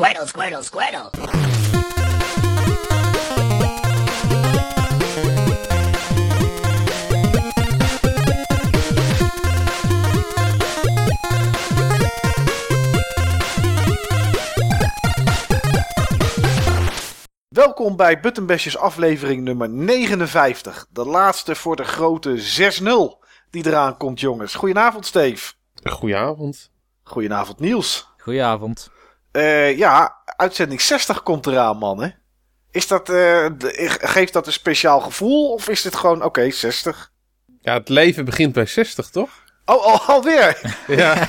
Squirtle, Squirtle, Squirtle. Welkom bij Buttonbashers aflevering nummer 59. De laatste voor de grote 6-0 die eraan komt, jongens. Goedenavond, Steve. Goedenavond. Goedenavond, Niels. Goedenavond. Eh ja, uitzending 60 komt eraan, man. Hè? Is dat, eh, de- geeft dat een speciaal gevoel of is dit gewoon, oké, 60? Ja, het leven begint bij 60, toch? Oh, al, alweer? Ja,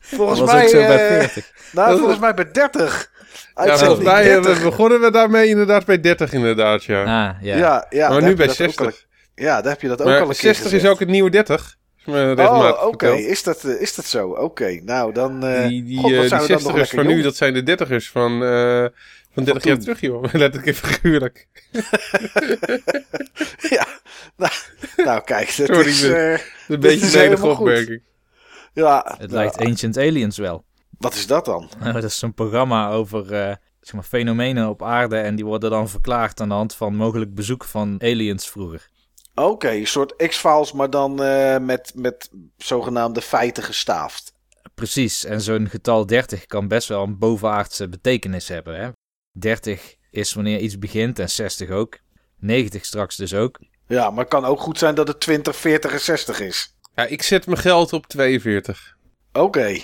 Volgens Dat was mij, zo bij eh, 40. nou, volgens mij bij 30. ja Uitzending volgens mij eh, 30. begonnen we daarmee inderdaad bij 30 inderdaad, ja. Ah, ja. Ja, ja, maar nu bij je dat ook 60. al- ja, daar heb je dat ook maar al een keer 60 is ook het nieuwe 30. Oh, oké. Is, dat, eh, is dat zo? Oké, nou dan... eh Die, die, God, wat eh, zijn die we dan nog 60ers lekker van nu, dat zijn de 30ers van, eh, van 30 jaar terug, joh. Letterlijk en figuurlijk. ja, nou, nou kijk, dat Sorry, is... eh, een beetje een goed. opmerking. ja, Het nou, lijkt Ancient Aliens wel. Wat is dat dan? dat is zo'n programma over eh, zeg maar, fenomenen op aarde. En die worden dan verklaard aan de hand van mogelijk bezoek van aliens vroeger. Oké, een soort X-Files, maar dan eh, met, met zogenaamde feiten gestaafd. Precies. En zo'n getal 30 kan best wel een bovenaardse betekenis hebben. Hè? 30 is wanneer iets begint en 60 ook. 90 straks dus ook. Ja, maar het kan ook goed zijn dat het 20, 40 en 60 is. Ja, ik zet mijn geld op 42. Oké.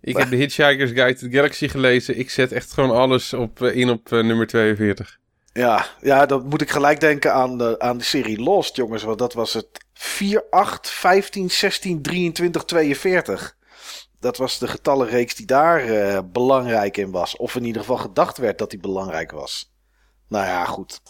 Ik heb de Hitchhiker's Guide to the Galaxy gelezen. Ik zet echt gewoon alles op, eh, in op eh, nummer 42. Ja, ja, dan moet ik gelijk denken aan de, aan de serie Lost, jongens. Want dat was het 4, 8, 15, 16, 23, 42. Dat was de getallenreeks die daar eh, belangrijk in was. Of in ieder geval gedacht werd dat die belangrijk was. Nou ja, goed.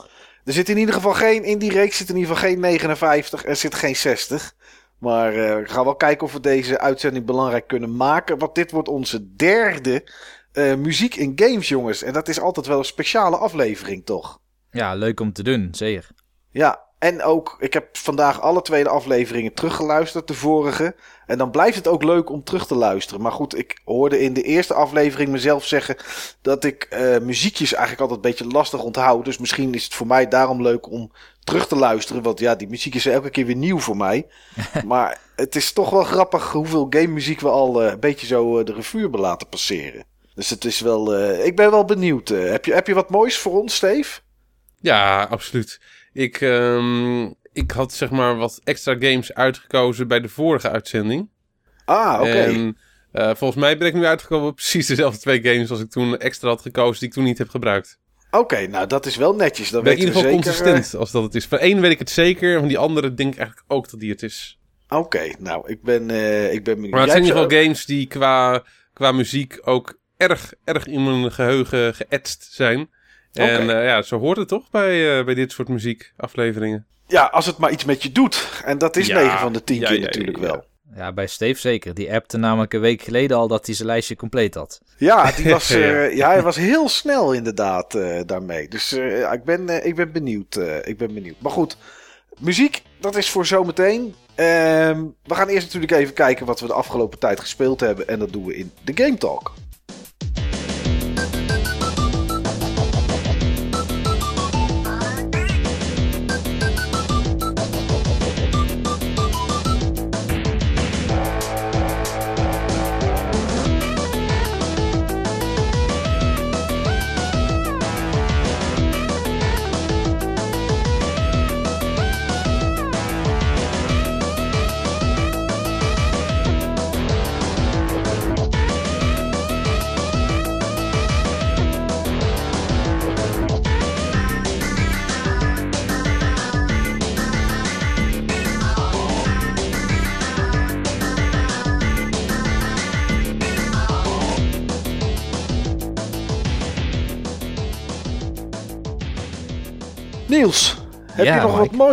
Er zit in ieder geval geen, in die reeks zit in ieder geval geen 59 en zit geen 60. Maar eh, we wel kijken of we deze uitzending belangrijk kunnen maken. Want dit wordt onze derde eh, muziek in games, jongens. En dat is altijd wel een speciale aflevering, toch? Ja, leuk om te doen, zeker. Ja, en ook, ik heb vandaag alle twee de afleveringen teruggeluisterd, de vorige. En dan blijft het ook leuk om terug te luisteren. Maar goed, ik hoorde in de eerste aflevering mezelf zeggen dat ik eh, muziekjes eigenlijk altijd een beetje lastig onthoud. Dus misschien is het voor mij daarom leuk om terug te luisteren. Want ja, die muziek is elke keer weer nieuw voor mij. maar het is toch wel grappig hoeveel game muziek we al eh, een beetje zo de revue hebben laten passeren. Dus het is wel, eh, ik ben wel benieuwd. Eh, heb, je, heb je wat moois voor ons, Steve? Ja, absoluut. Ik, ehm, ik had zeg maar wat extra games uitgekozen bij de vorige uitzending. Ah, oké. En eh, volgens mij ben ik nu uitgekomen op precies dezelfde twee games als ik toen extra had gekozen die ik toen niet heb gebruikt. Oké, nou dat is wel netjes. Dan ben ik in ieder geval zeker, consistent als dat het is. Van één weet ik het zeker, van die andere denk ik eigenlijk ook dat die het is. Oké, nou ik ben, ik ben benieuwd. Maar het Jij zijn in ieder geval games die qua, qua muziek ook erg, erg in mijn geheugen geëtst zijn. En eh, ja, zo hoort het toch bij, eh, bij dit soort muziekafleveringen. Ja, als het maar iets met je doet. En dat is Ja, 9 van de 10 ja, keer ja, natuurlijk ja, ja. wel. Ja, bij Steve zeker. Die appte namelijk een week geleden al dat hij zijn lijstje compleet had. Ja, die was, Ja. eh, ja, hij was heel snel inderdaad eh, daarmee. Dus eh, ik, ben, eh, ik ben benieuwd. eh, ik ben benieuwd. Maar goed, muziek, dat is voor zometeen. Ehm, we gaan eerst natuurlijk even kijken wat we de afgelopen tijd gespeeld hebben. En dat doen we in de Game Talk.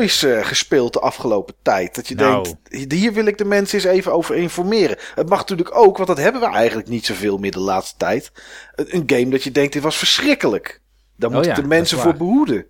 Moois eh, gespeeld de afgelopen tijd? Dat je Nou. denkt, hier wil ik de mensen eens even over informeren. Het mag natuurlijk ook, want dat hebben we eigenlijk niet zoveel meer de laatste tijd. Een, een game dat je denkt, dit was verschrikkelijk. Daar Oh moeten ja, de mensen voor behoeden.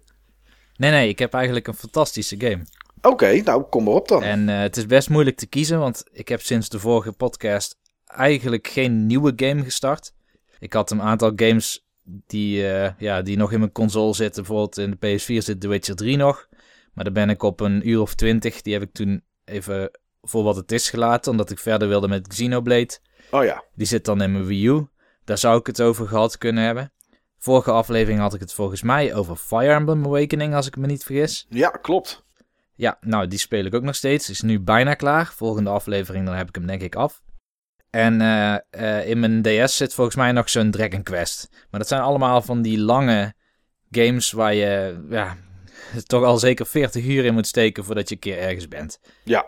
Nee, nee, ik heb eigenlijk een fantastische game. Oké, nou kom maar op dan. En eh, het is best moeilijk te kiezen, want ik heb sinds de vorige podcast eigenlijk geen nieuwe game gestart. Ik had een aantal games die, eh, ja, die nog in mijn console zitten. Bijvoorbeeld in de PS4 zit The Witcher 3 nog. Maar daar ben ik op een uur of twintig. Die heb ik toen even voor wat het is gelaten. Omdat ik verder wilde met Xenoblade. Oh ja. Die zit dan in mijn Wii U. Daar zou ik het over gehad kunnen hebben. Vorige aflevering had ik het volgens mij over Fire Emblem Awakening, als ik me niet vergis. Ja, klopt. Ja, nou, die speel ik ook nog steeds. Is nu bijna klaar. Volgende aflevering, dan heb ik hem denk ik af. En eh, eh, in mijn DS zit volgens mij nog zo'n Dragon Quest. Maar dat zijn allemaal van die lange games waar je ja, toch al zeker 40 uur in moet steken voordat je een keer ergens bent. Ja.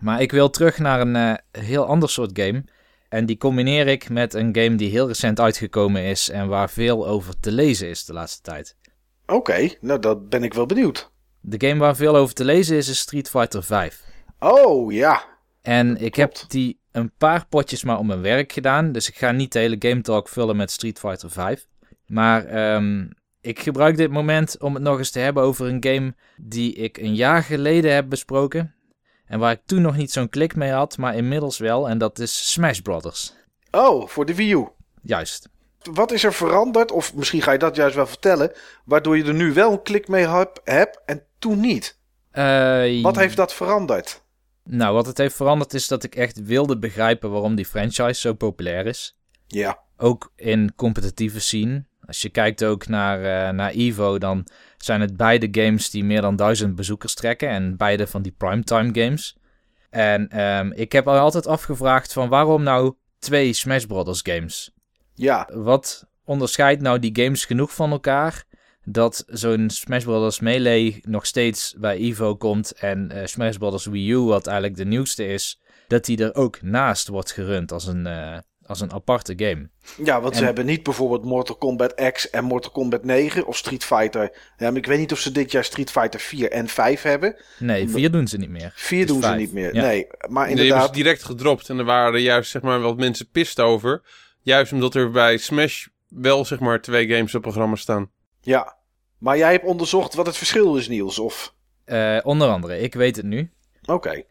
Maar ik wil terug naar een eh, heel ander soort game. En die combineer ik met een game die heel recent uitgekomen is en waar veel over te lezen is de laatste tijd. Oké, nou dat ben ik wel benieuwd. De game waar veel over te lezen is, is Street Fighter 5. Oh ja. En ik Klopt. heb die een paar potjes maar op mijn werk gedaan. Dus ik ga niet de hele Game Talk vullen met Street Fighter 5. Maar ehm, ik gebruik dit moment om het nog eens te hebben over een game die ik een jaar geleden heb besproken. En waar ik toen nog niet zo'n klik mee had, maar inmiddels wel. En dat is Smash Brothers. Oh, voor de Wii U. Juist. Wat is er veranderd, of misschien ga je dat juist wel vertellen, waardoor je er nu wel een klik mee heb- hebt en toen niet? Eh, Wat heeft dat veranderd? Nou, wat het heeft veranderd is dat ik echt wilde begrijpen waarom die franchise zo populair is. Ja, ook in competitieve scene. Als je kijkt ook naar, eh, naar Evo, dan zijn het beide games die meer dan duizend bezoekers trekken. En beide van die primetime games. En ehm, ik heb al altijd afgevraagd van waarom nou twee Smash Brothers games? ja, Wat onderscheidt nou die games genoeg van elkaar? Dat zo'n Smash Brothers Melee nog steeds bij Evo komt. En eh, Smash Brothers Wii U, wat eigenlijk de nieuwste is, dat die er ook naast wordt gerund als een, eh, als een aparte game. ja want ze En- hebben niet bijvoorbeeld Mortal Kombat X en Mortal Kombat 9 of Street Fighter. Ja, maar ik weet niet of ze dit jaar Street Fighter 4 en 5 hebben. Nee, vier doen ze niet meer. 4 Het is doen ze niet meer. Ja. Nee, maar Die hebben inderdaad. ze direct gedropt. En er waren juist zeg maar wat mensen pist over. Juist omdat er bij Smash wel zeg maar twee games op programma staan. Ja. Maar jij hebt onderzocht wat het verschil is, Niels, of? Eh, onder andere, ik weet het nu. Oké.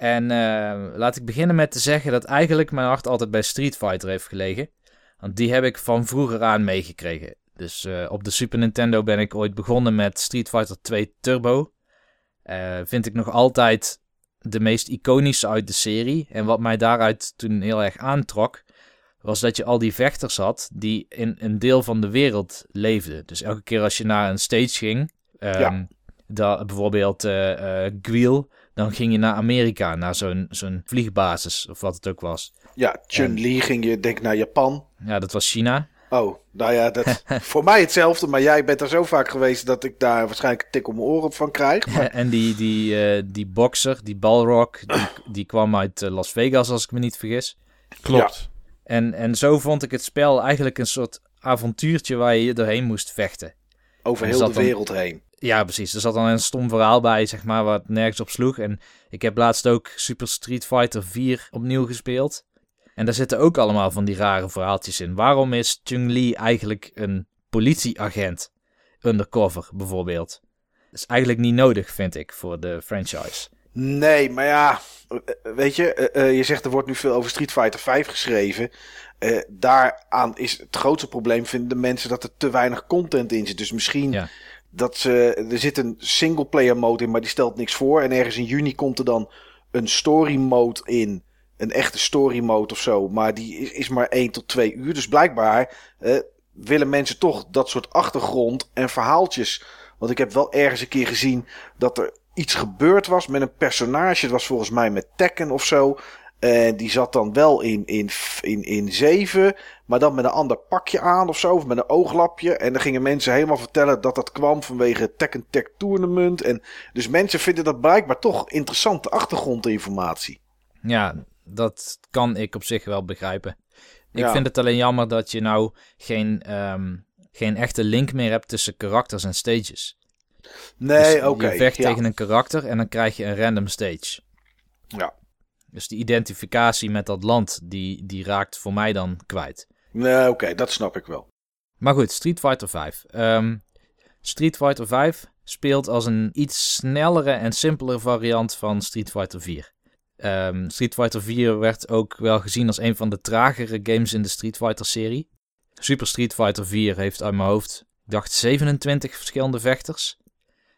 En eh, laat ik beginnen met te zeggen dat eigenlijk mijn hart altijd bij Street Fighter heeft gelegen. Want die heb ik van vroeger aan meegekregen. Dus eh, op de Super Nintendo ben ik ooit begonnen met Street Fighter 2 Turbo. Eh, vind ik nog altijd de meest iconische uit de serie. En wat mij daaruit toen heel erg aantrok, was dat je al die vechters had die in een deel van de wereld leefden. Dus elke keer als je naar een stage ging, ehm, Ja. bijvoorbeeld Guile, dan ging je naar Amerika, naar zo'n zo'n vliegbasis of wat het ook was. Ja, Chun-Li ging je denk naar Japan. Ja, dat was China. Oh, nou ja, dat, voor mij hetzelfde. Maar jij bent er zo vaak geweest dat ik daar waarschijnlijk een tik om mijn oren van krijg. Maar, en die, die, eh, die bokser, die Balrog, die, die kwam uit eh, Las Vegas als ik me niet vergis. Klopt. En, en zo vond ik het spel eigenlijk een soort avontuurtje waar je doorheen moest vechten. over heel de dan- wereld heen. Ja, precies. Er zat dan een stom verhaal bij, zeg maar, wat nergens op sloeg. En ik heb laatst ook Super Street Fighter 4 opnieuw gespeeld. En daar zitten ook allemaal van die rare verhaaltjes in. Waarom is Chun-Li eigenlijk een politieagent? Undercover, bijvoorbeeld. Dat is eigenlijk niet nodig, vind ik, voor de franchise. Nee, maar ja, weet je, eh, eh, je zegt er wordt nu veel over Street Fighter 5 geschreven. Eh, daaraan is het grootste probleem, vinden de mensen, dat er te weinig content in zit. Dus misschien Ja. Dat ze, er zit een single player mode in, maar die stelt niks voor. En ergens in juni komt er dan een story mode in. Een echte story mode of zo. Maar die is, is maar 1 tot 2 uur. Dus blijkbaar eh, willen mensen toch dat soort achtergrond en verhaaltjes. Want ik heb wel ergens een keer gezien dat er iets gebeurd was met een personage. Het was volgens mij met Tekken of zo. En die zat dan wel in, in, in, in 7, maar dan met een ander pakje aan of zo, of met een ooglapje. En dan gingen mensen helemaal vertellen dat dat kwam vanwege het Tekken Tech Tournament. En dus mensen vinden dat blijkbaar toch interessante achtergrondinformatie. Ja, dat kan ik op zich wel begrijpen. Ik Ja. vind het alleen jammer dat je nou geen, ehm, geen echte link meer hebt tussen karakters en stages. Nee, Dus oké. Je vecht ja. tegen een karakter en dan krijg je een random stage. Ja. Dus die identificatie met dat land, die, die raakt voor mij dan kwijt. Nee, oké, dat snap ik wel. Maar goed, Street Fighter 5. Ehm, Street Fighter 5 speelt als een iets snellere en simpelere variant van Street Fighter 4. Ehm, Street Fighter 4 werd ook wel gezien als een van de tragere games in de Street Fighter serie. Super Street Fighter 4 heeft uit mijn hoofd, ik dacht 27 verschillende vechters.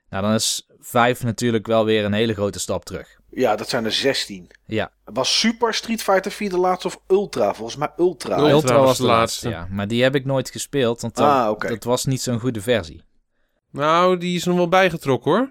Nou, dan is 5 natuurlijk wel weer een hele grote stap terug. Ja, dat zijn er 16. Ja, Was Super Street Fighter 4 de laatste of Ultra? Volgens mij Ultra. Ultra. Ultra was was de de laatste, laatste. ja. Maar die heb ik nooit gespeeld, want dat, Ah, oké. dat was niet zo'n goede versie. Nou, die is nog wel bijgetrokken hoor.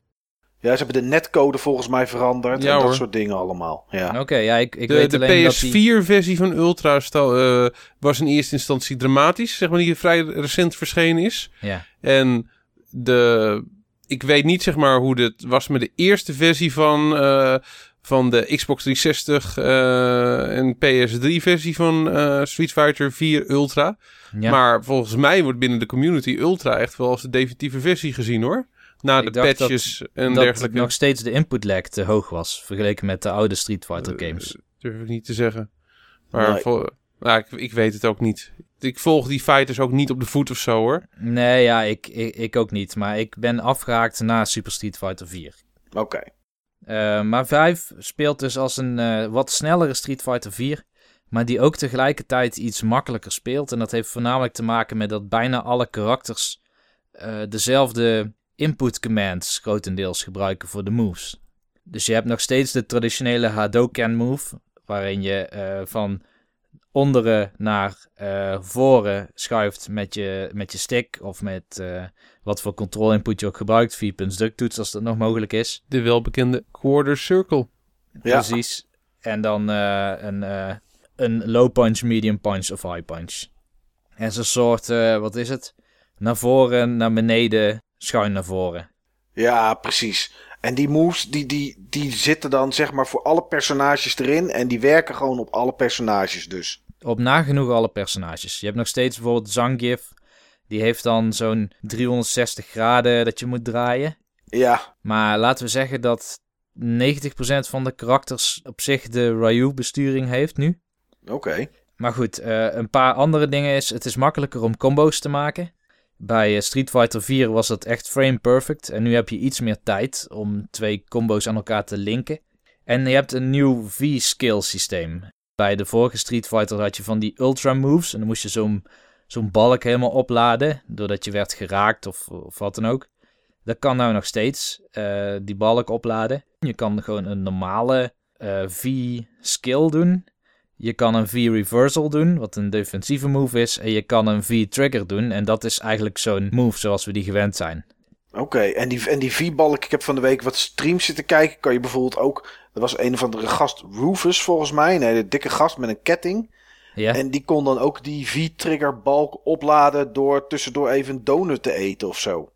Ja, ze hebben de netcode volgens mij veranderd. Ja, en dat hoor. soort dingen allemaal. Ja. Oké, ja, ik, ik De, weet de alleen dat die... PS4-versie van Ultra stel, eh, was in eerste instantie dramatisch, zeg maar, die vrij recent verschenen is. Ja, En de, ik weet niet zeg maar hoe dit was met de eerste versie van, eh, van de Xbox 360 eh, en PS3-versie van eh, Street Fighter 4 Ultra. ja. Maar volgens mij wordt binnen de community Ultra echt wel als de definitieve versie gezien hoor. Na Ik de dacht patches en dat dergelijke. nog steeds de input lag te hoog was, vergeleken met de oude Street Fighter games. durf ik niet te zeggen. Maar Nee. Nou, ik, ik weet het ook niet. Ik volg die fighters ook niet op de voet of zo hoor. Nee, ja, ik, ik, ik ook niet. Maar ik ben afgehaakt na Super Street Fighter 4. Oké. Eh, maar 5 speelt dus als een eh, wat snellere Street Fighter 4. Maar die ook tegelijkertijd iets makkelijker speelt. En dat heeft voornamelijk te maken met dat bijna alle karakters eh, dezelfde input commands grotendeels gebruiken voor de moves. Dus je hebt nog steeds de traditionele Hadoken move. Waarin je eh, van onderen naar eh, voren schuift met je, met je stick. Of met eh, wat voor control input je ook gebruikt. 4 punts ducktoets als dat nog mogelijk is. De welbekende quarter circle. Ja. Precies. En dan eh, een, eh, een low punch, medium punch of high punch. En zo'n soort, wat is het? Naar voren, naar beneden, schuin naar voren. Ja, precies. En die moves, die, die, die zitten dan zeg maar voor alle personages erin. En die werken gewoon op alle personages dus. Op nagenoeg alle personages. Je hebt nog steeds bijvoorbeeld Zangief. Die heeft dan zo'n 360 graden dat je moet draaien. Ja, Maar laten we zeggen dat 90% van de karakters op zich de Ryu-besturing heeft nu. oké. Maar goed, eh, een paar andere dingen is, het is makkelijker om combo's te maken. Bij eh, Street Fighter 4 was dat echt frame perfect. En nu heb je iets meer tijd om twee combo's aan elkaar te linken. En je hebt een nieuw V-skill systeem. Bij de vorige Street Fighter had je van die ultra moves. En dan moest je zo'n zo'n balk helemaal opladen. Doordat je werd geraakt of, of wat dan ook. Dat kan nou nog steeds, eh, die balk opladen. Je kan gewoon een normale eh, V-skill doen. Je kan een V-reversal doen, wat een defensieve move is. En je kan een V-trigger doen. En dat is eigenlijk zo'n move zoals we die gewend zijn. Oké, en die, en die V-balk, ik heb van de week wat streams zitten kijken. Kan je bijvoorbeeld ook, er was een of andere gast, Rufus volgens mij. Nee, de dikke gast met een ketting. Ja, En die kon dan ook die V-trigger balk opladen door tussendoor even een donut te eten of zo.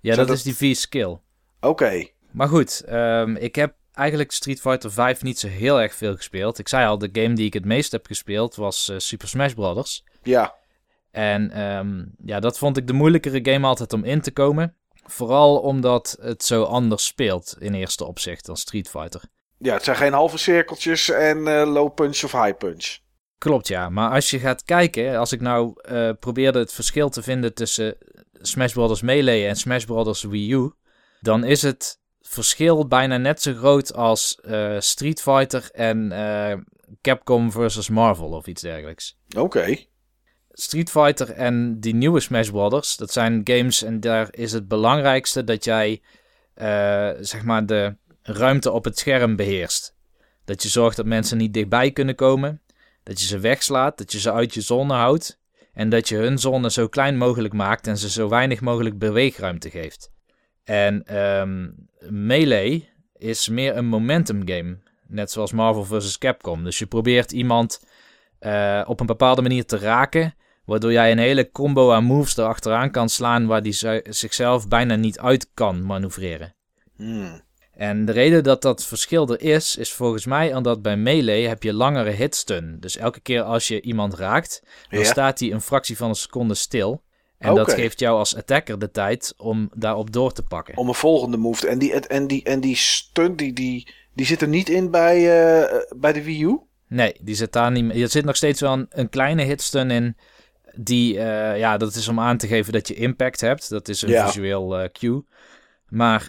ja dat- is die V-skill. Oké, Maar goed, ehm, ik heb eigenlijk Street Fighter 5 niet zo heel erg veel gespeeld. Ik zei al, de game die ik het meest heb gespeeld was eh, Super Smash Bros. ja. En ehm, ja, dat vond ik de moeilijkere game altijd om in te komen. Vooral omdat het zo anders speelt in eerste opzicht dan Street Fighter. Ja, het zijn geen halve cirkeltjes en eh, low punch of high punch. Klopt, ja. Maar als je gaat kijken, als ik nou eh, probeerde het verschil te vinden tussen Smash Bros. Melee en Smash Bros. Wii U, dan is het verschil bijna net zo groot als eh, Street Fighter en eh, Capcom versus Marvel of iets dergelijks. Oké, Street Fighter en die nieuwe Smash Brothers, dat zijn games en daar is het belangrijkste dat jij eh, zeg maar de ruimte op het scherm beheerst. Dat je zorgt dat mensen niet dichtbij kunnen komen, dat je ze wegslaat, dat je ze uit je zone houdt en dat je hun zone zo klein mogelijk maakt en ze zo weinig mogelijk beweegruimte geeft. En ehm, Melee is meer een momentum game, net zoals Marvel vs. Capcom. Dus je probeert iemand eh, op een bepaalde manier te raken, waardoor jij een hele combo aan moves erachteraan kan slaan waar die zi- zichzelf bijna niet uit kan manoeuvreren. Hmm. En de reden dat dat verschil er is, is volgens mij omdat bij melee heb je langere hitstun. Dus elke keer als je iemand raakt, dan Ja. staat hij een fractie van een seconde stil. En dat geeft jou als attacker de tijd om daarop door te pakken. Om een volgende move. te- En die, en die, en die stunt, die, die, die zit er niet in bij, eh, bij de Wii U? Nee, die zit daar niet meer. Er zit nog steeds wel een, een kleine hitstun in. Die, eh, ja, dat is om aan te geven dat je impact hebt. Dat is een Ja. visueel eh, cue. Maar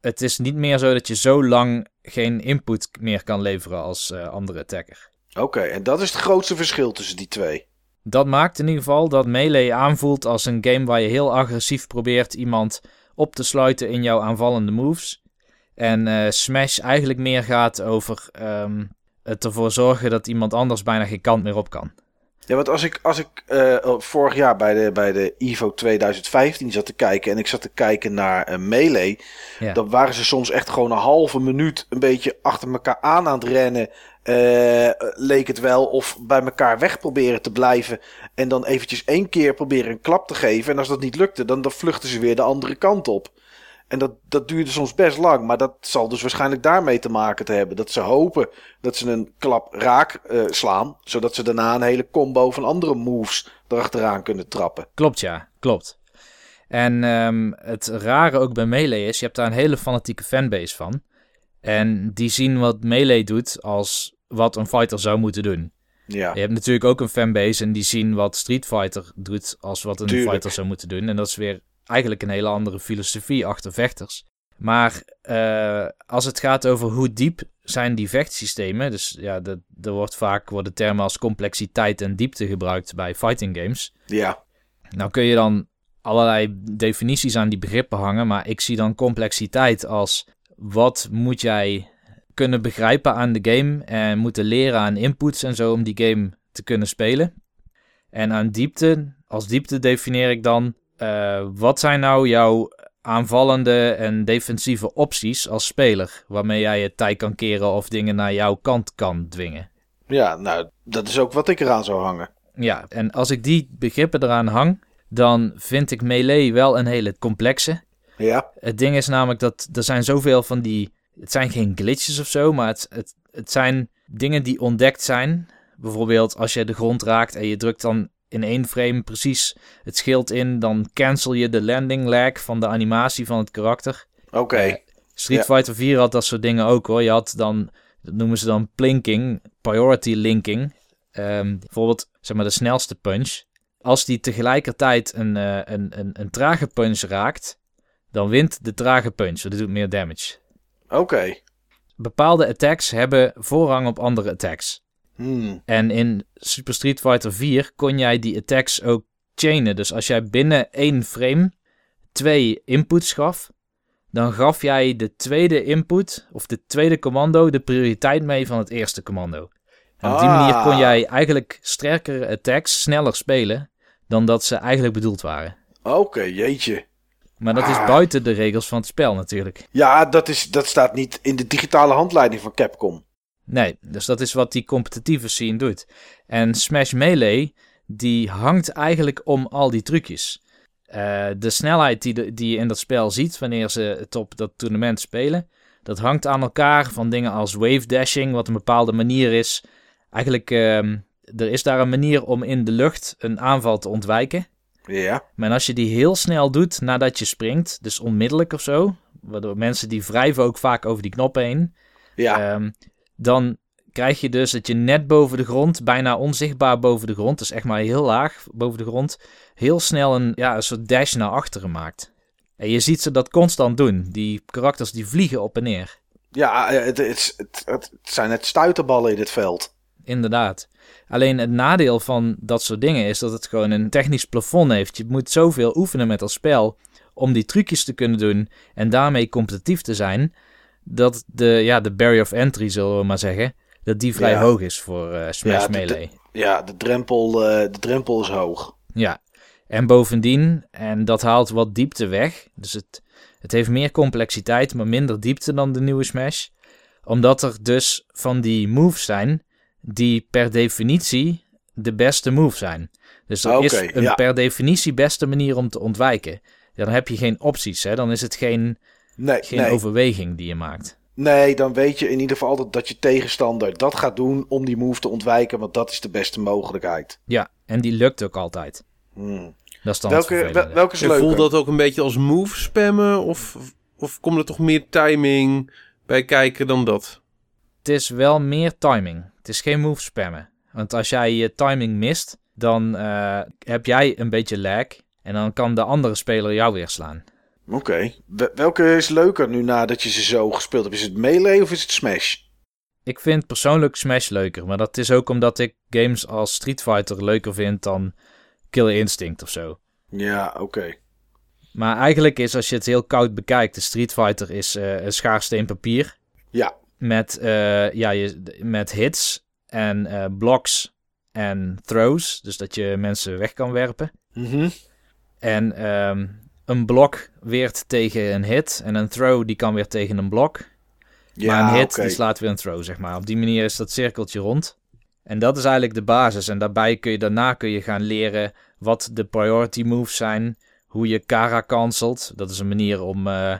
het is niet meer zo dat je zo lang geen input meer kan leveren als andere attacker. Oké, en dat is het grootste verschil tussen die twee. Dat maakt in ieder geval dat Melee aanvoelt als een game waar je heel agressief probeert iemand op te sluiten in jouw aanvallende moves. En eh, Smash eigenlijk meer gaat over ehm, het ervoor zorgen dat iemand anders bijna geen kant meer op kan. Ja, want als ik, als ik eh, vorig jaar bij de, bij de Evo 2015 zat te kijken en ik zat te kijken naar uh, Melee, Ja. dan waren ze soms echt gewoon een halve minuut een beetje achter elkaar aan aan het rennen. eh, leek het wel, of bij elkaar weg proberen te blijven. En dan eventjes één keer proberen een klap te geven. En als dat niet lukte, dan, dan vluchten ze weer de andere kant op. En dat, dat duurde soms best lang. Maar dat zal dus waarschijnlijk daarmee te maken te hebben. Dat ze hopen dat ze een klap raak eh, slaan. Zodat ze daarna een hele combo van andere moves erachteraan kunnen trappen. Klopt, ja, klopt. En ehm, het rare ook bij Melee is, je hebt daar een hele fanatieke fanbase van. En die zien wat Melee doet als wat een fighter zou moeten doen. Ja, Je hebt natuurlijk ook een fanbase en die zien wat Street Fighter doet als wat een Tuurlijk. fighter zou moeten doen. En dat is weer eigenlijk een hele andere filosofie achter vechters. Maar eh, als het gaat over hoe diep zijn die vechtsystemen, dus ja, de- er wordt vaak worden termen als complexiteit en diepte gebruikt bij fighting games. ja, Nou kun je dan allerlei definities aan die begrippen hangen, maar ik zie dan complexiteit als wat moet jij kunnen begrijpen aan de game en moeten leren aan inputs en zo om die game te kunnen spelen. En aan diepte, als diepte definieer ik dan eh, wat zijn nou jouw aanvallende en defensieve opties als speler, waarmee jij je tijd kan keren of dingen naar jouw kant kan dwingen. ja, nou, dat is ook wat ik eraan zou hangen. Ja, en als ik die begrippen eraan hang, dan vind ik melee wel een hele complexe. Ja, Het ding is namelijk dat er zijn zoveel van die. Het zijn geen glitches of zo, maar het, het, het zijn dingen die ontdekt zijn. Bijvoorbeeld als je de grond raakt en je drukt dan in één frame precies het schild in, dan cancel je de landing lag van de animatie van het karakter. oké. Eh, Street Ja. Fighter 4 had dat soort dingen ook hoor. Je had dan, dat noemen ze dan plinking, priority linking. Ehm, bijvoorbeeld, zeg maar, de snelste punch. Als die tegelijkertijd een, eh, een, een, een trage punch raakt, dan wint de trage punch. Dat doet meer damage. Oké. Bepaalde attacks hebben voorrang op andere attacks. Hmm. En in Super Street Fighter 4 kon jij die attacks ook chainen. Dus als jij binnen één frame twee inputs gaf, dan gaf jij de tweede input of de tweede commando de prioriteit mee van het eerste commando. En op die Ah. manier kon jij eigenlijk sterkere attacks sneller spelen dan dat ze eigenlijk bedoeld waren. Oké, jeetje. Maar dat is Ah. buiten de regels van het spel natuurlijk. Ja, dat, is, dat staat niet in de digitale handleiding van Capcom. Nee, dus dat is wat die competitieve scene doet. En Smash Melee, die hangt eigenlijk om al die trucjes. Eh, de snelheid die, de- die je in dat spel ziet wanneer ze het op dat toernooi spelen, dat hangt aan elkaar van dingen als wave dashing, wat een bepaalde manier is. Eigenlijk, ehm, er is daar een manier om in de lucht een aanval te ontwijken. Ja. Maar als je die heel snel doet nadat je springt, dus onmiddellijk of zo, waardoor mensen die wrijven ook vaak over die knoppen heen, Ja. Ehm, dan krijg je dus dat je net boven de grond, bijna onzichtbaar boven de grond, dus echt maar heel laag boven de grond, heel snel een, ja, een soort dash naar achteren maakt. En je ziet ze dat constant doen. Die karakters die vliegen op en neer. ja, eh, het, het, het, het zijn net stuiterballen in het veld. Inderdaad. Alleen het nadeel van dat soort dingen is dat het gewoon een technisch plafond heeft. Je moet zoveel oefenen met dat spel om die trucjes te kunnen doen en daarmee competitief te zijn, dat de, ja, de barrier of entry, zullen we maar zeggen, dat die vrij Ja. hoog is voor eh, Smash Ja, de- Melee. Ja, de drempel, eh, de drempel is hoog. Ja, en bovendien, en dat haalt wat diepte weg. Dus het, het heeft meer complexiteit, maar minder diepte dan de nieuwe Smash. Omdat er dus van die moves zijn die per definitie de beste move zijn. Dus er is een ja. per definitie beste manier om te ontwijken. Dan heb je geen opties, hè? dan is het geen, Nee, geen nee. overweging die je maakt. nee, dan weet je in ieder geval dat, dat je tegenstander dat gaat doen om die move te ontwijken, want dat is de beste mogelijkheid. Ja, en die lukt ook altijd. Hmm. Dat is dan Welke, wel- welke is leuker? voelt dat ook een beetje als move spammen? Of, of komt er toch meer timing bij kijken dan dat? Het is wel meer timing. Het is geen move spammen. Want als jij je timing mist, dan eh, heb jij een beetje lag. En dan kan de andere speler jou weer slaan. Oké. Wel- Welke is leuker nu nadat je ze zo gespeeld hebt? Is het Melee of is het Smash? Ik vind persoonlijk Smash leuker, maar dat is ook omdat ik games als Street Fighter leuker vind dan Killer Instinct of zo. Ja, oké. Maar eigenlijk is, als je het heel koud bekijkt, de Street Fighter is uh, een schaarsteen papier. Ja. Met, uh, ja, je, met hits en uh, blocks en throws. Dus dat je mensen weg kan werpen. Mhm. En um, een blok weert tegen een hit. En een throw die kan weer tegen een blok. Ja, maar een hit oké. die slaat weer een throw, zeg maar. Op die manier is dat cirkeltje rond. En dat is eigenlijk de basis. En daarbij kun je daarna kun je gaan leren wat de priority moves zijn. Hoe je Kara cancelt. Dat is een manier om, uh,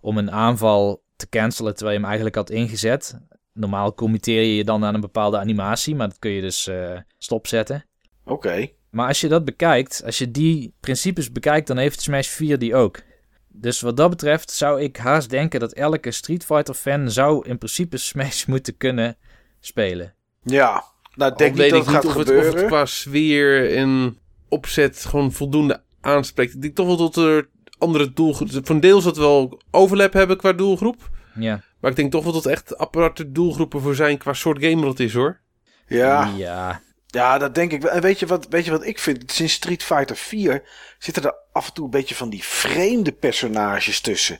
om een aanval te cancelen terwijl je hem eigenlijk had ingezet. Normaal committeer je je dan aan een bepaalde animatie, maar dat kun je dus uh, stopzetten. Oké. Maar als je dat bekijkt, als je die principes bekijkt, dan heeft Smash 4 die ook. Dus wat dat betreft zou ik haast denken dat elke Street Fighter fan zou in principe Smash moeten kunnen spelen. Ja, nou denk niet weet dat ik het gaat niet of het, gebeuren. of het qua sfeer en opzet gewoon voldoende aanspreekt. Ik denk toch wel dat er andere doelgroepen... Van deels dat we wel overlap hebben qua doelgroep. Ja. Maar ik denk toch wel dat er echt aparte doelgroepen voor zijn qua soort gamer dat is hoor. Ja. Ja. Ja, dat denk ik wel. En weet je, wat, weet je wat ik vind? Sinds Street Fighter 4 zitten er af en toe een beetje van die vreemde personages tussen.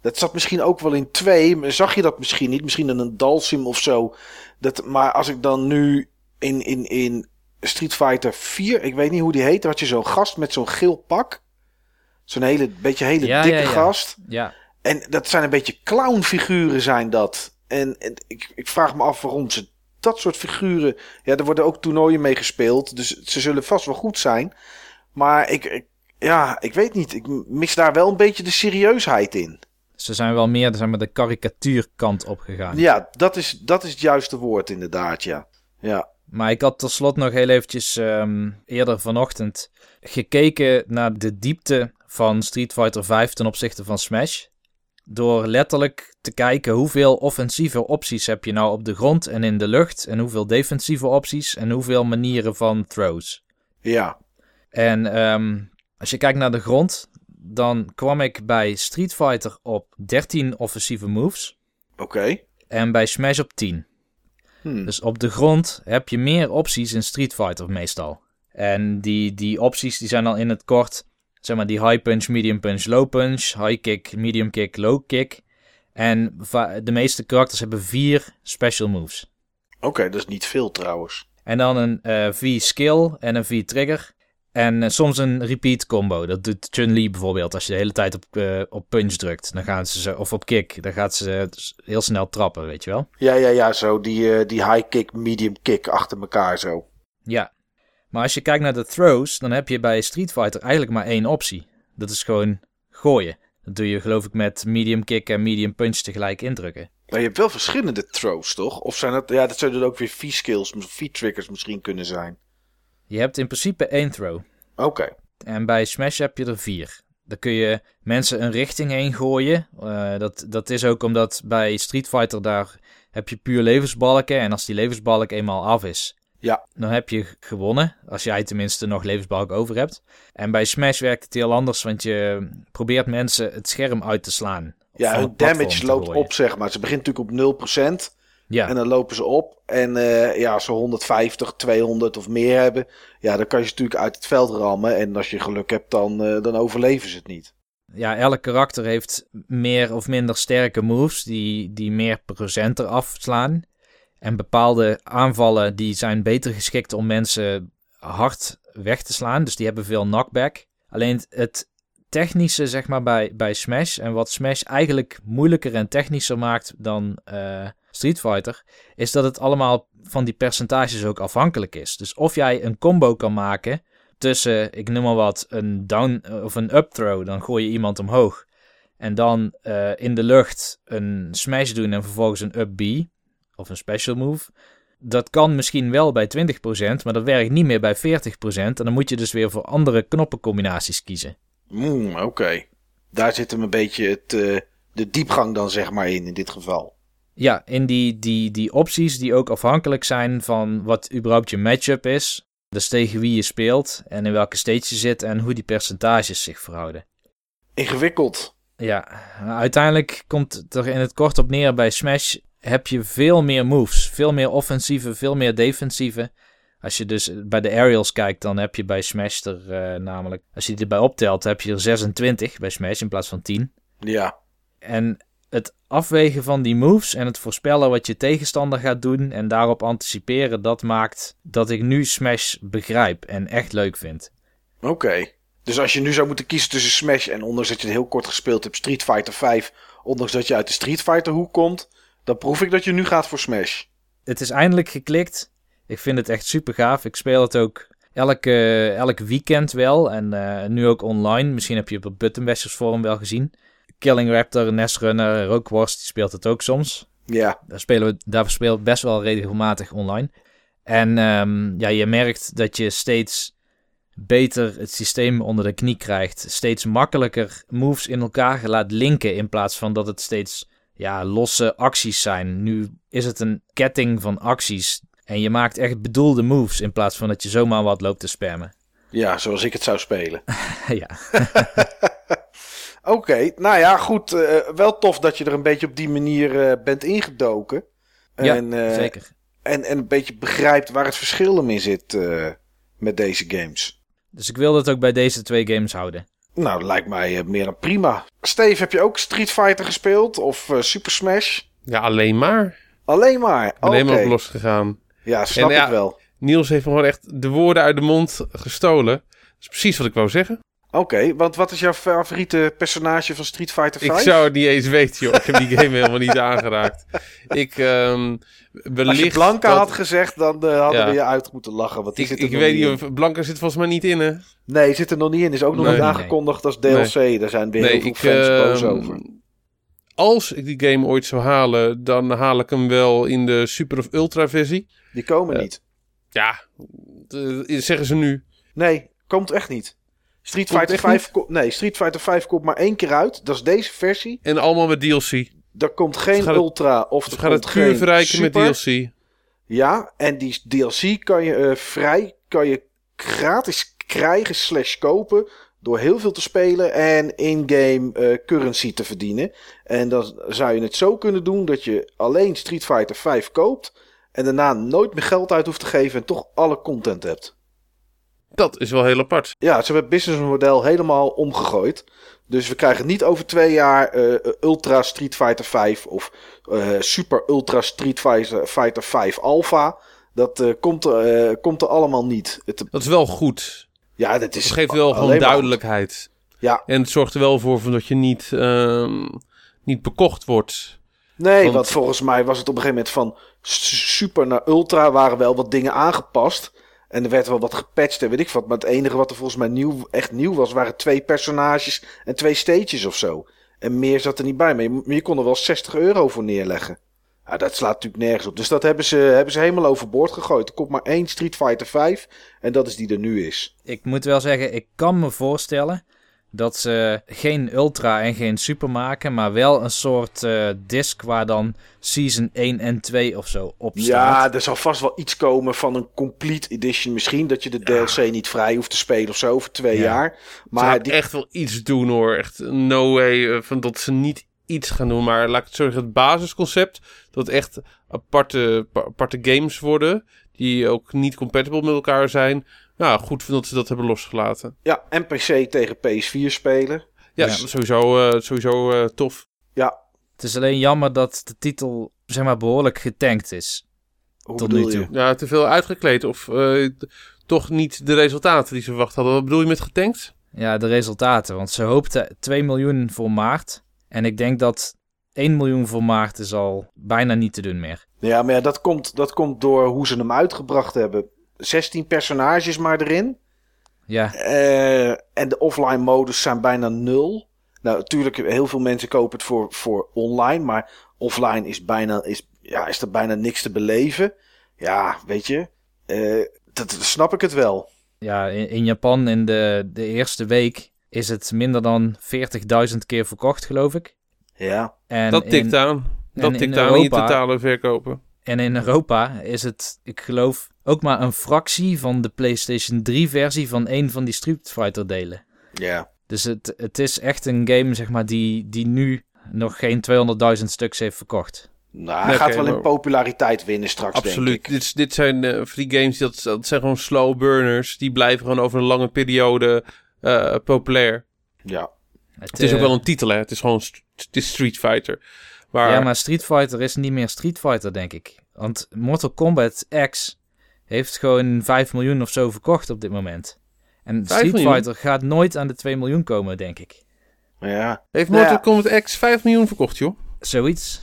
Dat zat misschien ook wel in 2. Zag je dat misschien niet? Misschien in een Dalsim of zo. Dat, maar als ik dan nu in, in, in Street Fighter 4, ik weet niet hoe die heet, dan had je zo'n gast met zo'n geel pak. Zo'n hele, beetje hele Ja, dikke ja, ja. gast. Ja. En dat zijn een beetje clownfiguren zijn dat. En, en ik, ik vraag me af waarom ze dat soort figuren... Ja, er worden ook toernooien mee gespeeld. Dus ze zullen vast wel goed zijn. Maar ik, ik ja, ik weet niet. Ik mis daar wel een beetje de serieusheid in. Ze zijn wel meer zeg maar, de karikatuurkant opgegaan. Ja, dat is, dat is het juiste woord inderdaad, ja. Ja, Maar ik had tot slot nog heel eventjes ehm, eerder vanochtend gekeken naar de diepte van Street Fighter 5 ten opzichte van Smash. Door letterlijk te kijken hoeveel offensieve opties heb je nou op de grond en in de lucht. En hoeveel defensieve opties en hoeveel manieren van throws. ja. En ehm, als je kijkt naar de grond, dan kwam ik bij Street Fighter op 13 offensieve moves. Oké. En bij Smash op 10. Hm. Dus op de grond heb je meer opties in Street Fighter meestal. En die, die opties die zijn al in het kort, zeg maar die high punch, medium punch, low punch, high kick, medium kick, low kick. En de meeste karakters hebben vier special moves. Oké, dat is niet veel trouwens. En dan een eh, V-skill en een V-trigger. En eh, soms een repeat combo. Dat doet Chun-Li bijvoorbeeld. Als je de hele tijd op, eh, op punch drukt, dan gaan ze, of op kick, dan gaat ze heel snel trappen, weet je wel. Ja, ja, ja, zo. Die, die high kick, medium kick achter elkaar zo. Ja. Maar als je kijkt naar de throws, dan heb je bij Street Fighter eigenlijk maar één optie. Dat is gewoon gooien. Dat doe je geloof ik met medium kick en medium punch tegelijk indrukken. Maar je hebt wel verschillende throws, toch? Of zijn dat... Ja, dat zouden ook weer V-skills, V-triggers misschien kunnen zijn. Je hebt in principe één throw. Oké. En bij Smash heb je er vier. Dan kun je mensen een richting heen gooien. Eh, dat, dat is ook omdat bij Street Fighter daar heb je puur levensbalken. En als die levensbalk eenmaal af is, Ja. dan heb je gewonnen. Als jij tenminste nog levensbalk over hebt. En bij Smash werkt het heel anders, want je probeert mensen het scherm uit te slaan. Ja, hun damage loopt op, zeg maar. Ze begint natuurlijk op 0%. Ja, En dan lopen ze op. En eh, ja, als ze 150, 200 of meer hebben. Ja, dan kan je ze natuurlijk uit het veld rammen. En als je geluk hebt, dan, eh, dan overleven ze het niet. ja, elk karakter heeft meer of minder sterke moves die, die meer procent eraf slaan. En bepaalde aanvallen die zijn beter geschikt om mensen hard weg te slaan. Dus die hebben veel knockback. Alleen het- technische, zeg maar, bij, bij Smash. En wat Smash eigenlijk moeilijker en technischer maakt dan eh, Street Fighter. Is dat het allemaal van die percentages ook afhankelijk is. Dus of jij een combo kan maken tussen, ik noem maar wat, een down of een up throw. Dan gooi je iemand omhoog. En dan eh, in de lucht een smash doen en vervolgens een up B. Of een special move. Dat kan misschien wel bij 20%, maar dat werkt niet meer bij 40%. En dan moet je dus weer voor andere knoppencombinaties kiezen. Mm, Oké. Daar zit hem een beetje het, eh, de diepgang dan zeg maar in, in dit geval. Ja, in die, die, die opties die ook afhankelijk zijn van wat überhaupt je matchup is. Dus tegen wie je speelt en in welke stage je zit en hoe die percentages zich verhouden. Ingewikkeld. Ja, uiteindelijk komt het er in het kort op neer bij Smash heb je veel meer moves. Veel meer offensieve, veel meer defensieve. Als je dus bij de aerials kijkt, dan heb je bij Smash er uh, namelijk... Als je die erbij optelt, heb je er 26 bij Smash in plaats van 10. Ja. En het afwegen van die moves en het voorspellen wat je tegenstander gaat doen en daarop anticiperen, dat maakt dat ik nu Smash begrijp en echt leuk vind. Oké. Dus als je nu zou moeten kiezen tussen Smash en ondanks dat je het heel kort gespeeld hebt, Street Fighter 5, ondanks dat je uit de Street Fighter hoek komt, dan proef ik dat je nu gaat voor Smash. Het is eindelijk geklikt. Ik vind het echt super gaaf. Ik speel het ook elke, elk weekend wel en uh, nu ook online. Misschien heb je het op Buttonbashers Forum wel gezien. Killing Raptor, Nestrunner, Rookworst, die speelt het ook soms. Ja. Daar spelen we, daar spelen we best wel regelmatig online. En um, ja, je merkt dat je steeds beter het systeem onder de knie krijgt. Steeds makkelijker moves in elkaar laat linken in plaats van dat het steeds ja, losse acties zijn. Nu is het een ketting van acties en je maakt echt bedoelde moves in plaats van dat je zomaar wat loopt te spammen. Ja, zoals ik het zou spelen. ja. Oké, nou ja, goed. Uh, wel tof dat je er een beetje op die manier uh, bent ingedoken. Ja, en, uh, zeker. En, en een beetje begrijpt waar het verschil in zit met deze games. Dus ik wil dat ook bij deze twee games houden. Nou, dat lijkt mij meer dan prima. Steve, heb je ook Street Fighter gespeeld? Of Super Smash? Ja, alleen maar. Alleen maar? Alleen okay. maar op losgegaan. Ja, snap en, ik wel. Niels heeft me gewoon echt de woorden uit de mond gestolen. Dat is precies wat ik wou zeggen. Oké, okay, want wat is jouw favoriete personage van Street Fighter 5? Ik zou het niet eens weten, joh. Ik heb die game helemaal niet aangeraakt. Ik, um, Als je Blanca dat... had gezegd, dan uh, hadden ja. we je uit moeten lachen. Want die ik zit er ik weet niet of Blanca zit volgens mij niet in, hè? Nee, zit er nog niet in. Is ook nog Nee. niet aangekondigd als DLC. Nee. Daar zijn weer Nee, heel veel ik, fans boos ehm, over. Als ik die game ooit zou halen, dan haal ik hem wel in de Super of Ultra versie. Die komen eh, niet. Ja, eh, zeggen ze nu. Nee, komt echt niet. Street Fighter, echt 5 ko- nee, Street Fighter 5 komt maar één keer uit. Dat is deze versie. En allemaal met DLC. Er komt geen het- Ultra of er gaan komt het puur geen verrijken met. DLC. Ja, en die DLC kan je eh, vrij, kan je gratis krijgen slash kopen door heel veel te spelen en in-game eh, currency te verdienen. En dan zou je het zo kunnen doen dat je alleen Street Fighter 5 koopt en daarna nooit meer geld uit hoeft te geven en toch alle content hebt. Dat is wel heel apart. Ja, ze hebben het businessmodel helemaal omgegooid. Dus we krijgen niet over twee jaar eh, Ultra Street Fighter 5 of eh, Super Ultra Street Fighter, Fighter 5 Alpha. Dat eh, komt, er, komt er allemaal niet. Het, Dat is wel goed. ja, dat is Het geeft wel gewoon goed. duidelijkheid. Ja, En het zorgt er wel voor van dat je niet, ehm, niet bekocht wordt. nee, Want- want volgens mij was het op een gegeven moment van Super naar Ultra waren wel wat dingen aangepast. En er werd wel wat gepatcht en weet ik wat. Maar het enige wat er volgens mij nieuw, echt nieuw was, waren twee personages en twee stages of zo. En meer zat er niet bij. Maar je, kon er wel 60 euro voor neerleggen. Ja, dat slaat natuurlijk nergens op. Dus dat hebben ze, hebben ze helemaal overboord gegooid. Er komt maar één Street Fighter 5 en dat is die er nu is. Ik moet wel zeggen, ik kan me voorstellen dat ze geen Ultra en geen Super maken, maar wel een soort eh disc waar dan Season 1 en 2 of zo op Ja, staat. er zal vast wel iets komen van een complete edition misschien. Dat je de DLC niet vrij hoeft te spelen of zo voor twee Ja. jaar. Maar die, echt wel iets doen hoor. Echt no way eh, van dat ze niet iets gaan doen. Maar laat ik het zo zeggen, het basisconcept. Dat echt aparte, pa- aparte games worden. Die ook niet compatible met elkaar zijn. Nou, goed dat ze dat hebben losgelaten. ja, NPC tegen PS4 spelen. Ja, Ja. sowieso, eh, sowieso eh, tof. Ja, Het is alleen jammer dat de titel zeg maar behoorlijk getankt is. hoe Tot nu toe. je? Ja, te veel uitgekleed. Of eh, toch niet de resultaten die ze verwacht hadden. Wat bedoel je met getankt? Ja, de resultaten. Want ze hoopten 2 miljoen voor maart. En ik denk dat 1 miljoen voor maart is al bijna niet te doen meer. Ja, maar ja, dat, komt, dat komt door hoe ze hem uitgebracht hebben. 16 personages maar erin. Ja, Eh, en de offline modus zijn bijna nul. Nou, natuurlijk, heel veel mensen kopen het voor, voor online. Maar offline is, bijna, is, ja, is er bijna niks te beleven. Ja, weet je. eh, dat, dat snap ik het wel. ja in, in Japan in de, de eerste week is het minder dan 40.000 keer verkocht, geloof ik. Ja, En dat tikt in, aan. Dat tikt aan in je totale verkopen. En in Europa is het, ik geloof, ook maar een fractie van de PlayStation 3 versie van een van die Street Fighter delen. ja. Dus het, het is echt een game, zeg maar, die, die nu nog geen 200.000 stuks heeft verkocht. Nou, hij Nee, gaat wel in populariteit winnen straks, Absoluut. denk ik. Dit, dit zijn eh free games, dat, dat zijn gewoon slow burners. Die blijven gewoon over een lange periode eh, populair. Ja. Het is ook eh, wel een titel, hè. Het is gewoon st- het is Street Fighter. Maar, Ja, maar Street Fighter is niet meer Street Fighter, denk ik. Want Mortal Kombat X heeft gewoon 5 miljoen of zo verkocht op dit moment. En 5 Street miljoen? Fighter gaat nooit aan de 2 miljoen komen, denk ik. ja, heeft Nou Mortal ja. Kombat X 5 miljoen verkocht, joh. Zoiets.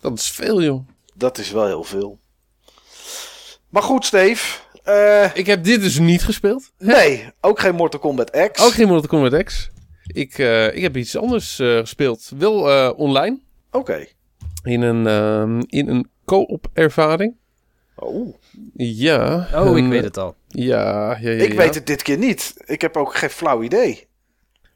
Dat is veel, joh. dat is wel heel veel. Maar goed, Steve. eh, Ik heb dit dus niet gespeeld. nee, ook geen Mortal Kombat X. Ook geen Mortal Kombat X. Ik, eh, ik heb iets anders eh, gespeeld. Wel eh, online. Oké. In een, ehm, in een co-op ervaring. Oh, Ja. Oh, ik weet het al. Ja, ja, ja. ik ja. weet het dit keer niet. Ik heb ook geen flauw idee.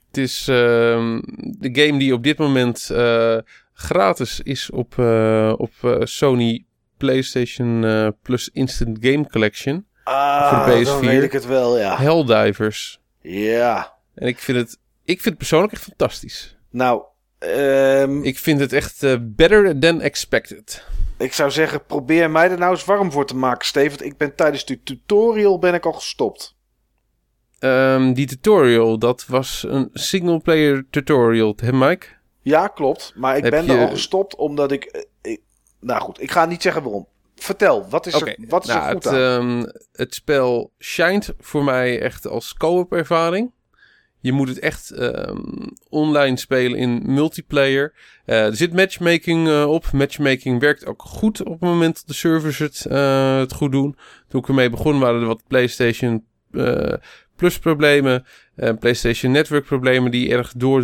Het is ehm, de game die op dit moment eh, gratis is op, eh, op eh, Sony PlayStation eh, Plus Instant Game Collection. Ah, Voor de dan PS4. weet ik het wel, ja. Helldivers. Ja. En ik vind het, ik vind het persoonlijk echt fantastisch. Nou, ehm, ik... Ik vind het echt eh, better than expected. zou zeggen, probeer mij er nou eens warm voor te maken, Steve. Want ik ben tijdens de tutorial ben ik al gestopt. Ehm, die tutorial, dat was een single player tutorial, hè Mike? Ja, klopt. Maar ik Heb ben je- er al gestopt omdat ik, eh, ik... Nou goed, ik ga niet zeggen waarom. Vertel, wat is, er, wat is nou, er goed het, aan? ehm, het spel shined voor mij echt als co-op ervaring. Je moet het echt ehm, online spelen in multiplayer. Eh, er zit matchmaking eh, op. Matchmaking werkt ook goed op het moment dat de servers het, eh, het goed doen. Toen ik ermee begon waren er wat PlayStation Plus problemen. PlayStation Network problemen die erg door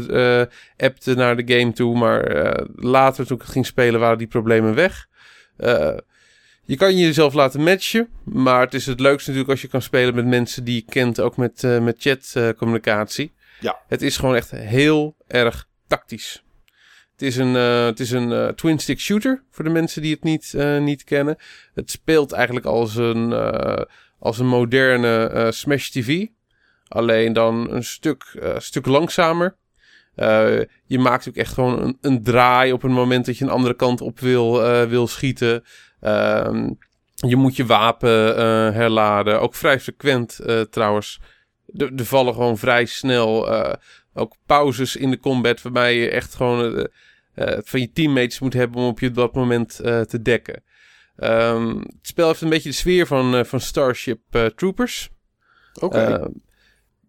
appten naar de game toe. Maar later toen ik het ging spelen waren die problemen weg. Je kan jezelf laten matchen, maar het is het leukste natuurlijk als je kan spelen met mensen die je kent, ook met, eh met chatcommunicatie. Ja. Het is gewoon echt heel erg tactisch. Het is een, eh, het is een eh, twin-stick shooter, voor de mensen die het niet, niet kennen. Het speelt eigenlijk als een, als een moderne Smash TV. Alleen dan een stuk, stuk langzamer. Eh, je maakt ook echt gewoon een, een draai op het moment dat je een andere kant op wil, eh, wil schieten. Ehm, je moet je wapen eh, herladen. Ook vrij frequent trouwens. Er vallen gewoon vrij snel ook pauzes in de combat. Waarbij je echt gewoon van je teammates moet hebben om op je dat moment te dekken. Ehm, het spel heeft een beetje de sfeer van, van Starship Troopers. Oké. Eh,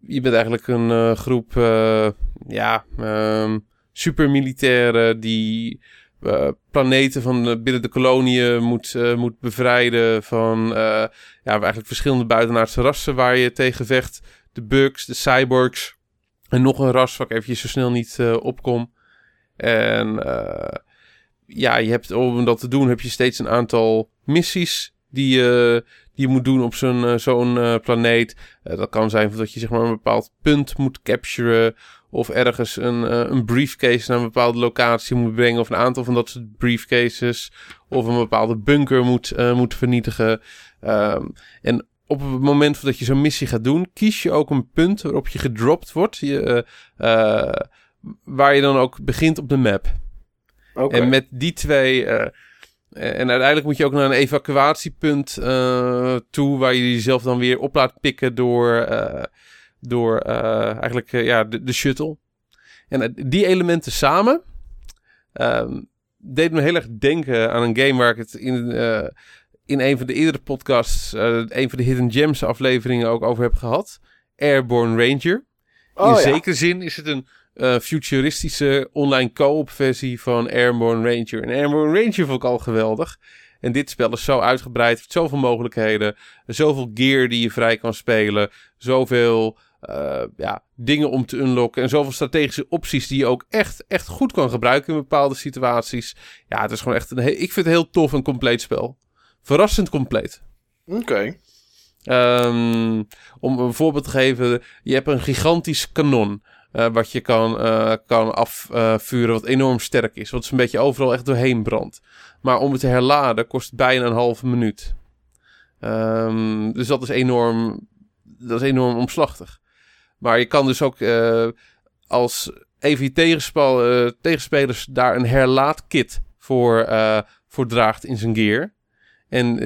je bent eigenlijk een eh, groep uh, ja, um, supermilitairen die uh, planeten van binnen de koloniën moet, moet bevrijden van ja, eigenlijk verschillende buitenaardse rassen waar je tegen vecht. De bugs, de cyborgs en nog een ras waar ik even zo snel niet opkom. En ja, je hebt, om dat te doen heb je steeds een aantal missies die je, die je moet doen op zo'n uh, zo'n uh, planeet. Dat kan zijn dat je zeg maar een bepaald punt moet capturen. Of ergens een, een briefcase naar een bepaalde locatie moet brengen. Of een aantal van dat soort briefcases. Of een bepaalde bunker moet, moet vernietigen. Um, en op het moment dat je zo'n missie gaat doen, kies je ook een punt waarop je gedropt wordt. Je, uh, waar je dan ook begint op de map. Okay. En met die twee. Uh, en uiteindelijk moet je ook naar een evacuatiepunt uh, toe, waar je jezelf dan weer op laat pikken door, uh, door eigenlijk ja, de, de, shuttle. En die elementen samen um, deed me heel erg denken aan een game waar ik het in, in een van de eerdere podcasts, een van de Hidden Gems afleveringen ook over heb gehad. Airborne Ranger. Oh, in ja. zekere zin is het een uh, futuristische online co-op versie van Airborne Ranger. En Airborne Ranger vond ik al geweldig. En dit spel is zo uitgebreid, heeft zoveel mogelijkheden, zoveel gear die je vrij kan spelen, zoveel uh, ja, dingen om te unlocken en zoveel strategische opties die je ook echt, echt goed kan gebruiken in bepaalde situaties. Ja, het is gewoon echt een, ik vind het heel tof en compleet spel. Verrassend compleet. Oké. Okay. Um, om een voorbeeld te geven, je hebt een gigantisch kanon. Uh, wat je kan, uh, kan afvuren, wat enorm sterk is. Wat is een beetje overal echt doorheen brandt. Maar om het te herladen kost bijna een halve minuut. Um, dus dat is enorm, dat is enorm omslachtig. Maar je kan dus ook uh, als even je tegenspel, tegenspelers daar een herlaadkit voor, voor draagt in zijn gear. En,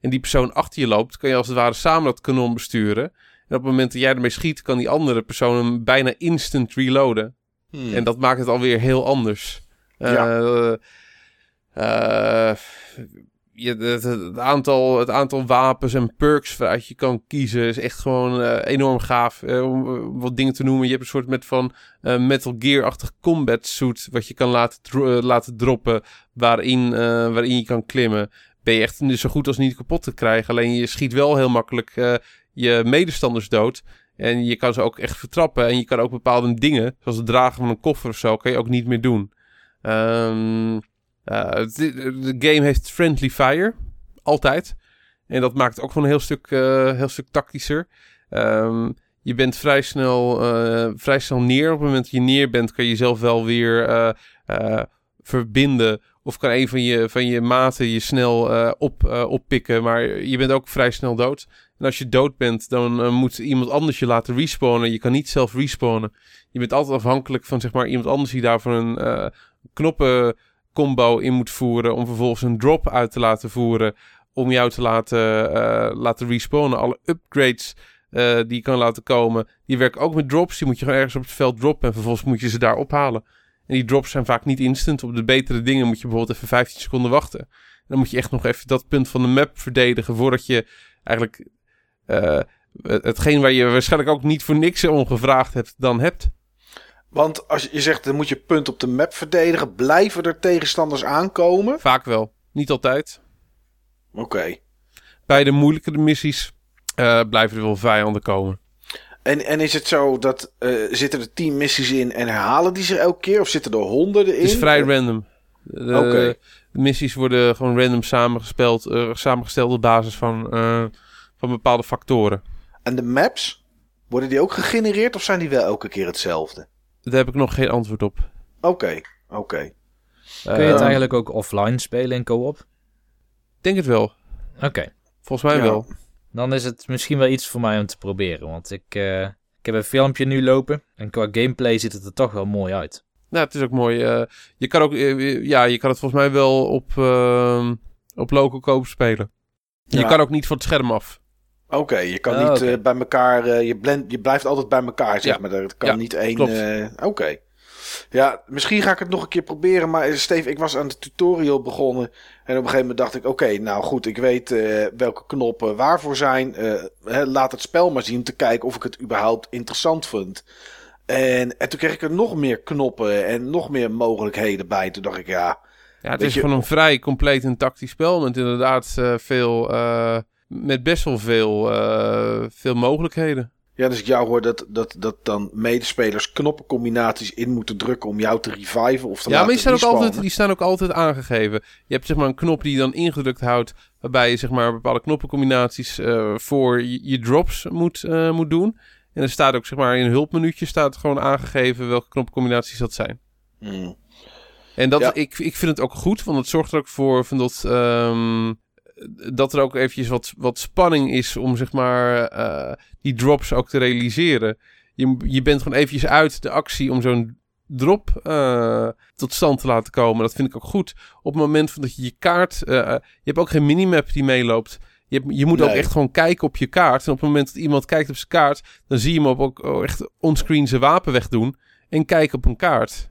en die persoon achter je loopt, kan je als het ware samen dat kanon besturen. En op het moment dat jij ermee schiet, kan die andere persoon hem bijna instant reloaden. Hmm. En dat maakt het alweer heel anders. Ja. Uh, je, het, aantal, het aantal wapens en perks waaruit je kan kiezen is echt gewoon uh, enorm gaaf. Om wat dingen te noemen. Je hebt een soort met van Metal Gear-achtig combat suit. Wat je kan laten, laten droppen. Waarin, waarin je kan klimmen. Ben je echt zo goed als niet kapot te krijgen. Alleen je schiet wel heel makkelijk je medestanders dood. En je kan ze ook echt vertrappen. En je kan ook bepaalde dingen, zoals het dragen van een koffer of zo, kan je ook niet meer doen. Um, de game heeft friendly fire. Altijd. En dat maakt het ook van een heel stuk, uh, heel stuk tactischer. Um, je bent vrij snel, uh, vrij snel neer. Op het moment dat je neer bent, kan je jezelf wel weer verbinden. Of kan een van je, van je maten je snel op, oppikken. Maar je bent ook vrij snel dood. En als je dood bent, dan moet iemand anders je laten respawnen. Je kan niet zelf respawnen. Je bent altijd afhankelijk van zeg maar, iemand anders die daarvoor een knoppen combo in moet voeren. Om vervolgens een drop uit te laten voeren. Om jou te laten, uh, laten respawnen. Alle upgrades uh, die je kan laten komen. Die werken ook met drops. Die moet je gewoon ergens op het veld droppen. En vervolgens moet je ze daar ophalen. En die drops zijn vaak niet instant. Op de betere dingen moet je bijvoorbeeld even 15 seconden wachten. En dan moet je echt nog even dat punt van de map verdedigen. Voordat je eigenlijk uh, hetgeen waar je waarschijnlijk ook niet voor niks om gevraagd hebt, dan hebt. Want als je zegt, dan moet je punt op de map verdedigen. Blijven er tegenstanders aankomen? Vaak wel. Niet altijd. Oké. Bij de moeilijkere missies uh, blijven er wel vijanden komen. En, en is het zo dat uh, zitten er tien missies in en herhalen die zich elke keer? Of zitten er honderden in? Het is vrij random. Oké. De missies worden gewoon random samengesteld, uh, samengesteld op basis van, van bepaalde factoren. En de maps, worden die ook gegenereerd of zijn die wel elke keer hetzelfde? Daar heb ik nog geen antwoord op. Oké, oké. Kun je het ehm, eigenlijk ook offline spelen in co-op? Denk het wel. Oké. Volgens mij wel. Dan is het misschien wel iets voor mij om te proberen. Want ik, uh, ik heb een filmpje nu lopen. En qua gameplay ziet het er toch wel mooi uit. Nou, het is ook mooi. Uh, je kan ook, uh, ja, je kan het volgens mij wel op, uh, op local koop spelen. Ja. Je kan ook niet van het scherm af. Oké, je kan oh, niet uh, bij elkaar, uh, je, blend, je blijft altijd bij elkaar, zeg ja. maar. Er kan ja, niet één. Uh, Oké. Okay. Ja, misschien ga ik het nog een keer proberen. Maar Steve, ik was aan de tutorial begonnen. En op een gegeven moment dacht ik: Oké, nou goed, ik weet welke knoppen waarvoor zijn. Hè, laat het spel maar zien om te kijken of ik het überhaupt interessant vind. En, en toen kreeg ik er nog meer knoppen en nog meer mogelijkheden bij. Toen dacht ik: Ja. Ja, het is je, gewoon een vrij compleet en tactisch spel. Met inderdaad veel met best wel veel, uh, veel mogelijkheden. Ja, dus ik jou hoor dat, dat, dat dan medespelers knoppencombinaties in moeten drukken om jou te reviven of te Ja, maar die staan, ook altijd, die staan ook altijd aangegeven. Je hebt zeg maar een knop die je dan ingedrukt houdt, waarbij je zeg maar bepaalde knoppencombinaties uh, voor je, je, drops moet, uh, moet doen. En er staat ook zeg maar in een hulpmenuutje staat gewoon aangegeven welke knoppencombinaties dat zijn. Hmm. En dat, ik, ik vind het ook goed, want het zorgt er ook voor van dat... Um, dat er ook eventjes wat, wat spanning is om zeg maar uh, die drops ook te realiseren. Je, je bent gewoon eventjes uit de actie om zo'n drop uh, tot stand te laten komen. Dat vind ik ook goed. Op het moment van dat je je kaart... Uh, je hebt ook geen minimap die meeloopt. Je, je moet ook echt gewoon kijken op je kaart. En op het moment dat iemand kijkt op zijn kaart... dan zie je hem ook oh, echt onscreen zijn wapen wegdoen. En kijken op een kaart.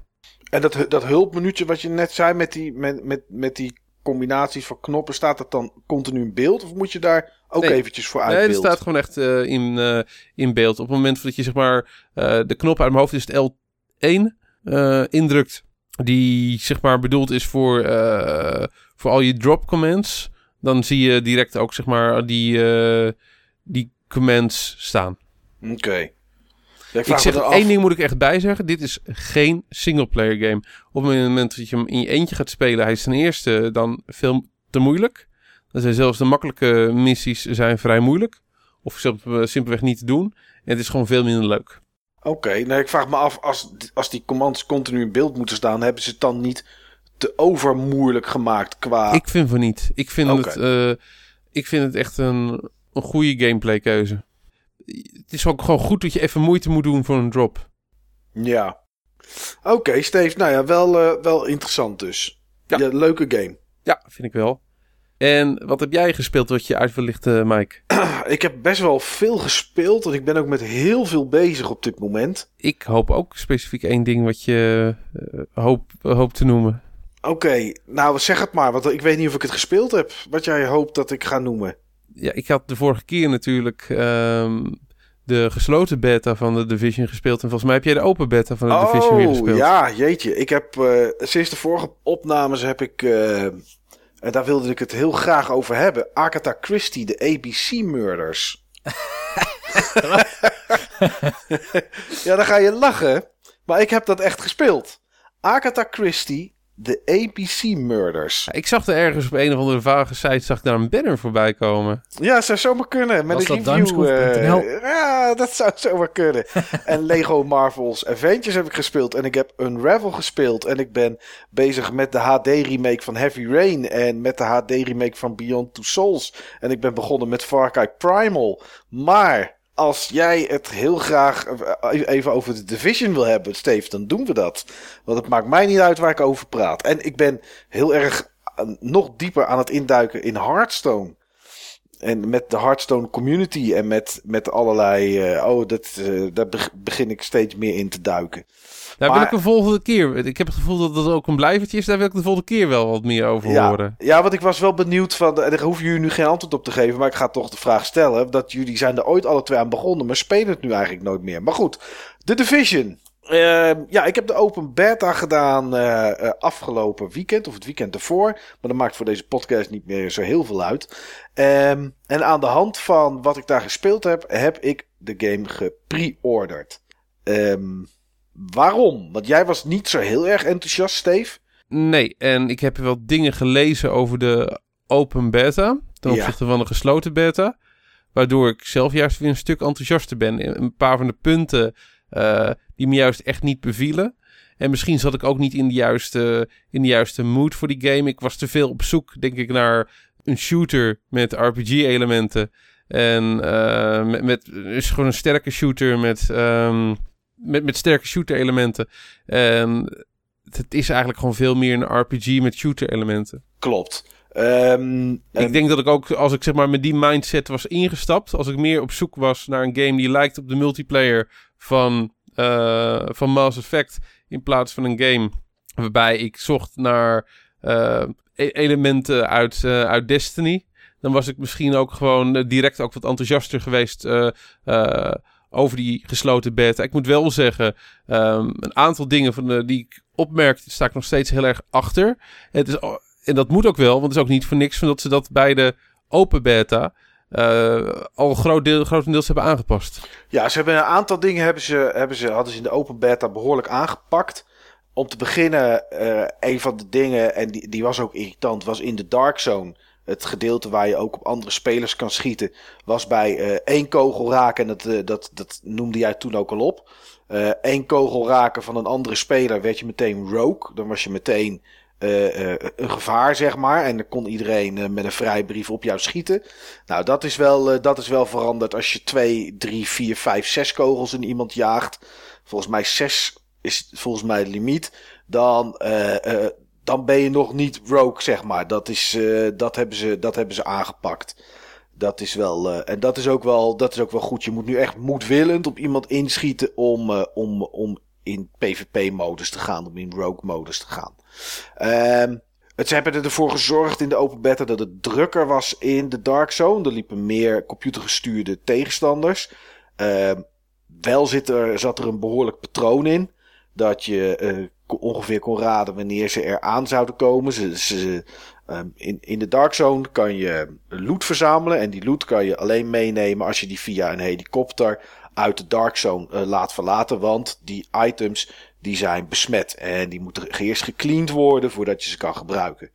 En dat, dat hulpminuutje wat je net zei met die, met, met, met die combinaties van knoppen, staat dat dan continu in beeld? Of moet je daar ook eventjes voor uit Nee, het staat gewoon echt uh, in, uh, in beeld. Op het moment dat je zeg maar uh, de knop uit mijn hoofd is het L1 indrukt, die zeg maar bedoeld is voor, voor al je drop commands, dan zie je direct ook zeg maar die, die commands staan. Oké ik, zeg één ding moet ik echt bijzeggen. Dit is geen singleplayer game. Op het moment dat je hem in je eentje gaat spelen, hij is ten eerste dan veel te moeilijk. Dan zijn zelfs de makkelijke missies zijn vrij moeilijk. Of simpelweg niet te doen. En het is gewoon veel minder leuk. Oké, okay, nou ik vraag me af, als, als die commands continu in beeld moeten staan, hebben ze het dan niet te overmoeilijk gemaakt qua... Ik vind van niet. Ik vind, het, uh, ik vind het echt een, een goede gameplay keuze het is ook gewoon goed dat je even moeite moet doen voor een drop. Ja. Oké, okay, Steve. Nou ja, wel, uh, wel interessant dus. Ja. leuke game. Ja, vind ik wel. En wat heb jij gespeeld wat je uit wil lichten, Mike? Ik heb best wel veel gespeeld en ik ben ook met heel veel bezig op dit moment. Ik hoop ook specifiek één ding wat je uh, hoop, hoopt te noemen. Oké, nou zeg het maar, want ik weet niet of ik het gespeeld heb. Wat jij hoopt dat ik ga noemen. Ja, ik had de vorige keer natuurlijk um, de gesloten beta van de Division gespeeld. En volgens mij heb jij de open beta van de oh, Division weer gespeeld. ja, jeetje. Ik heb uh, sinds de vorige opnames heb ik... Uh, en daar wilde ik het heel graag over hebben. Agatha Christie, de ABC Murders. ja, dan ga je lachen. Maar ik heb dat echt gespeeld. Agatha Christie, de APC Murders. ik zag er ergens op een of andere vage site zag ik daar een banner voorbij komen. Ja, zou zomaar kunnen. Met Was een dat review. Duimschroef.nl? ja, dat zou zomaar kunnen. en Lego Marvel's Avengers heb ik gespeeld. En ik heb Unravel gespeeld. En ik ben bezig met de HD remake van Heavy Rain. En met de HD remake van Beyond Two Souls. En ik ben begonnen met Far Cry Primal. Maar als jij het heel graag even over de Division wil hebben, Steve, dan doen we dat. Want het maakt mij niet uit waar ik over praat. En ik ben heel erg nog dieper aan het induiken in Hearthstone. En met de Hearthstone community en met, met allerlei. Uh, oh, dat, daar begin ik steeds meer in te duiken. Daar wil ik de volgende keer. Ik heb het gevoel dat dat ook een blijvertje is. Daar wil ik de volgende keer wel wat meer over ja, horen. Ja, want ik was wel benieuwd van. En daar hoeven jullie nu geen antwoord op te geven. Maar ik ga toch de vraag stellen. Dat jullie zijn er ooit alle twee aan begonnen. Maar spelen het nu eigenlijk nooit meer. Maar goed, de Division. Uh, ja, ik heb de open beta gedaan uh, uh, afgelopen weekend. Of het weekend ervoor. Maar dat maakt voor deze podcast niet meer zo heel veel uit. Um, en aan de hand van wat ik daar gespeeld heb. Heb ik de game gepre-orderd. Um, Waarom? Want jij was niet zo heel erg enthousiast, Steve. Nee, en ik heb wel dingen gelezen over de open beta ten opzichte ja. van de gesloten beta. Waardoor ik zelf juist weer een stuk enthousiaster ben. Een paar van de punten uh, die me juist echt niet bevielen. En misschien zat ik ook niet in de juiste, in de juiste mood voor die game. Ik was te veel op zoek, denk ik, naar een shooter met RPG-elementen. En uh, met, met is gewoon een sterke shooter met um, met, met sterke shooter-elementen. En het is eigenlijk gewoon veel meer een RPG met shooter-elementen. Klopt. Um, ik en... denk dat ik ook, als ik zeg maar met die mindset was ingestapt, als ik meer op zoek was naar een game die lijkt op de multiplayer van, uh, van Mass Effect, in plaats van een game waarbij ik zocht naar uh, elementen uit, uh, uit Destiny, dan was ik misschien ook gewoon direct ook wat enthousiaster geweest over die gesloten beta. Ik moet wel zeggen, um, een aantal dingen van de, die ik opmerk, sta ik nog steeds heel erg achter. Het is, en dat moet ook wel, want het is ook niet voor niks van dat ze dat bij de open beta uh, al groot deel, grotendeels hebben aangepast. Ja, ze hebben een aantal dingen hebben ze, hebben ze, hadden ze in de open beta behoorlijk aangepakt. Om te beginnen, uh, een van de dingen, en die, die was ook irritant, was in de Dark Zone het gedeelte waar je ook op andere spelers kan schieten, was bij uh, één kogel raken. En dat, uh, dat, dat noemde jij toen ook al op. Uh, één kogel raken van een andere speler werd je meteen rogue. Dan was je meteen een gevaar, zeg maar. En dan kon iedereen met een vrijbrief op jou schieten. Nou, dat is wel, dat is wel veranderd als je twee, drie, vier, vijf, zes kogels in iemand jaagt. Volgens mij zes is volgens mij de limiet. Dan dan ben je nog niet rogue, zeg maar. Dat, is, uh, dat, hebben, ze, dat hebben ze aangepakt. Dat is wel. Uh, en dat is, ook wel, dat is ook wel goed. Je moet nu echt moedwillend op iemand inschieten om, uh, om, om in PvP-modus te gaan, om in rogue-modus te gaan. Um, het, ze hebben ervoor gezorgd in de open beta dat het drukker was in de Dark Zone. Er liepen meer computergestuurde tegenstanders. Uh, wel zit er, zat er een behoorlijk patroon in. Dat je ongeveer kon raden wanneer ze er aan zouden komen. Ze, ze, um, in, in de Dark Zone kan je loot verzamelen. En die loot kan je alleen meenemen als je die via een helikopter uit de Dark Zone uh, laat verlaten. Want die items die zijn besmet. En die moeten eerst gecleaned worden voordat je ze kan gebruiken.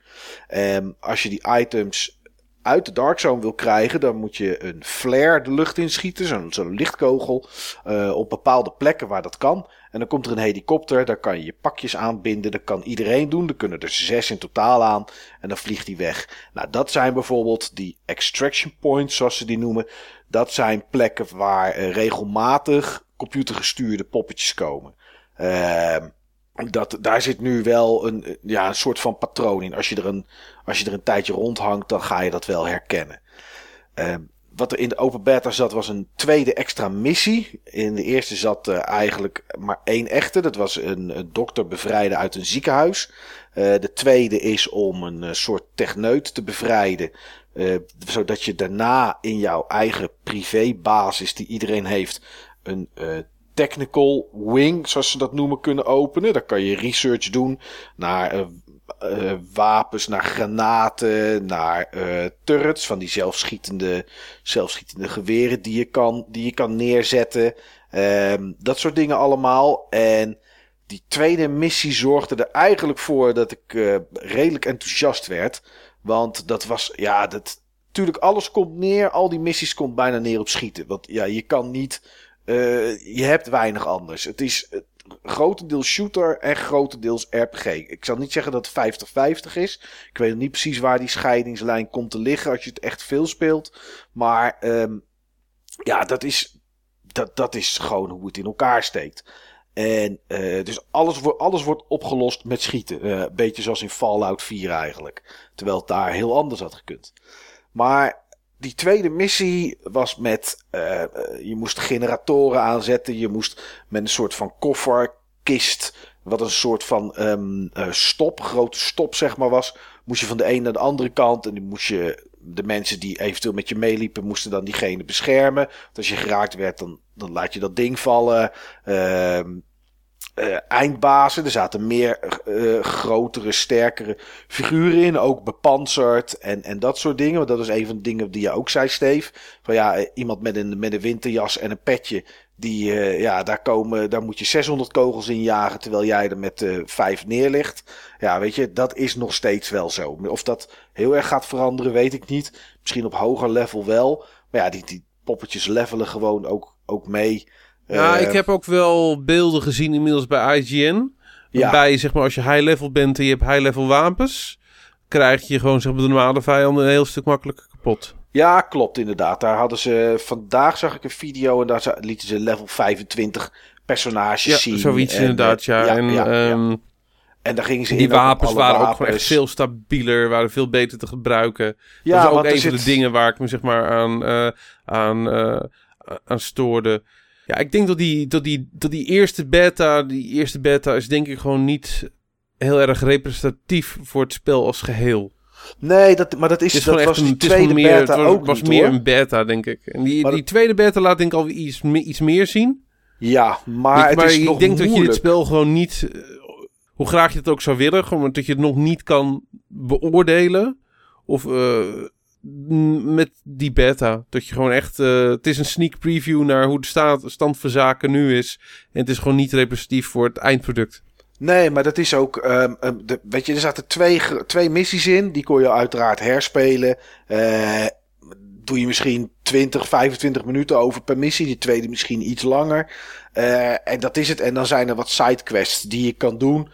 Um, als je die items uit de Dark Zone wil krijgen, dan moet je een flare de lucht inschieten. Zo'n zo'n lichtkogel. Uh, op bepaalde plekken waar dat kan. En dan komt er een helikopter, daar kan je je pakjes aanbinden. Dat kan iedereen doen. Er kunnen er zes in totaal aan. En dan vliegt hij weg. Nou, dat zijn bijvoorbeeld die extraction points, zoals ze die noemen. Dat zijn plekken waar uh, regelmatig computergestuurde poppetjes komen. Uh, dat, daar zit nu wel een, ja, een soort van patroon in. Als je, er een, als je er een tijdje rondhangt, dan ga je dat wel herkennen. Uh, wat er in de open beta zat, was een tweede extra missie. In de eerste zat uh, eigenlijk maar één echte. Dat was een, dokter bevrijden uit een ziekenhuis. Uh, de tweede is om een uh, soort techneut te bevrijden. zodat je daarna in jouw eigen privébasis die iedereen heeft, een technical wing, zoals ze dat noemen, kunnen openen. Daar kan je research doen naar uh, wapens, naar granaten, naar uh, turrets van die zelfschietende, zelfschietende geweren die je kan, die je kan neerzetten. Um, dat soort dingen allemaal. En die tweede missie zorgde er eigenlijk voor dat ik redelijk enthousiast werd. Want dat was, ja, dat. Natuurlijk, alles komt neer. Al die missies komt bijna neer op schieten. Want ja, je kan niet je hebt weinig anders. Het is grotendeels shooter en grotendeels RPG. Ik zal niet zeggen dat het 50-50 is. Ik weet niet precies waar die scheidingslijn komt te liggen als je het echt veel speelt. Maar um, ja, dat is, dat, dat is gewoon hoe het in elkaar steekt. En uh, dus alles, wordt alles wordt opgelost met schieten. Een beetje zoals in Fallout 4 eigenlijk. Terwijl het daar heel anders had gekund. Maar die tweede missie was met. Uh, je moest generatoren aanzetten. Je moest met een soort van kofferkist. Wat een soort van um, stop, grote stop zeg maar was. Moest je van de ene naar de andere kant. En die moest je. De mensen die eventueel met je meeliepen, moesten dan diegene beschermen. Want als je geraakt werd, dan, dan laat je dat ding vallen. Uh, uh, eindbazen. Er zaten meer uh, grotere, sterkere figuren in. Ook bepanserd en, en dat soort dingen. Want dat is een van de dingen die je ook zei, Steve. Van ja, eh, iemand met een, met een winterjas en een petje. Die, ja, daar, komen, daar moet je 600 kogels in jagen. Terwijl jij er met vijf neerligt. Ja, weet je, dat is nog steeds wel zo. Of dat heel erg gaat veranderen, weet ik niet. Misschien op hoger level wel. Maar ja, die, die poppetjes levelen gewoon ook, ook mee. Ja, uh, ik heb ook wel beelden gezien inmiddels bij IGN. Waarbij zeg maar, als je high level bent en je hebt high level wapens, krijg je gewoon zeg maar, de normale vijanden een heel stuk makkelijker kapot. Ja, klopt inderdaad. Daar hadden ze vandaag zag ik een video en daar lieten ze level 25 personages ja, zien. Zoiets en, inderdaad, ja. ja, en, um, en daar gingen ze die in wapens waren wapens. ook gewoon echt veel stabieler, waren veel beter te gebruiken. Ja, dat is ook een van de dingen waar ik me zeg maar aan, uh, aan, uh, aan stoorde. Ja, ik denk dat die, dat, die, dat die eerste beta, die eerste beta is denk ik gewoon niet heel erg representatief voor het spel als geheel. Nee, dat, maar dat is, dat was een, die tweede meer, beta was, ook was niet, meer hoor. een beta, denk ik. En die, Maar die tweede beta laat denk ik al iets, iets meer zien. Ja, maar maar het is ik nog denk dat je dit spel gewoon niet, eh, hoe graag je het ook zou willen, gewoon dat je het nog niet kan beoordelen. Of eh, met die beta. Dat je gewoon echt, eh, het is een sneak preview naar hoe de staat, stand van zaken nu is. En het is gewoon niet representatief voor het eindproduct. Nee, maar dat is ook. ehm, ehm, de, weet je, er zaten twee, twee missies in. Die kon je uiteraard herspelen. Eh, doe je misschien 20, 25 minuten over per missie. Die tweede misschien iets langer. Eh, en dat is het. En dan zijn er wat sidequests die je kan doen.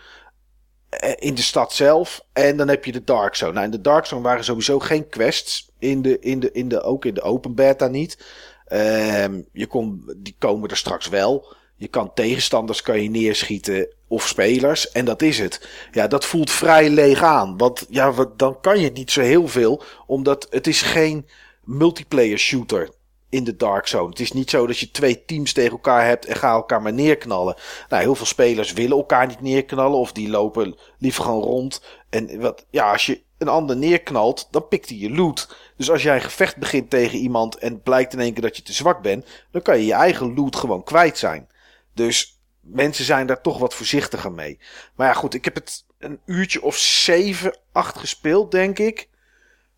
Eh, In de stad zelf. En dan heb je de Dark Zone. Nou, in de Dark Zone waren sowieso geen quests. In de, in de, in de, ook in de open beta niet. Ehm, je kon, die komen er straks wel. Je kan tegenstanders kan je neerschieten of spelers. En dat is het. Ja, dat voelt vrij leeg aan. Want ja, wat, dan kan je niet zo heel veel. Omdat het is geen multiplayer shooter in de Dark Zone. Het is niet zo dat je twee teams tegen elkaar hebt en ga elkaar maar neerknallen. Nou, heel veel spelers willen elkaar niet neerknallen. Of die lopen liever gewoon rond. En wat, ja, als je een ander neerknalt, dan pikt hij je loot. Dus als jij een gevecht begint tegen iemand en blijkt in één keer dat je te zwak bent, dan kan je je eigen loot gewoon kwijt zijn. Dus mensen zijn daar toch wat voorzichtiger mee. Maar ja, goed, ik heb het een uurtje of zeven, acht gespeeld, denk ik.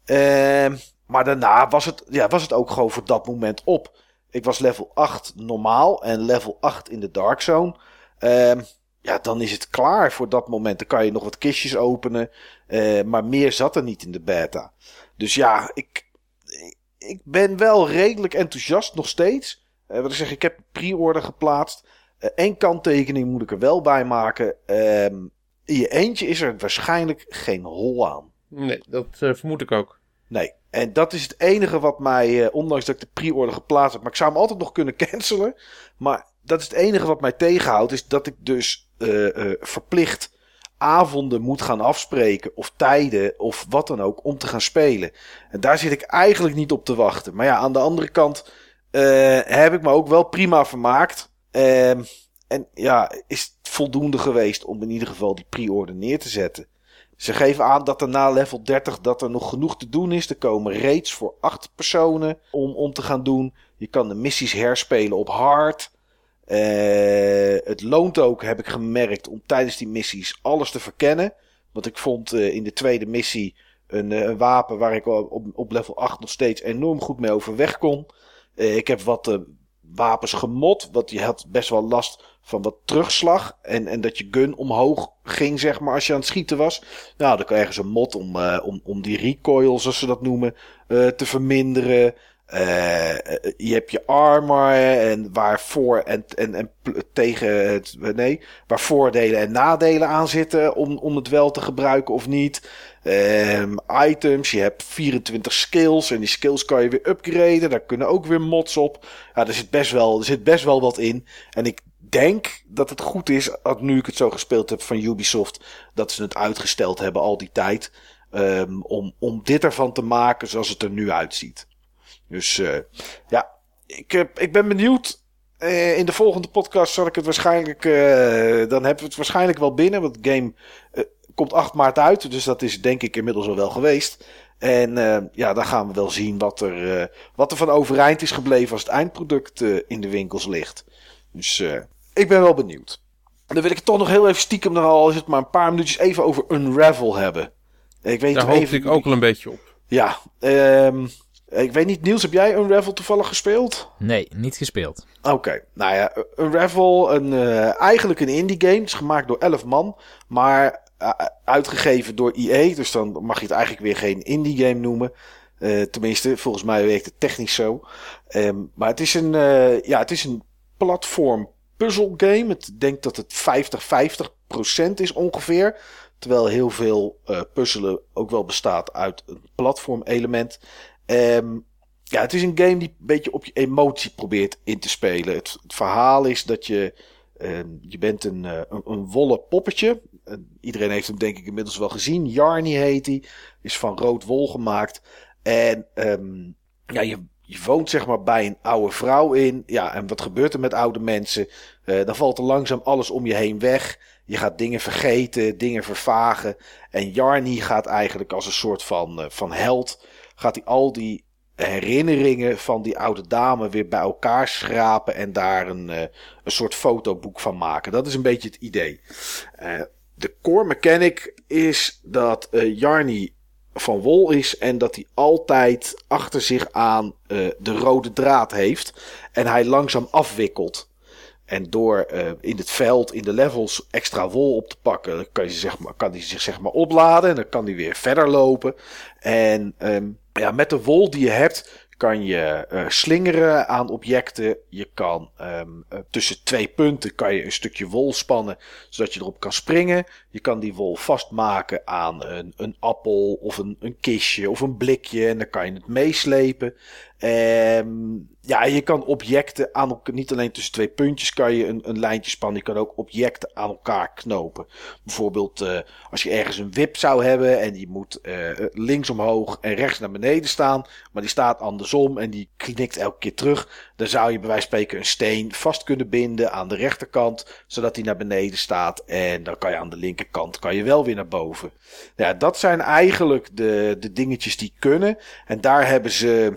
Ehm, maar daarna was het, ja, was het ook gewoon voor dat moment op. Ik was level 8 normaal en level 8 in de Dark Zone. Ehm, ja, dan is het klaar voor dat moment. Dan kan je nog wat kistjes openen. eh, maar meer zat er niet in de beta. Dus ja, ik, ik ben wel redelijk enthousiast nog steeds. Eh, wat ik zeg, ik heb pre-order geplaatst. Eén kanttekening moet ik er wel bij maken. Ehm, in je eentje is er waarschijnlijk geen hol aan. Nee, dat eh, vermoed ik ook. Nee, en dat is het enige wat mij, eh, ondanks dat ik de pre-order geplaatst heb, maar ik zou hem altijd nog kunnen cancelen. Maar dat is het enige wat mij tegenhoudt. Is dat ik dus uh, verplicht avonden moet gaan afspreken. Of tijden of wat dan ook. Om te gaan spelen. En daar zit ik eigenlijk niet op te wachten. Maar ja, aan de andere kant heb ik me ook wel prima vermaakt. Ehm, en ja, is het voldoende geweest om in ieder geval die pre-order neer te zetten. Ze geven aan dat er na level 30 dat er nog genoeg te doen is. Er komen raids voor 8 personen om, om te gaan doen. Je kan de missies herspelen op hard. Uh, het loont ook, heb ik gemerkt, om tijdens die missies alles te verkennen. Want ik vond uh, in de tweede missie een, een wapen waar ik op, op level 8 nog steeds enorm goed mee overweg kon. ik heb wat wapens gemod, want je had best wel last van wat terugslag. En, en dat je gun omhoog ging, zeg maar, als je aan het schieten was. Nou, dan kan ergens een mod om, uh, om, om die recoil, zoals ze dat noemen, uh, te verminderen. Uh, je hebt je armor en waarvoor en, en, en tegen het, nee, waar voordelen en nadelen aan zitten om, om het wel te gebruiken of niet. Um, items, je hebt 24 skills en die skills kan je weer upgraden. Daar kunnen ook weer mods op. Ja, er zit best wel, er zit best wel wat in. En ik denk dat het goed is, nu ik het zo gespeeld heb van Ubisoft, dat ze het uitgesteld hebben al die tijd. Um, om, om dit ervan te maken zoals het er nu uitziet. Dus uh, ja, ik, ik ben benieuwd. Uh, in de volgende podcast zal ik het waarschijnlijk. Dan hebben we het waarschijnlijk wel binnen. Want het game komt 8 maart uit. Dus dat is denk ik inmiddels al wel geweest. En ja, dan gaan we wel zien wat er, wat er van overeind is gebleven als het eindproduct in de winkels ligt. Dus ik ben wel benieuwd. En dan wil ik het toch nog heel even stiekem, nog al is het maar een paar minuutjes, even over Unravel hebben. Ik weet Daar hoop ik ook al een beetje op. Ja, um, ik weet niet, Niels, heb jij Unravel toevallig gespeeld? Nee, niet gespeeld. Oké, nou ja, Unravel, een, uh, eigenlijk een indie game. Het is gemaakt door 11 man, maar uh, uitgegeven door EA. Dus dan mag je het eigenlijk weer geen indie game noemen. Uh, tenminste, volgens mij werkt het technisch zo. Um, maar het is een, ja, het is een platform puzzle game. Ik denk dat het 50-50% is ongeveer. Terwijl heel veel uh, puzzelen ook wel bestaat uit een platform element. Um, ja, het is een game die een beetje op je emotie probeert in te spelen. Het, het verhaal is dat je. Um, je bent een, uh, een, wollen poppetje. Iedereen heeft hem denk ik inmiddels wel gezien. Jarny heet hij. Is van rood wol gemaakt. En um, ja, je, je woont zeg maar bij een oude vrouw in. Ja, en wat gebeurt er met oude mensen? Uh, dan valt er langzaam alles om je heen weg. Je gaat dingen vergeten, dingen vervagen. En Jarny gaat eigenlijk als een soort van, uh, van held gaat hij al die herinneringen van die oude dame weer bij elkaar schrapen en daar een, uh, een soort fotoboek van maken. Dat is een beetje het idee. De core mechanic is dat Jarny van wol is en dat hij altijd achter zich aan de rode draad heeft en hij langzaam afwikkelt. En door uh, in het veld, in de levels, extra wol op te pakken, kan, zeg maar, kan hij zich zeg maar opladen. En dan kan hij weer verder lopen. En um, ja, met de wol die je hebt, kan je uh, slingeren aan objecten. Je kan um, tussen twee punten kan je een stukje wol spannen, zodat je erop kan springen. Je kan die wol vastmaken aan een, een appel of een, een kistje of een blikje. En dan kan je het meeslepen. Um, ja, je kan objecten aan niet alleen tussen twee puntjes kan je een, een lijntje spannen. Je kan ook objecten aan elkaar knopen. Bijvoorbeeld uh, als je ergens een wip zou hebben en die moet uh, links omhoog en rechts naar beneden staan. Maar die staat andersom en die knikt elke keer terug. Dan zou je bij wijze van spreken een steen vast kunnen binden aan de rechterkant. Zodat die naar beneden staat. En dan kan je aan de linkerkant kan je wel weer naar boven. Ja, dat zijn eigenlijk de, de dingetjes die kunnen. En daar hebben ze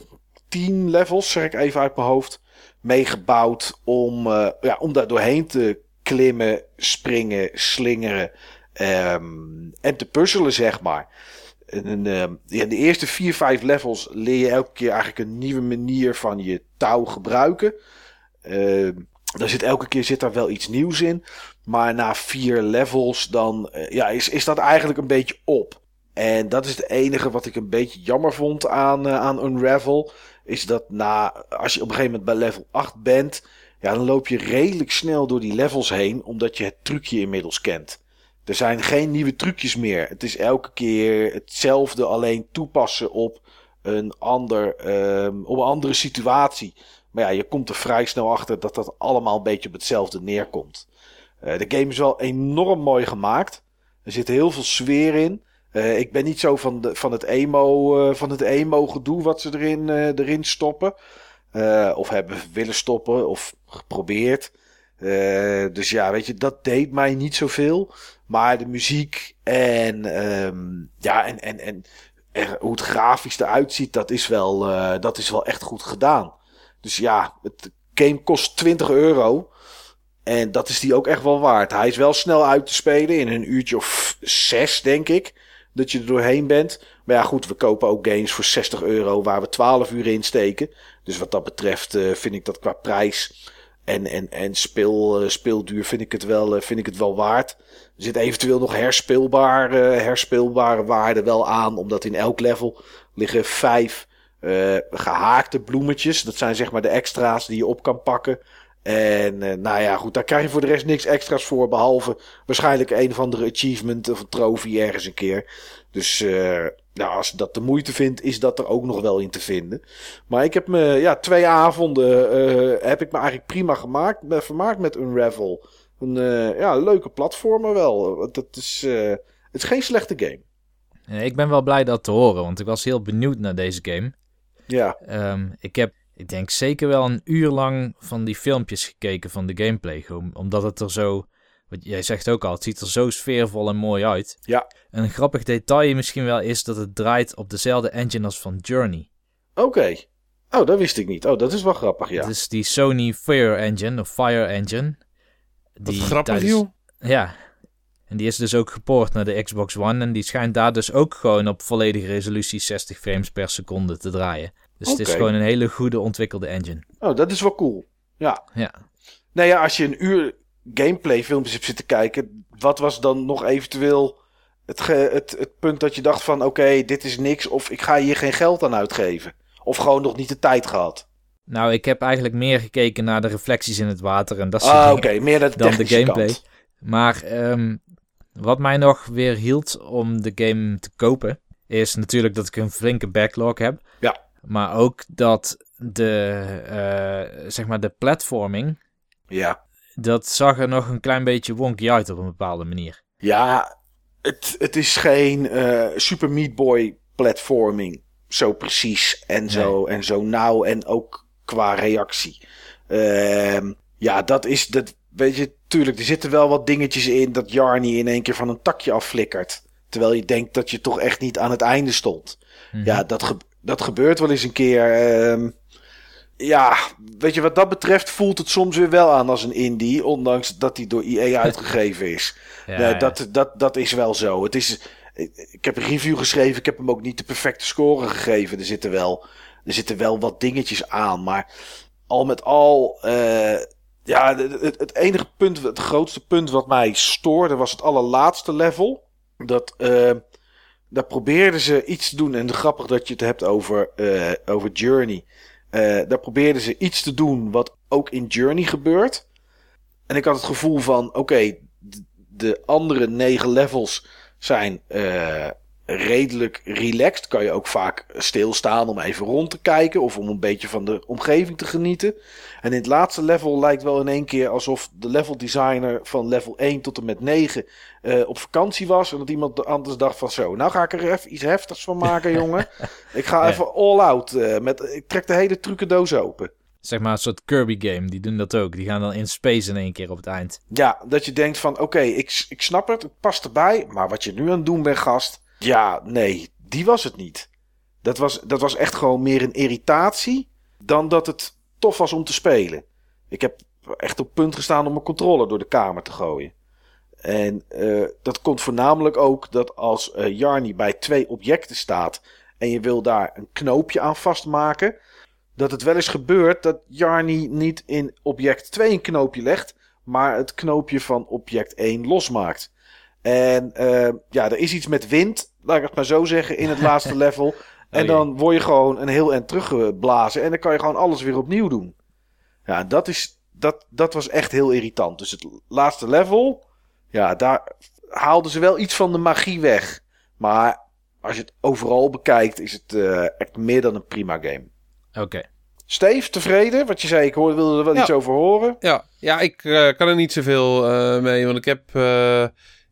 10 levels, zeg ik even uit mijn hoofd, meegebouwd om, uh, ja, om daar doorheen te klimmen, springen, slingeren um, en te puzzelen, zeg maar. En, in de eerste 4, 5 levels leer je elke keer eigenlijk een nieuwe manier van je touw gebruiken. Uh, daar zit elke keer zit daar wel iets nieuws in. Maar na vier levels dan uh, ja, is, is dat eigenlijk een beetje op. En dat is het enige wat ik een beetje jammer vond aan, uh, aan Unravel is dat na, als je op een gegeven moment bij level 8 bent, ja, dan loop je redelijk snel door die levels heen, omdat je het trucje inmiddels kent. Er zijn geen nieuwe trucjes meer. Het is elke keer hetzelfde, alleen toepassen op een, ander, um, op een andere situatie. Maar ja, je komt er vrij snel achter dat dat allemaal een beetje op hetzelfde neerkomt. Uh, de game is wel enorm mooi gemaakt. Er zit heel veel sfeer in. Uh, ik ben niet zo van, de, van het emo, uh, van het emo gedoe wat ze erin, erin stoppen. of hebben willen stoppen of geprobeerd. dus ja, weet je, dat deed mij niet zoveel. Maar de muziek en, um, ja, en, en, en, en, hoe het grafisch eruit ziet, dat is wel, dat is wel echt goed gedaan. Dus ja, het game kost 20 euro. En dat is die ook echt wel waard. Hij is wel snel uit te spelen in een uurtje of zes, denk ik. Dat je er doorheen bent. Maar ja, goed, we kopen ook games voor 60 euro waar we 12 uur in steken. Dus wat dat betreft uh, vind ik dat qua prijs en, en, en speel, uh, speelduur vind ik, het wel, uh, vind ik het wel waard. Er zit eventueel nog herspeelbare, herspeelbare waarde wel aan. Omdat in elk level liggen vijf gehaakte bloemetjes. Dat zijn zeg maar de extra's die je op kan pakken. En uh, nou ja, goed, daar krijg je voor de rest niks extra's voor. Behalve waarschijnlijk een of andere achievement of een trofee ergens een keer. Dus uh, nou, als je dat de moeite vindt, is dat er ook nog wel in te vinden. Maar ik heb me, ja, twee avonden uh, heb ik me eigenlijk prima gemaakt, vermaakt met Unravel. Een ja, leuke platformer wel. Dat is, het is geen slechte game. Ik ben wel blij dat te horen, want ik was heel benieuwd naar deze game. Ja. Um, ik heb ik denk zeker wel een uur lang van die filmpjes gekeken van de gameplay. Omdat het er zo, wat jij zegt ook al, het ziet er zo sfeervol en mooi uit. Ja. Een grappig detail misschien wel is dat het draait op dezelfde engine als van Journey. Oké. Oh, dat wist ik niet. Oh, dat is wel grappig, ja. Het is die Sony Fire Engine, of Fire Engine. Die Wat grappig, tijdens... Ja. En die is dus ook gepoord naar de Xbox One. En die schijnt daar dus ook gewoon op volledige resolutie 60 frames per seconde te draaien. Dus het is gewoon een hele goede ontwikkelde engine. Oh, dat is wel cool. Ja. Ja. Nou ja, als je een uur gameplay filmpjes hebt zitten kijken, wat was dan nog eventueel het, het, het punt dat je dacht van oké, dit is niks of ik ga hier geen geld aan uitgeven? Of gewoon nog niet de tijd gehad? Nou, ik heb eigenlijk meer gekeken naar de reflecties in het water en dat soort ah, oké, meer de dan de gameplay. Maar um, wat mij nog weer hield om de game te kopen, is natuurlijk dat ik een flinke backlog heb. Ja. Maar ook dat de, uh, zeg maar de platforming. Ja. Dat zag er nog een klein beetje wonky uit op een bepaalde manier. Ja, het, het is geen uh, Super Meat Boy platforming. Zo precies en zo en zo nauw. En ook qua reactie. Uh, ja, dat is. Dat, weet je, tuurlijk, er zitten wel wat dingetjes in dat Jarny in één keer van een takje afflikkert. Terwijl je denkt dat je toch echt niet aan het einde stond. Mhm. Ja, dat, dat gebeurt wel eens een keer. Uh, ja, weet je, wat dat betreft voelt het soms weer wel aan als een indie. Ondanks dat hij door EA uitgegeven is. ja, Dat, dat, dat is wel zo. Het is, ik heb een review geschreven. Ik heb hem ook niet de perfecte score gegeven. Er zitten wel, er zitten wel wat dingetjes aan. Maar al met al. Uh, ja, het, het, enige punt, het grootste punt wat mij stoorde was het allerlaatste level. Dat. Uh, daar probeerden ze iets te doen. En grappig dat je het hebt over, uh, over Journey. Uh, daar probeerden ze iets te doen wat ook in Journey gebeurt. En ik had het gevoel van: oké, de andere negen levels zijn uh, redelijk relaxed. Kan je ook vaak stilstaan om even rond te kijken of om een beetje van de omgeving te genieten. En in het laatste level lijkt wel in één keer alsof de level designer van level 1 tot en met 9 uh, op vakantie was. En dat iemand anders dacht van zo, nou ga ik er even iets heftigs van maken jongen. ik ga even all out. Uh, met, ik trek de hele trucendoos open. Zeg maar een soort Kirby game, die doen dat ook. Die gaan dan in space in één keer op het eind. Ja, dat je denkt van oké, ik, ik snap het, het past erbij. Maar wat je nu aan het doen bent gast, ja, nee, die was het niet. Dat was, dat was echt gewoon meer een irritatie dan dat het tof was om te spelen. Ik heb echt op punt gestaan om mijn controller door de kamer te gooien. En uh, dat komt voornamelijk ook dat als uh, Jarny bij twee objecten staat en je wil daar een knoopje aan vastmaken, dat het wel eens gebeurt dat Jarny niet in object 2 een knoopje legt, maar het knoopje van object 1 losmaakt. En uh, ja, er is iets met wind, laat ik het maar zo zeggen, in het laatste level. En oh dan word je gewoon een heel eind teruggeblazen en dan kan je gewoon alles weer opnieuw doen. Ja, dat, is, dat, dat was echt heel irritant. Dus het laatste level, ja, daar haalden ze wel iets van de magie weg. Maar als je het overal bekijkt, is het uh, echt meer dan een prima game. Oké. Steve, tevreden? Wat je zei, ik hoorde, wilde er wel Ja. iets over horen. Ja, ja ik eh, kan er niet zoveel eh, mee, want ik heb, eh,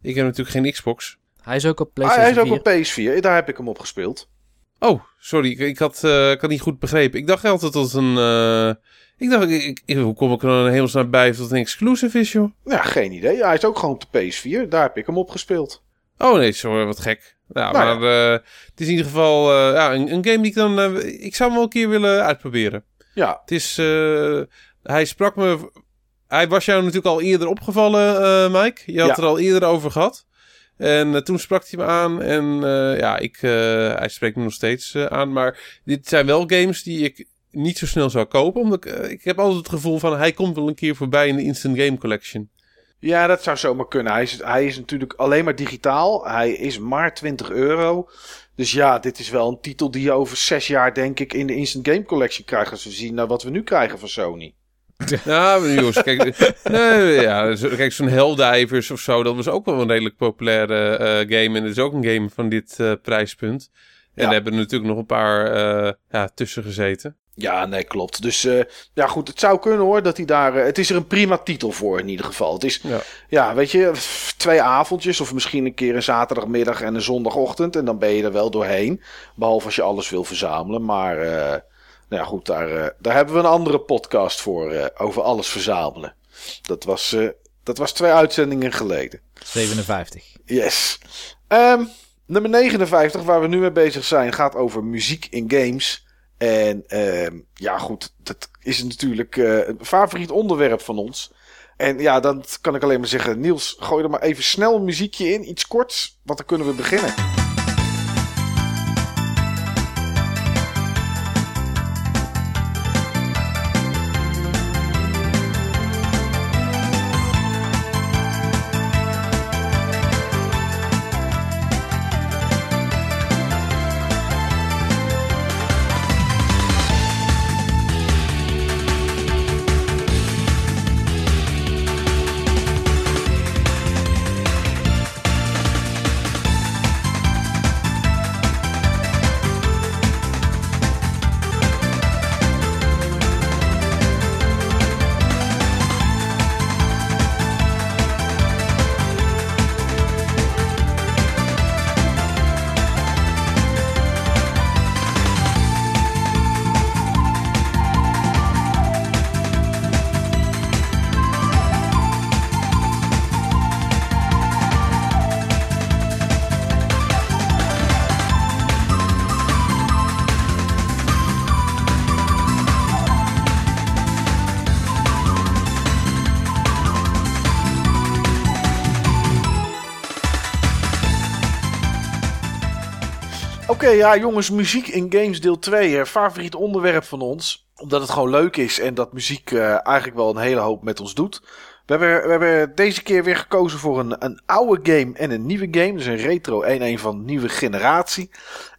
ik heb natuurlijk geen Xbox. Hij is ook op Ah, PlayStation hij is ook 4. op PS4, daar heb ik hem op gespeeld. Oh, sorry, ik, ik had, eh, ik had niet goed begrepen. Ik dacht altijd dat het een... eh, ik dacht, ik, ik- hoe kom ik er dan hemelsnaam bij of dat een exclusive is, joh? Ja, geen idee. Hij is ook gewoon op de PS4, daar heb ik hem op gespeeld. Oh nee, sorry, wat gek. Ja, Nou ja. maar eh, het is in ieder geval ja, een, een game die ik dan... ik zou hem wel een keer willen uitproberen. Ja, Het is... hij sprak me... Hij was jou natuurlijk al eerder opgevallen, Mike. Je had Ja. er al eerder over gehad. En eh, toen sprak hij me aan. En eh, ja, ik, eh, hij spreekt me nog steeds aan. Maar dit zijn wel games die ik niet zo snel zou kopen. Omdat ik, ik heb altijd het gevoel van... Hij komt wel een keer voorbij in de Instant Game Collection. Ja, dat zou zomaar kunnen. Hij is, hij is natuurlijk alleen maar digitaal. Hij is maar 20 euro. Dus ja, dit is wel een titel die je over zes jaar, denk ik, in de Instant Game Collection krijgt. Als we zien naar wat we nu krijgen van Sony. Ja, jongens, kijk, nee, ja, kijk zo'n Helldivers of zo, dat was ook wel een redelijk populaire eh, game. En het is ook een game van dit eh, prijspunt. En Ja. er hebben natuurlijk nog een paar eh, ja, tussen gezeten. Ja, nee, klopt. Dus ja, goed, het zou kunnen hoor dat hij daar. het is er een prima titel voor in ieder geval. Het is, Ja. ja, weet je, twee avondjes of misschien een keer een zaterdagmiddag en een zondagochtend. En dan ben je er wel doorheen. Behalve als je alles wil verzamelen. Maar nou ja, goed, daar, eh, daar hebben we een andere podcast voor eh, over alles verzamelen. Dat was, eh, dat was twee uitzendingen geleden. 57. Yes. Ehm, nummer 59, waar we nu mee bezig zijn, gaat over muziek in games. En ehm, ja, goed, dat is natuurlijk een favoriet onderwerp van ons. En ja, dan kan ik alleen maar zeggen, Niels, gooi er maar even snel een muziekje in, iets korts, want dan kunnen we beginnen. Ja jongens, muziek in games deel 2. eh, favoriet onderwerp van ons. Omdat het gewoon leuk is en dat muziek eh, eigenlijk wel een hele hoop met ons doet. We hebben, we hebben deze keer weer gekozen voor een, een oude game en een nieuwe game. Dus een retro en een van nieuwe generatie.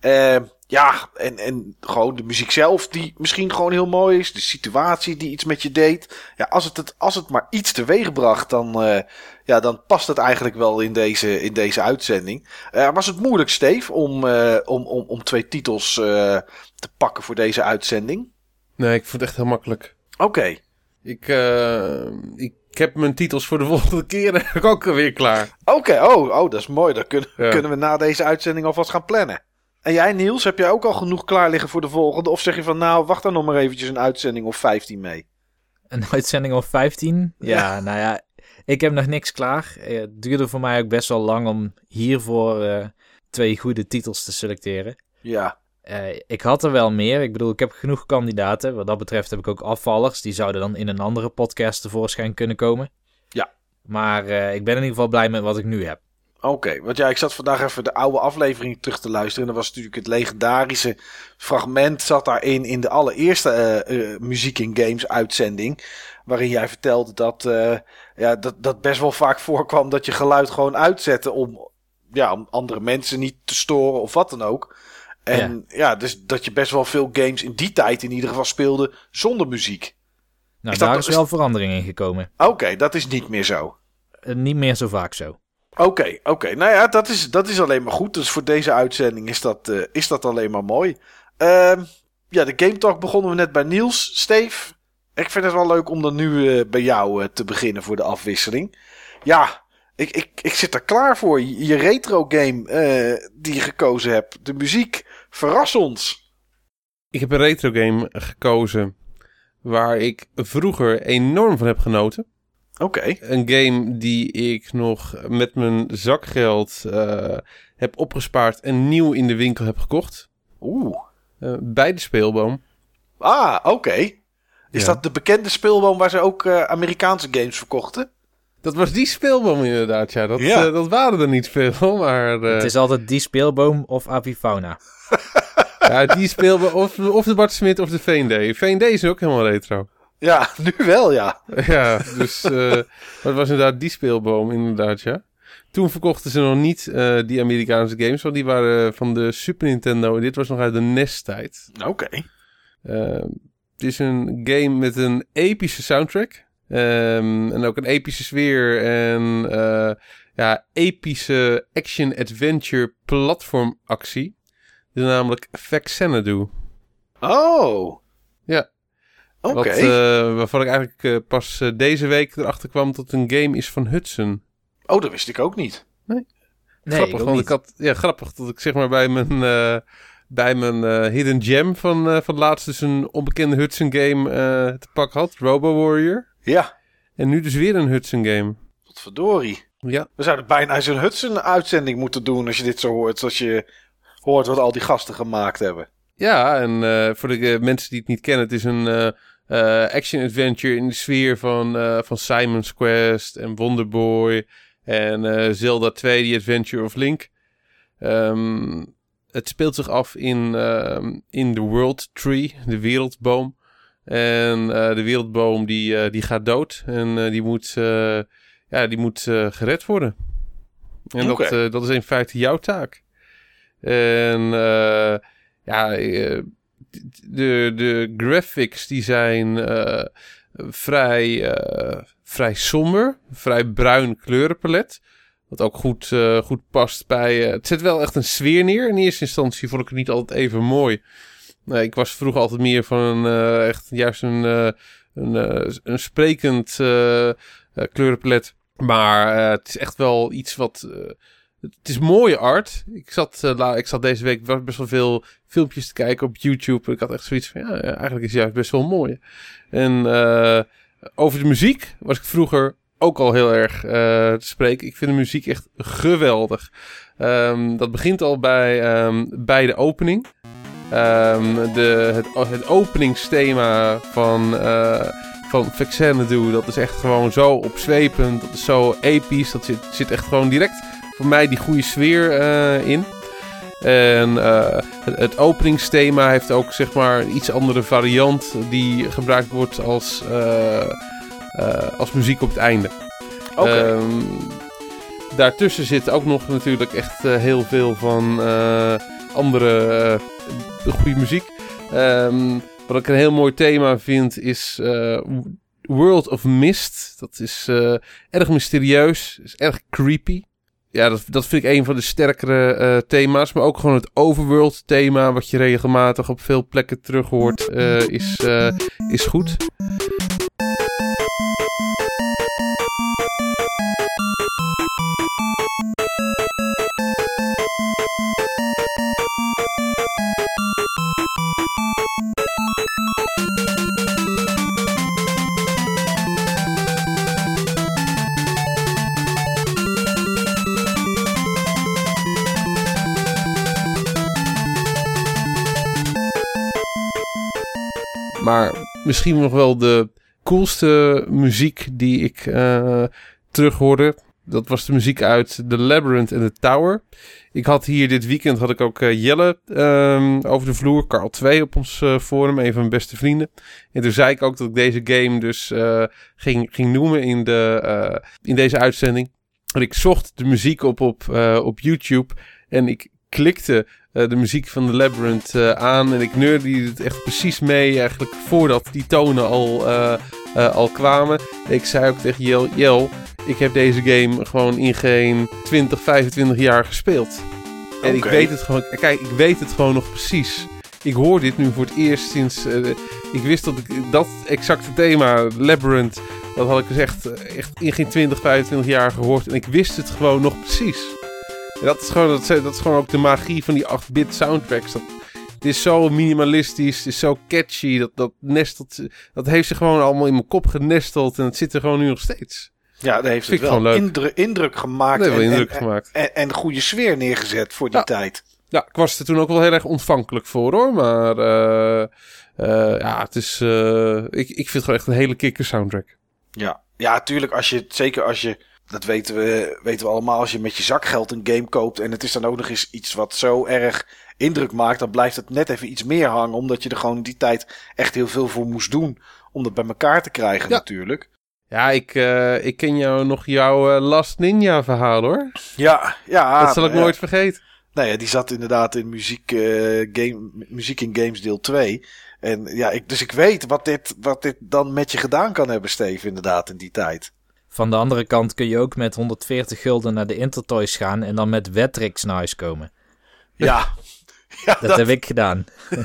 Eh, ja, en, en gewoon de muziek zelf die misschien gewoon heel mooi is. De situatie die iets met je deed. Ja, als het, het, als het maar iets teweeg bracht, dan, eh, ja, dan past het eigenlijk wel in deze, in deze uitzending. Eh, was het moeilijk, Steve, om, eh, om, om, om twee titels te pakken voor deze uitzending? Nee, ik vond het echt heel makkelijk. Oké. Ik, eh, ik heb mijn titels voor de volgende keer ook alweer klaar. Oké, oh, oh, dat is mooi. Dan kunnen, Ja. kunnen we na deze uitzending alvast gaan plannen. En jij, Niels, heb jij ook al genoeg klaar liggen voor de volgende? Of zeg je van, nou, wacht dan nog maar eventjes een uitzending of 15 mee? Een uitzending of 15? Ja, nou ja, ik heb nog niks klaar. Eh, Het duurde voor mij ook best wel lang om hiervoor eh, twee goede titels te selecteren. Ja, Eh, ik had er wel meer. Ik bedoel, ik heb genoeg kandidaten. Wat dat betreft heb ik ook afvallers. Die zouden dan in een andere podcast tevoorschijn kunnen komen. Ja. Maar ik ben in ieder geval blij met wat ik nu heb. Oké, want ja, ik zat vandaag even de oude aflevering terug te luisteren. En dat was natuurlijk het legendarische fragment zat daarin in de allereerste eh, eh, muziek in games uitzending. Waarin jij vertelde dat, eh, ja, dat dat best wel vaak voorkwam dat je geluid gewoon uitzette om, ja, om andere mensen niet te storen of wat dan ook. En ja. dus dat je best wel veel games in die tijd in ieder geval speelde zonder muziek. Nou, Is dat- daar is is- wel verandering in gekomen. Oké, dat is niet meer zo. Niet meer zo vaak zo. Oké, oké. Nou ja, dat is, dat is alleen maar goed. Dus voor deze uitzending is dat, eh, is dat alleen maar mooi. Ehm, ja, de Game Talk begonnen we net bij Niels. Steve, ik vind het wel leuk om dan nu eh, bij jou eh, te beginnen voor de afwisseling. Ja, ik, ik, ik zit er klaar voor. Je, retro game die je gekozen hebt. De muziek, verras ons. Ik heb een retro game gekozen waar ik vroeger enorm van heb genoten. Oké. Een game die ik nog met mijn zakgeld eh, heb opgespaard en nieuw in de winkel heb gekocht. Oeh. Eh, bij de speelboom. Ah, oké. Is Ja. dat de bekende speelboom waar ze ook eh, Amerikaanse games verkochten? Dat was die speelboom inderdaad, ja. Dat, Ja. dat waren er niet veel, maar... eh, Het is altijd die speelboom of avifauna. ja, die speelboom, of, of de Bart Smit of de V&D. V&D is ook helemaal retro. Ja, nu wel, ja. Ja, dus... het was inderdaad die speelboom, inderdaad, ja. Toen verkochten ze nog niet eh, die Amerikaanse games, want die waren van de Super Nintendo. En dit was nog uit de NES-tijd. Oké. Eh, het is een game met een epische soundtrack. Ehm, en ook een epische sfeer. En eh, ja, epische action-adventure platformactie. Dit is namelijk Vexenadu. Oh. Ja. Oké. Wat, eh, waarvan ik eigenlijk eh, pas eh, deze week erachter kwam dat het een game is van Hudson. Oh, dat wist ik ook niet. Nee, grappig, ook want niet. ik had... Ja, grappig dat ik zeg maar bij mijn... eh, bij mijn Hidden Gem van, eh, van laatst dus een onbekende Hudson game eh, te pak had. Robo Warrior. Ja, En nu dus weer een Hudson game. wat verdorie. Ja. We zouden bijna eens een Hudson-uitzending moeten doen als je dit zo hoort. Als je hoort wat al die gasten gemaakt hebben. Ja, en eh, voor de mensen die het niet kennen, het is een action-adventure in de sfeer van, eh, van Simon's Quest en Wonderboy en eh, Zelda 2, The Adventure of Link. Ehm, het speelt zich af in, ehm, in de World Tree, de wereldboom. En eh, de wereldboom die, eh, die gaat dood en eh, die moet, eh, ja, die moet eh, gered worden. En dat, eh, dat is in feite jouw taak. En eh, ja, eh, de, de graphics die zijn eh, vrij, eh, vrij somber, vrij bruin kleurenpalet. Wat ook goed, eh, goed past bij... het zet wel echt een sfeer neer. In eerste instantie vond ik het niet altijd even mooi. Nee, ik was vroeger altijd meer van een, echt juist een, een, een sprekend kleurenpalet. Maar het is echt wel iets wat... het is mooie art. Ik zat, eh, ik zat deze week best wel veel filmpjes te kijken op YouTube. Ik had echt zoiets van, ja, eigenlijk is het juist best wel mooi. En eh, over de muziek was ik vroeger ook al heel erg eh, te spreken. Ik vind de muziek echt geweldig. Ehm, dat begint al bij, ehm, bij de opening. Ehm, de, het, het openingsthema van, eh van Vexenadu, dat is echt gewoon zo opzwepend. Dat is zo episch. Dat zit, zit echt gewoon direct voor mij die goede sfeer eh, in. En eh, het, het openingsthema heeft ook zeg maar een iets andere variant die gebruikt wordt als, eh, als muziek op het einde. Oké. Ehm, daartussen zit ook nog natuurlijk echt heel veel van andere goede muziek. Ehm, wat ik een heel mooi thema vind is World of Mist. Dat is erg mysterieus, is erg creepy. Ja, dat, dat vind ik een van de sterkere eh, thema's. Maar ook gewoon het overworld thema, wat je regelmatig op veel plekken terug hoort, eh, is, eh, is goed. Maar misschien nog wel de coolste muziek die ik eh terug hoorde. Dat was de muziek uit The Labyrinth en The Tower. Ik had hier dit weekend had ik ook eh, Jelle ehm, over de vloer. Carl 2 op ons eh, forum, een van mijn beste vrienden. En toen zei ik ook dat ik deze game dus eh, ging, ging noemen in, de, eh, in deze uitzending. En ik zocht de muziek op op, eh, op YouTube. En ik klikte eh, de muziek van The Labyrinth eh, aan. En ik neurde het echt precies mee eigenlijk voordat die tonen al, eh, eh, al kwamen. Ik zei ook tegen Jel, Jel, ik heb deze game gewoon in geen 20, 25 jaar gespeeld. En ik weet het gewoon, kijk, ik weet het gewoon nog precies. ik hoor dit nu voor het eerst sinds... eh, ik wist dat ik dat exacte thema, Labyrinth... Dat had ik dus echt, eh, echt in geen 20, 25 jaar gehoord. En ik wist het gewoon nog precies. En dat is gewoon, dat, dat is gewoon ook de magie van die 8-bit soundtracks. Dat, het is zo minimalistisch, het is zo catchy. Dat, dat, nestelt, dat heeft zich gewoon allemaal in mijn kop genesteld. En het zit er gewoon nu nog steeds. Ja, dat heeft het ik wel indruk, indruk gemaakt. Dat en- indruk en, gemaakt. En, en goede sfeer neergezet voor die Ja. tijd. Ja, ik was er toen ook wel heel erg ontvankelijk voor hoor. Maar eh, eh, ja, het is. eh, ik, ik vind het gewoon echt een hele kikker soundtrack. Ja, ja, tuurlijk. Als je, zeker als je, dat weten we, weten we allemaal, als je met je zakgeld een game koopt en het is dan ook nog eens iets wat zo erg indruk maakt, dan blijft het net even iets meer hangen, omdat je er gewoon in die tijd echt heel veel voor moest doen om dat bij elkaar te krijgen Ja. natuurlijk. Ja, ik, eh, ik ken jou nog jouw eh, Last Ninja verhaal hoor. Ja, ja. dat zal ik ja. nooit vergeten. Nou ja, die zat inderdaad in muziek, eh, game, muziek in games deel 2. En ja, ik, dus ik weet wat dit, wat dit dan met je gedaan kan hebben, Steve, inderdaad, in die tijd. Van de andere kant kun je ook met 140 gulden naar de Intertoys gaan en dan met Wetrix naar huis komen. Ja, ja, Dat, dat, heb ik gedaan.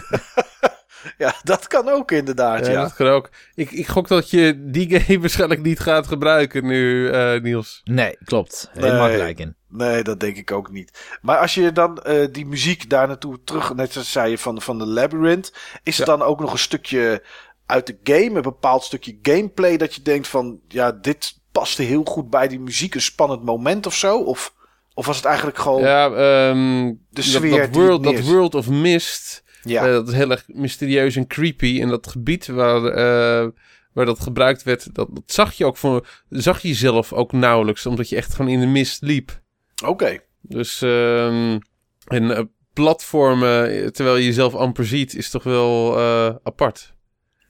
ja, dat kan ook inderdaad, Ja, ja. dat kan ook. Ik, ik gok dat je die game waarschijnlijk niet gaat gebruiken nu, eh, Niels. Nee, klopt. Helemaal Nee. gelijk in. Nee, dat denk ik ook niet. Maar als je dan eh, die muziek daar naartoe terug, net zoals zei je van, van de Labyrinth, is er dan ook nog een stukje uit de game, een bepaald stukje gameplay dat je denkt van, ja, dit paste heel goed bij die muziek, een spannend moment of zo? Of, of was het eigenlijk gewoon, ja, Ja, ehm, De dat- sfeer dat, het world, dat World of Mist, eh, dat is heel erg mysterieus en creepy. En dat gebied waar, eh, waar dat gebruikt werd, dat, dat zag je ook voor, zag je zelf ook nauwelijks, omdat je echt gewoon in de mist liep. oké. Dus ehm, en eh, platformen, terwijl je jezelf amper ziet, is toch wel apart.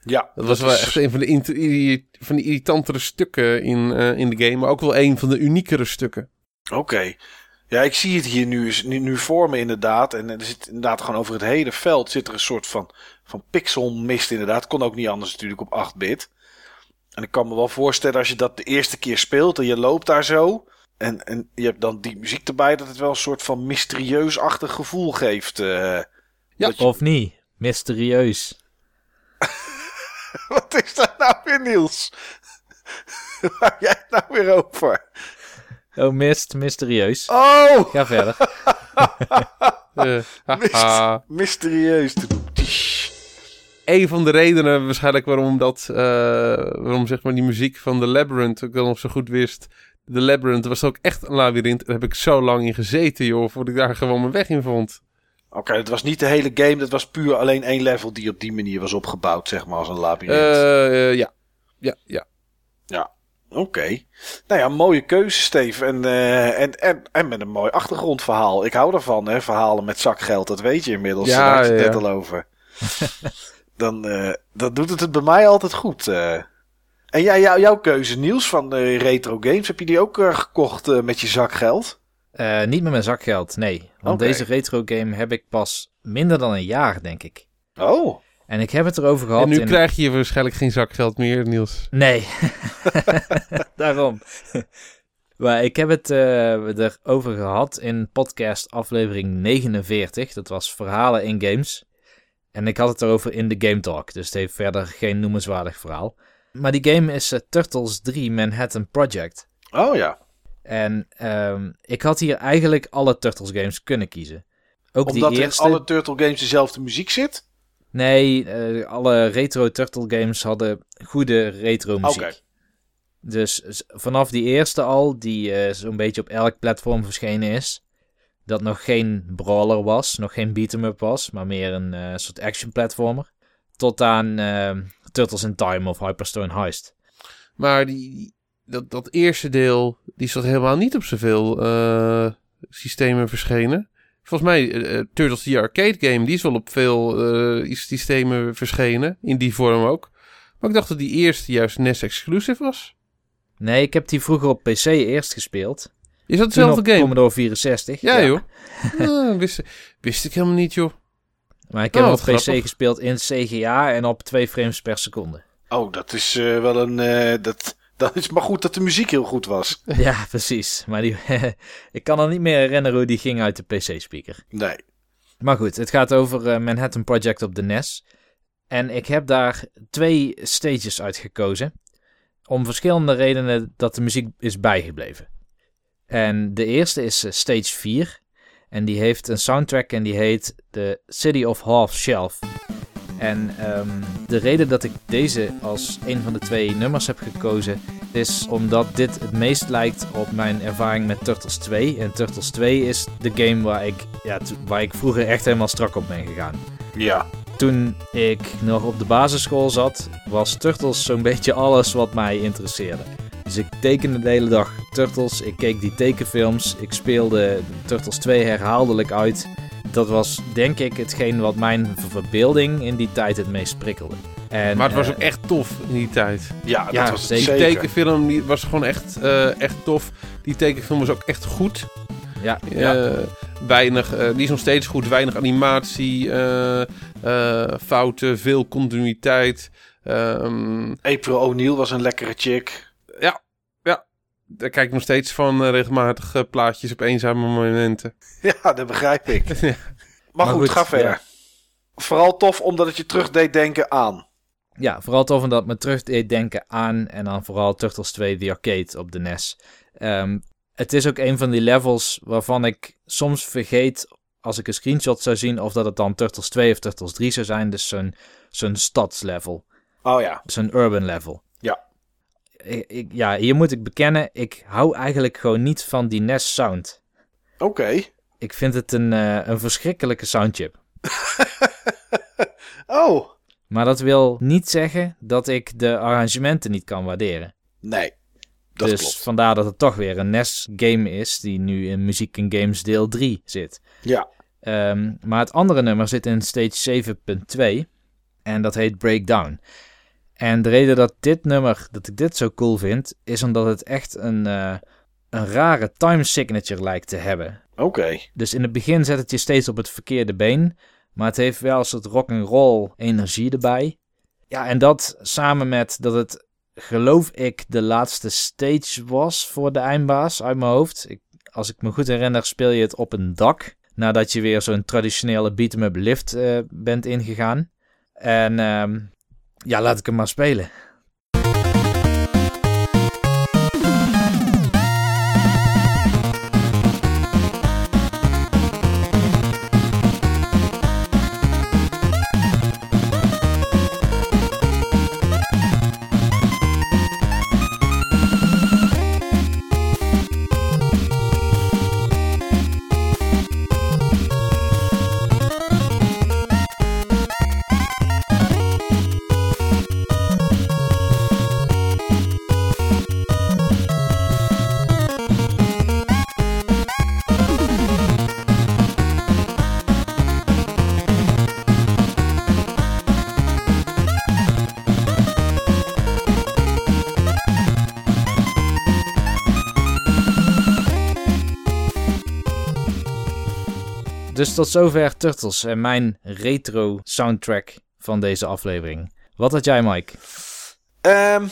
Ja, Dat was wel is- echt een van de, van de irritantere stukken in, eh, in de game, maar ook wel een van de uniekere stukken. Oké. Ja, ik zie het hier nu, nu, nu voor me inderdaad. En er zit inderdaad gewoon over het hele veld zit er een soort van, van pixelmist inderdaad. Kon ook niet anders natuurlijk op 8-bit. En ik kan me wel voorstellen als je dat de eerste keer speelt en je loopt daar zo. En, en je hebt dan die muziek erbij, dat het wel een soort van mysterieus-achtig gevoel geeft. eh. Ja. Je- Of niet? Mysterieus. wat is dat nou weer, Niels? Waar heb jij het nou weer over? Oh, mist, mysterieus. Oh! Ga verder. Eh, haha. Mysterieus. een van de redenen waarschijnlijk waarom dat, eh, waarom zeg maar die muziek van The Labyrinth ook dan nog zo goed wist. The Labyrinth was ook echt een labyrint. Daar heb ik zo lang in gezeten, joh, voordat ik daar gewoon mijn weg in vond. Oké, het was niet de hele game, dat was puur alleen één level die op die manier was opgebouwd, zeg maar, als een labyrint. Eh, ja. Ja, ja. Oké. Nou ja, mooie keuze, Steve. En, eh, en, en, en met een mooi achtergrondverhaal. Ik hou ervan, hè, verhalen met zakgeld. Dat weet je inmiddels. Ja, Daar had je het ja. net al over. dan, eh, dan doet het het bij mij altijd goed. eh. En jij, jou, jouw keuze, Niels, van retro games. Heb je die ook eh, gekocht eh, met je zakgeld? Eh, niet met mijn zakgeld, nee. Want deze retro game heb ik pas minder dan een jaar, denk ik. Oh, En ik heb het erover gehad En nu in... krijg je waarschijnlijk geen zakgeld meer, Niels. Nee, daarom. maar ik heb het eh, erover gehad in podcast aflevering 49. Dat was verhalen in games. En ik had het erover in de Game Talk. Dus het heeft verder geen noemenswaardig verhaal. Maar die game is eh, Turtles 3 Manhattan Project. oh ja. En ehm, ik had hier eigenlijk alle Turtles games kunnen kiezen. Ook Omdat die in eerste. alle Turtle games dezelfde muziek zit? Nee, eh, alle retro Turtle games hadden goede retro muziek. Oké. Dus vanaf die eerste al, die eh, zo'n beetje op elk platform verschenen is, dat nog geen brawler was, nog geen beat-em-up was, maar meer een eh, soort action platformer, tot aan eh, Turtles in Time of Hyperstone Heist. Maar die, dat, dat eerste deel, die toch helemaal niet op zoveel eh, systemen verschenen? Volgens mij, eh, Turtles the Arcade Game, die is wel op veel eh, systemen verschenen. In die vorm ook. Maar ik dacht dat die eerste juist NES exclusive was. Nee, ik heb die vroeger op PC eerst gespeeld. Is dat dezelfde game? Commodore 64. Ja, joh. Ah, wist, wist ik helemaal niet, joh. Maar ik heb Oh, op PC grappig. gespeeld in CGA en op 2 frames per seconde. Oh, dat is eh, wel een... eh, dat, dat is maar goed dat de muziek heel goed was. Ja, precies. Maar die, ik kan er niet meer herinneren hoe die ging uit de PC-speaker. Nee. Maar goed, het gaat over uh, Manhattan Project op de NES. En ik heb daar twee stages uitgekozen. Om verschillende redenen dat de muziek is bijgebleven. En de eerste is uh, stage 4. En die heeft een soundtrack en die heet The City of Half Shelf. En um, de reden dat ik deze als een van de twee nummers heb gekozen is omdat dit het meest lijkt op mijn ervaring met Turtles 2. En Turtles 2 is de game waar ik, ja, waar ik vroeger echt helemaal strak op ben gegaan. Ja. Toen ik nog op de basisschool zat, was Turtles zo'n beetje alles wat mij interesseerde. Dus ik tekende de hele dag Turtles, ik keek die tekenfilms, ik speelde Turtles 2 herhaaldelijk uit. Dat was denk ik hetgeen wat mijn verbeelding in die tijd het meest prikkelde. En, maar het was ook echt tof in die tijd. Ja, dat Ja, was zeker. zeker. Die tekenfilm die was gewoon echt, eh, echt tof. Die tekenfilm was ook echt goed. Ja, Ja. Eh, weinig, eh, die is nog steeds goed. Weinig animatie, eh, eh, fouten, veel continuïteit. Ehm, April O'Neil was een lekkere chick. Daar kijk ik nog steeds van eh, regelmatig eh, plaatjes op eenzame momenten. Ja, dat begrijp ik. Ja. Maar, Maar goed, goed, ga verder. ja. Vooral tof omdat het je terug deed denken aan. Ja, vooral tof omdat het me terug deed denken aan en dan vooral Turtles 2 The Arcade op de NES. Ehm, het is ook een van die levels waarvan ik soms vergeet als ik een screenshot zou zien of dat het dan Turtles 2 of Turtles 3 zou zijn. Dus zo'n zo'n stadslevel, Oh ja. zo'n urban level. Ja. Ik, ik- ja, hier moet ik bekennen, ik hou eigenlijk gewoon niet van die NES sound. Oké. Ik vind het een, eh, een verschrikkelijke soundchip. Oh. Maar dat wil niet zeggen dat ik de arrangementen niet kan waarderen. Nee. Dat dus klopt. vandaar dat het toch weer een NES-game is die nu in Muziek en Games deel 3 zit. Ja. Ehm, maar het andere nummer zit in stage 7.2 en dat heet Breakdown. En de reden dat dit nummer, dat ik dit zo cool vind, is omdat het echt een, eh, een rare time signature lijkt te hebben. Oké. Dus in het begin zet het je steeds op het verkeerde been. Maar het heeft wel een soort rock'n'roll energie erbij. Ja, en dat samen met dat het, geloof ik, de laatste stage was voor de eindbaas uit mijn hoofd. Ik, als ik me goed herinner, speel je het op een dak. Nadat je weer zo'n traditionele beat-em-up lift eh, bent ingegaan. En ehm, ja, laat ik hem maar spelen. Dus tot zover Turtles en mijn retro soundtrack van deze aflevering. Wat had jij, Mike? Ehm,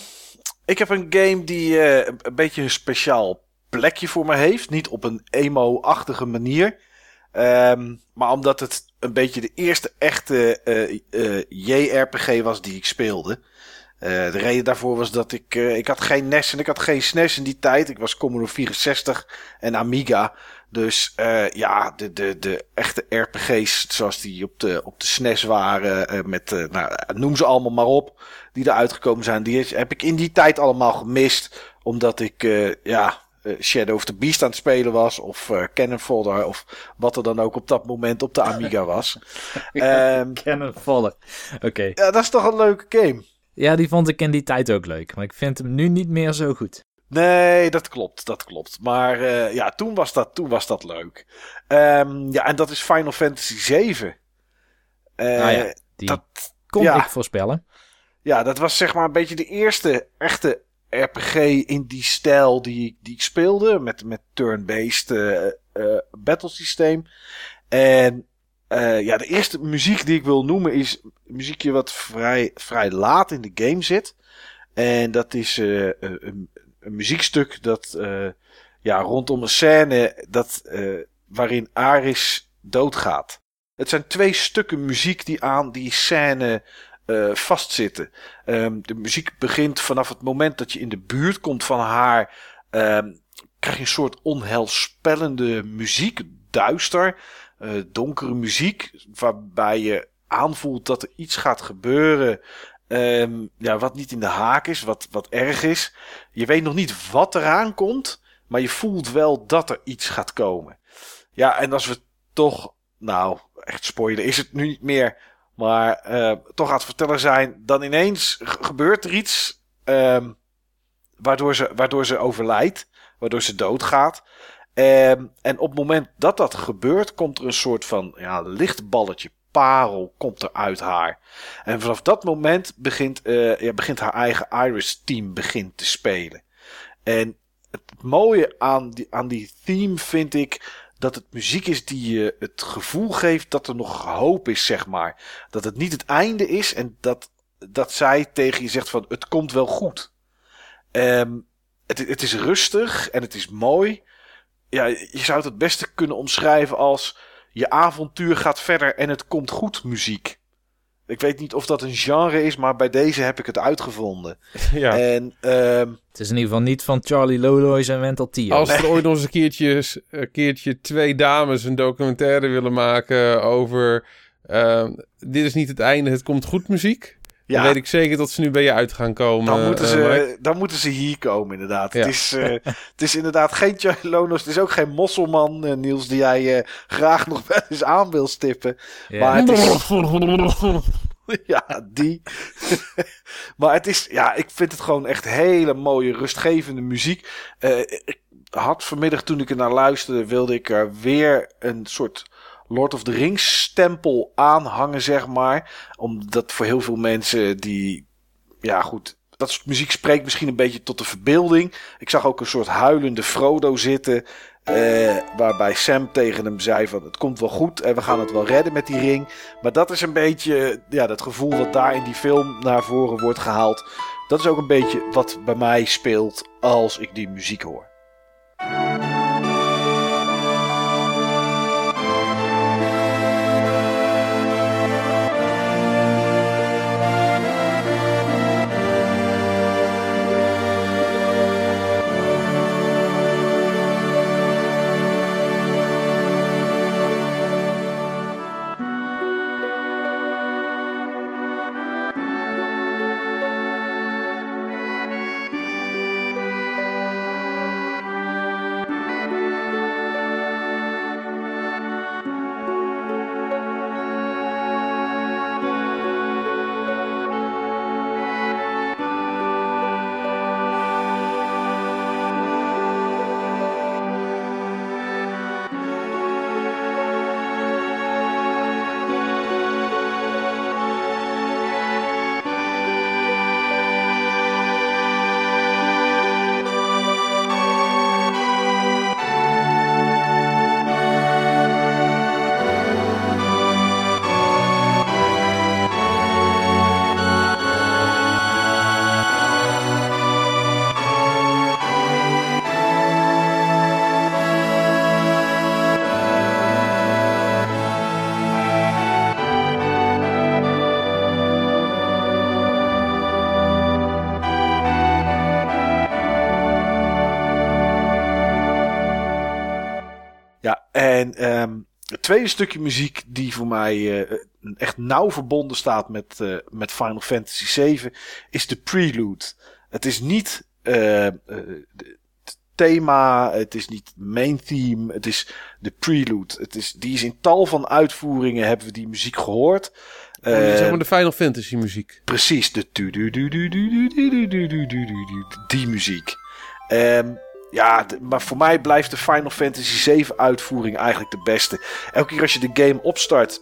ik heb een game die eh, een beetje een speciaal plekje voor me heeft. Niet op een emo-achtige manier. Ehm, maar omdat het een beetje de eerste echte eh, eh, JRPG was die ik speelde. De reden daarvoor was dat ik... ik had geen NES en ik had geen SNES in die tijd. Ik was Commodore 64 en Amiga. Dus eh, ja, de, de, de echte RPG's zoals die op de, op de SNES waren. eh, met, eh, nou, noem ze allemaal maar op. Die eruit gekomen zijn. Die heb ik in die tijd allemaal gemist. Omdat ik, ja, Shadow of the Beast aan het spelen was. Of Cannon Fodder. Of wat er dan ook op dat moment op de Amiga was. Ehm, Cannon Fodder. Oké. ja, dat is toch een leuke game. Ja, die vond ik in die tijd ook leuk. Maar ik vind hem nu niet meer zo goed. Nee, dat klopt, dat klopt. Maar eh, ja, toen was dat, toen was dat leuk. Ehm, ja, en dat is Final Fantasy 7. Eh, Ah ja, die dat, kon ja. ik voorspellen. ja, dat was zeg maar een beetje de eerste echte RPG in die stijl die, ik- die ik speelde. Met, met turn-based eh eh, battlesysteem. En ja, de eerste muziek die ik wil noemen is muziekje wat vrij, vrij laat in de game zit. En dat is een, een muziekstuk dat eh, ja, rondom een scène dat, eh, waarin Aris doodgaat. Het zijn twee stukken muziek die aan die scène uh, vastzitten. Um, de muziek begint vanaf het moment dat je in de buurt komt van haar. Um, krijg je een soort onheilspellende muziek. Duister, donkere muziek. Waarbij je aanvoelt dat er iets gaat gebeuren. Um, ja, wat niet in de haak is, wat, wat erg is. Je weet nog niet wat eraan komt. Maar je voelt wel dat er iets gaat komen. Ja, en als we toch. Nou, echt spoilen is het nu niet meer maar uh, toch het vertellen zijn. Dan ineens gebeurt er iets. Um, waardoor, ze, waardoor ze overlijdt. Waardoor ze doodgaat. Um, en op het moment dat dat gebeurt, komt er een soort van ja, lichtballetje, parel, komt er uit haar. En vanaf dat moment begint, uh, ja, begint haar eigen Iris-team begint te spelen. En het mooie aan die, aan die theme vind ik dat het muziek is die je het gevoel geeft dat er nog hoop is, zeg maar. Dat het niet het einde is en dat, dat zij tegen je zegt van het komt wel goed. Um, het, het is rustig en het is mooi. Ja, je zou het het beste kunnen omschrijven als je avontuur gaat verder en het komt goed muziek. Ik weet niet of dat een genre is, maar bij deze heb ik het uitgevonden. Ja. En, uh, het is in ieder geval niet van Charlie Lolois en Mental Tio. Als er ooit nog eens een keertje, een keertje twee dames een documentaire willen maken over... Uh, dit is niet het einde, het komt goed muziek. Ja. Dan weet ik zeker dat ze nu bij je uit gaan komen. Dan moeten ze, uh, dan moeten ze hier komen, inderdaad. Ja. Het, is, uh, het is inderdaad geen Lonos. Het is ook geen mosselman, uh, Niels, die jij graag nog wel eens aan wil stippen. Ja. Maar het is... ja, die. maar het is, ja, ik vind het gewoon echt hele mooie, rustgevende muziek. ik had vanmiddag, toen ik er naar luisterde, wilde ik er weer een soort Lord of the Rings stempel aanhangen, zeg maar. Omdat voor heel veel mensen die, ja goed, dat muziek spreekt misschien een beetje tot de verbeelding. Ik zag ook een soort huilende Frodo zitten. Eh, waarbij Sam tegen hem zei van het komt wel goed en we gaan het wel redden met die ring. Maar dat is een beetje ja, dat gevoel wat daar in die film naar voren wordt gehaald. Dat is ook een beetje wat bij mij speelt als ik die muziek hoor. Tweede stukje muziek die voor mij uh, echt nauw verbonden staat met, uh, met Final Fantasy 7 is de prelude. Het is niet uh, het thema, het is niet main theme, het is de prelude. Het is, die is in tal van uitvoeringen hebben we die muziek gehoord. Uh, zeg maar de Final Fantasy muziek. Precies, de die muziek. Um, ja, maar voor mij blijft de Final Fantasy 7 uitvoering eigenlijk de beste. Elke keer als je de game opstart,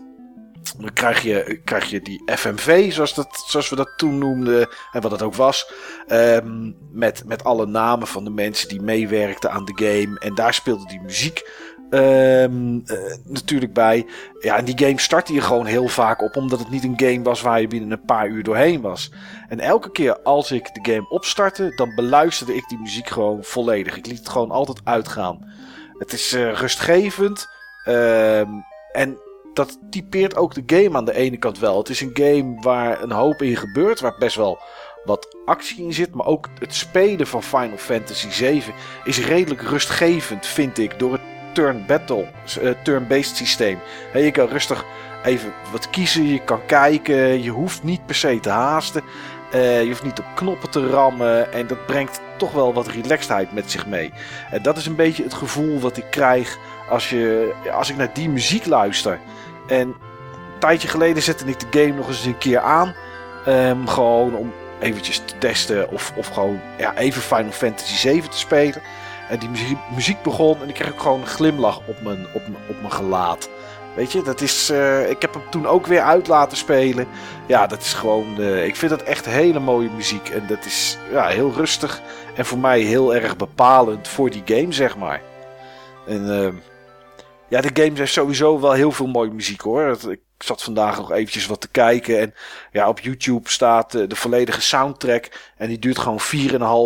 dan krijg je, krijg je die FMV, zoals, dat, zoals we dat toen noemden, en wat dat ook was. Um, met, met alle namen van de mensen die meewerkten aan de game. En daar speelde die muziek um, uh, natuurlijk bij. Ja, en die game startte je gewoon heel vaak op, omdat het niet een game was waar je binnen een paar uur doorheen was. En elke keer als ik de game opstartte, dan beluisterde ik die muziek gewoon volledig. Ik liet het gewoon altijd uitgaan. Het is uh, rustgevend. Um, en dat typeert ook de game aan de ene kant wel. Het is een game waar een hoop in gebeurt, waar best wel wat actie in zit. Maar ook het spelen van Final Fantasy 7 is redelijk rustgevend, vind ik, door het turn battle, uh, turn-based systeem. je kan rustig even wat kiezen, je kan kijken, je hoeft niet per se te haasten. Uh, je hoeft niet op knoppen te rammen en dat brengt toch wel wat relaxedheid met zich mee. En dat is een beetje het gevoel wat ik krijg als, je, als ik naar die muziek luister. En een tijdje geleden zette ik de game nog eens een keer aan. Um, gewoon om eventjes te testen of, of gewoon ja, even Final Fantasy 7 te spelen. En die muziek, begon en ik kreeg ook gewoon een glimlach op mijn, op op mijn gelaat. Weet je, dat is, uh, ik heb hem toen ook weer uit laten spelen. Ja, dat is gewoon, uh, ik vind dat echt hele mooie muziek. En dat is ja, heel rustig en voor mij heel erg bepalend voor die game, zeg maar. En uh, ja, de game heeft sowieso wel heel veel mooie muziek hoor. Ik zat vandaag nog eventjes wat te kijken. En ja, op YouTube staat uh, de volledige soundtrack. En die duurt gewoon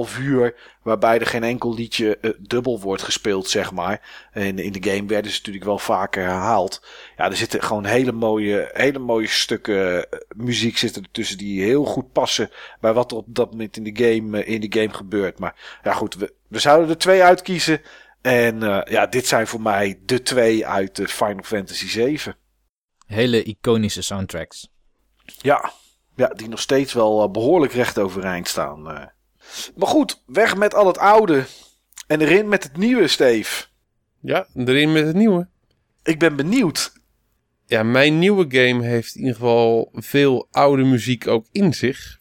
4,5 uur. Waarbij er geen enkel liedje uh, dubbel wordt gespeeld, zeg maar. En in de game werden ze natuurlijk wel vaker herhaald. Ja, er zitten gewoon hele mooie, hele mooie stukken uh, muziek zitten ertussen. Die heel goed passen bij wat er op dat moment in de game, in de game gebeurt. Maar ja, goed, we, we zouden er twee uitkiezen. En ja, dit zijn voor mij de twee uit Final Fantasy 7. Hele iconische soundtracks. Ja, ja die nog steeds wel uh, behoorlijk recht overeind staan. Uh. Maar goed, weg met al het oude. En erin met het nieuwe, Steve. Ja, erin met het nieuwe. Ik ben benieuwd. Ja, mijn nieuwe game heeft in ieder geval veel oude muziek ook in zich.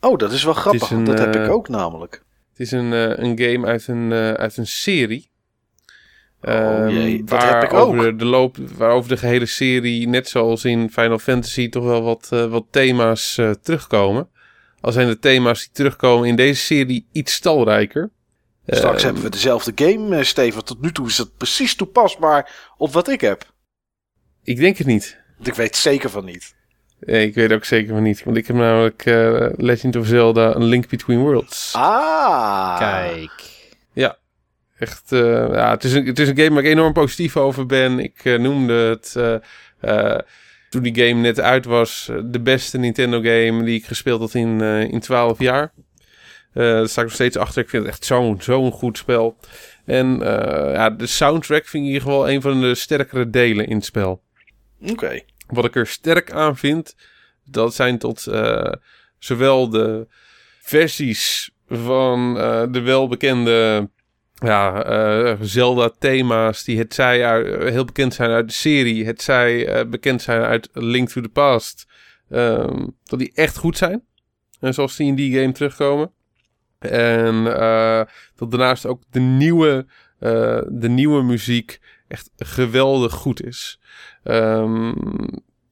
Oh, dat is wel grappig. Een, dat heb ik ook namelijk. Het is een, een game uit een, uit een serie. Oh jee, um, dat heb ik ook. De, de loop, waarover de gehele serie, net zoals in Final Fantasy, toch wel wat, uh, wat thema's uh, terugkomen. Al zijn de thema's die terugkomen in deze serie iets talrijker. Straks uh, hebben we dezelfde game, uh, Steven. Tot nu toe is dat precies toepasbaar op wat ik heb. Ik denk het niet. Ik weet zeker van niet. Nee, ik weet ook zeker van niet. Want ik heb namelijk Legend of Zelda A Link Between Worlds. Ah. Kijk. Ja, Echt, uh, ja, het is, een, het is een game waar ik enorm positief over ben. Ik uh, noemde het uh, toen die game net uit was de beste Nintendo game die ik gespeeld had in, in 12 jaar. daar sta ik nog steeds achter. Ik vind het echt zo'n zo'n goed spel. En ja, de soundtrack vind ik in ieder geval een van de sterkere delen in het spel. Oké. Wat ik er sterk aan vind, dat zijn tot zowel de versies van de welbekende ja, uh, Zelda-thema's die het zij uit, heel bekend zijn uit de serie, het zij uh, bekend zijn uit Link to the Past, um, dat die echt goed zijn. En zoals die in die game terugkomen. En dat daarnaast ook de nieuwe, de nieuwe muziek echt geweldig goed is. Um,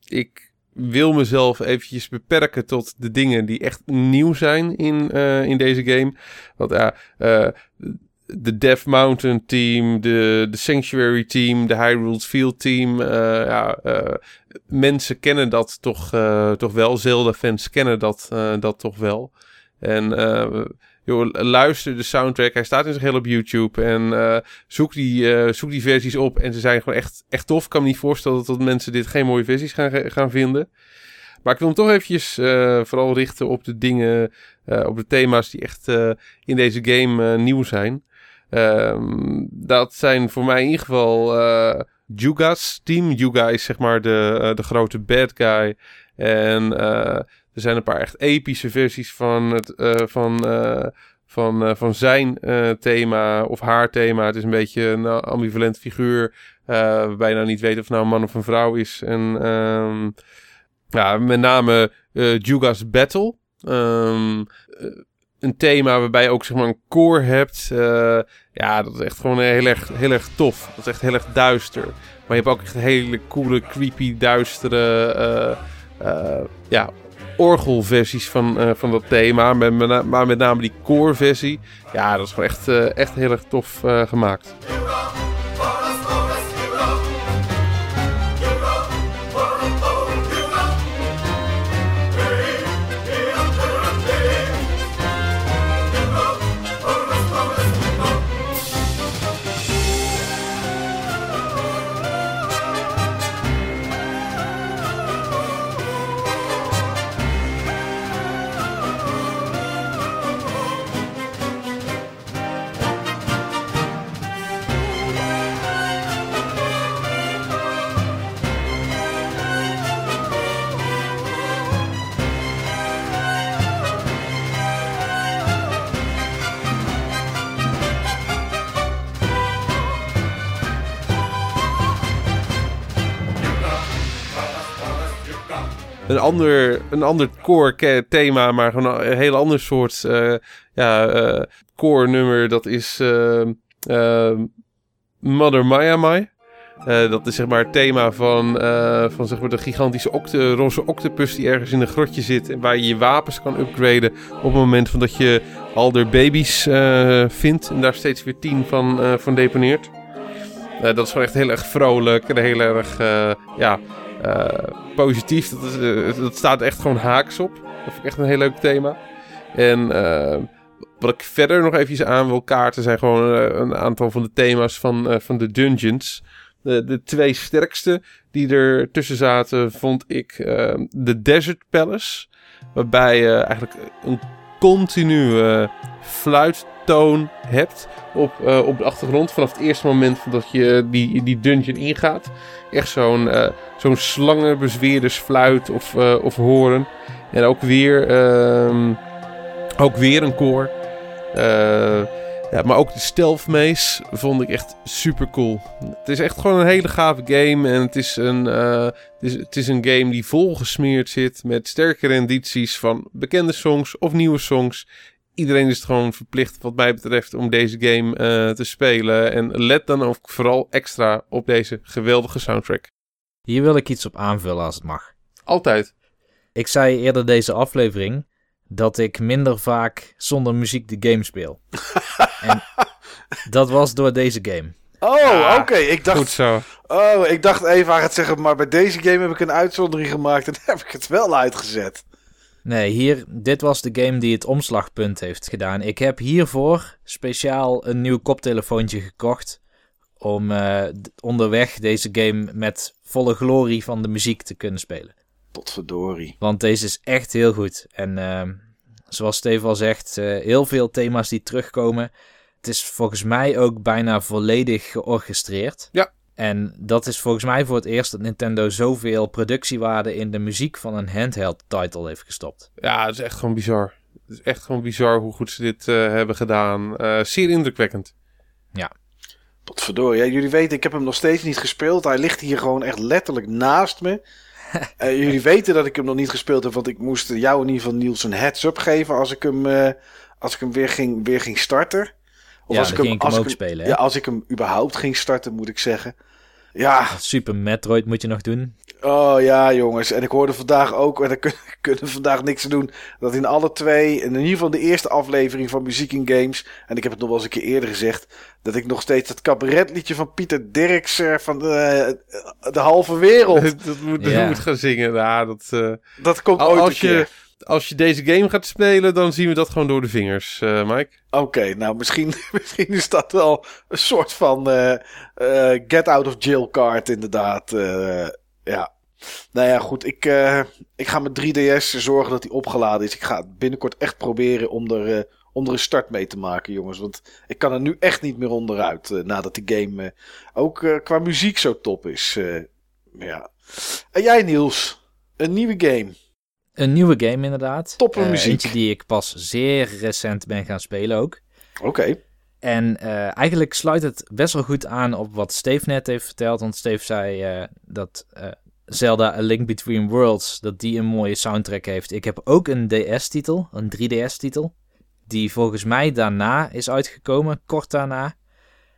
ik wil mezelf eventjes beperken tot de dingen die echt nieuw zijn in, in deze game. Want ja, de Death Mountain team, de, de Sanctuary team, de Hyrule Field team. Uh, ja, uh, mensen kennen dat toch, uh, toch wel. Zelda-fans kennen dat, dat toch wel. En joh, luister de soundtrack. Hij staat in zijn heel op YouTube. En zoek, die, zoek die versies op. En ze zijn gewoon echt, echt tof. Ik kan me niet voorstellen dat mensen dit geen mooie versies gaan, gaan vinden. Maar ik wil hem toch eventjes vooral richten op de dingen, op de thema's die echt in deze game nieuw zijn. Um, dat zijn voor mij in ieder geval uh, Yuga's team. Yuga is zeg maar de, uh, de grote bad guy. En uh, er zijn een paar echt epische versies van, het, van, van, van zijn thema of haar thema. Het is een beetje een ambivalent figuur. waarbij je nou niet weet of het nou een man of een vrouw is. En um, ja, met name Yuga's Battle. Um, een thema waarbij je ook zeg maar een koor hebt. Uh, ja, dat is echt gewoon heel erg, heel erg tof. Dat is echt heel erg duister. Maar je hebt ook echt hele coole, creepy, duistere uh, uh, ja, orgelversies van, van dat thema. Maar, maar met name die koorversie. Ja, dat is gewoon echt, echt heel erg tof gemaakt. Een ander, een ander core thema, maar gewoon een heel ander soort uh, ja, uh, core nummer. Dat is uh, Mother Maya Mai. dat is zeg maar het thema van, van zeg maar de gigantische roze octopus die ergens in een grotje zit. En waar je je wapens kan upgraden op het moment van dat je al de baby's vindt. En daar steeds weer tien van, van deponeert. dat is gewoon echt heel erg vrolijk en heel erg ja, positief. Dat, is, dat staat echt gewoon haaks op. Dat vind ik echt een heel leuk thema. En wat ik verder nog even aan wil kaarten zijn gewoon een aantal van de thema's van, van de dungeons. De, de twee sterkste die er tussen zaten vond ik de Desert Palace. Waarbij eigenlijk een continue fluittoon hebt op, op de achtergrond. Vanaf het eerste moment dat je die, die dungeon ingaat. Echt zo'n zo'n slangenbezweerdersfluit of, of horen. En ook weer, ehm, ook weer een koor. Uh, ja, maar ook de stealth vond ik echt super cool. Het is echt gewoon een hele gave game. En het is een, uh, het is, het is een game die volgesmeerd zit met sterke rendities van bekende songs of nieuwe songs. Iedereen is het gewoon verplicht, wat mij betreft, om deze game uh, te spelen. En let dan ook vooral extra op deze geweldige soundtrack. Hier wil ik iets op aanvullen als het mag. Altijd. Ik zei eerder deze aflevering dat ik minder vaak zonder muziek de game speel. en dat was door deze game. Oh, oké. Ik dacht. Goed zo. Oh, ik dacht even aan het zeggen, maar bij deze game heb ik een uitzondering gemaakt en heb ik het wel uitgezet. Nee, hier, dit was de game die het omslagpunt heeft gedaan. Ik heb hiervoor speciaal een nieuw koptelefoontje gekocht. Om uh, onderweg deze game met volle glorie van de muziek te kunnen spelen. Potverdorie. Want deze is echt heel goed. En uh, zoals Steve al zegt, uh, heel veel thema's die terugkomen. Het is volgens mij ook bijna volledig georchestreerd. Ja. En dat is volgens mij voor het eerst dat Nintendo zoveel productiewaarde in de muziek van een handheld title heeft gestopt. Ja, het is echt gewoon bizar. Het is echt gewoon bizar hoe goed ze dit uh, hebben gedaan. zeer indrukwekkend. Ja. Potverdorie. Ja, jullie weten, ik heb hem nog steeds niet gespeeld. Hij ligt hier gewoon echt letterlijk naast me. uh, jullie weten dat ik hem nog niet gespeeld heb, want ik moest jou in ieder geval Niels een heads-up geven als ik hem, uh, als ik hem weer, ging, weer ging starten. Of ja, als ik hem, als ik hem, spelen. Ja, als ik hem überhaupt ging starten, moet ik zeggen. Ja. Super Metroid moet je nog doen. Oh ja, jongens. En ik hoorde vandaag ook, en daar kunnen, kunnen vandaag niks aan doen, dat in alle twee, in ieder geval de eerste aflevering van Muziek in Games, en ik heb het nog wel eens een keer eerder gezegd, dat ik nog steeds het cabaretliedje van Pieter Dirks van de, de halve wereld. dat moet, dat moet gaan zingen. Ja, dat, uh, dat komt ooit als je, als je deze game gaat spelen, dan zien we dat gewoon door de vingers, uh, Mike. Oké, nou misschien, misschien is dat wel een soort van uh, uh, get out of jail card inderdaad. ja. Nou ja, goed. Ik, ik ga met 3DS zorgen dat hij opgeladen is. Ik ga binnenkort echt proberen om er, om er een start mee te maken, jongens. Want ik kan er nu echt niet meer onderuit. nadat die game ook qua muziek zo top is. ja. En jij, Niels? Een nieuwe game. Een nieuwe game inderdaad. Toppe uh, muziek. Eentje die ik pas zeer recent ben gaan spelen ook. Oké. En uh, eigenlijk sluit het best wel goed aan op wat Steve net heeft verteld. Want Steve zei uh, dat Zelda A Link Between Worlds, dat die een mooie soundtrack heeft. Ik heb ook een DS-titel, een 3DS-titel. Die volgens mij daarna is uitgekomen, kort daarna.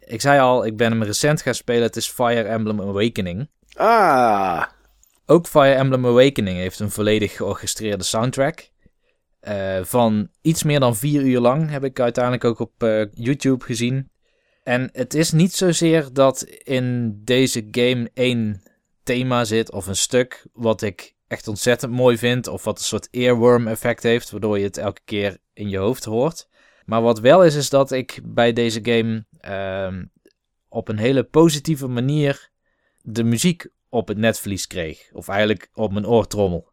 Ik zei al, ik ben hem recent gaan spelen. Het is Fire Emblem Awakening. Ah, ook Fire Emblem Awakening heeft een volledig georchestreerde soundtrack. Uh, van iets meer dan vier uur lang heb ik uiteindelijk ook op uh, YouTube gezien. En het is niet zozeer dat in deze game één thema zit of een stuk wat ik echt ontzettend mooi vind. Of wat een soort earworm effect heeft, waardoor je het elke keer in je hoofd hoort. Maar wat wel is, is dat ik bij deze game uh, op een hele positieve manier de muziek op het netvlies kreeg. Of eigenlijk op mijn oortrommel.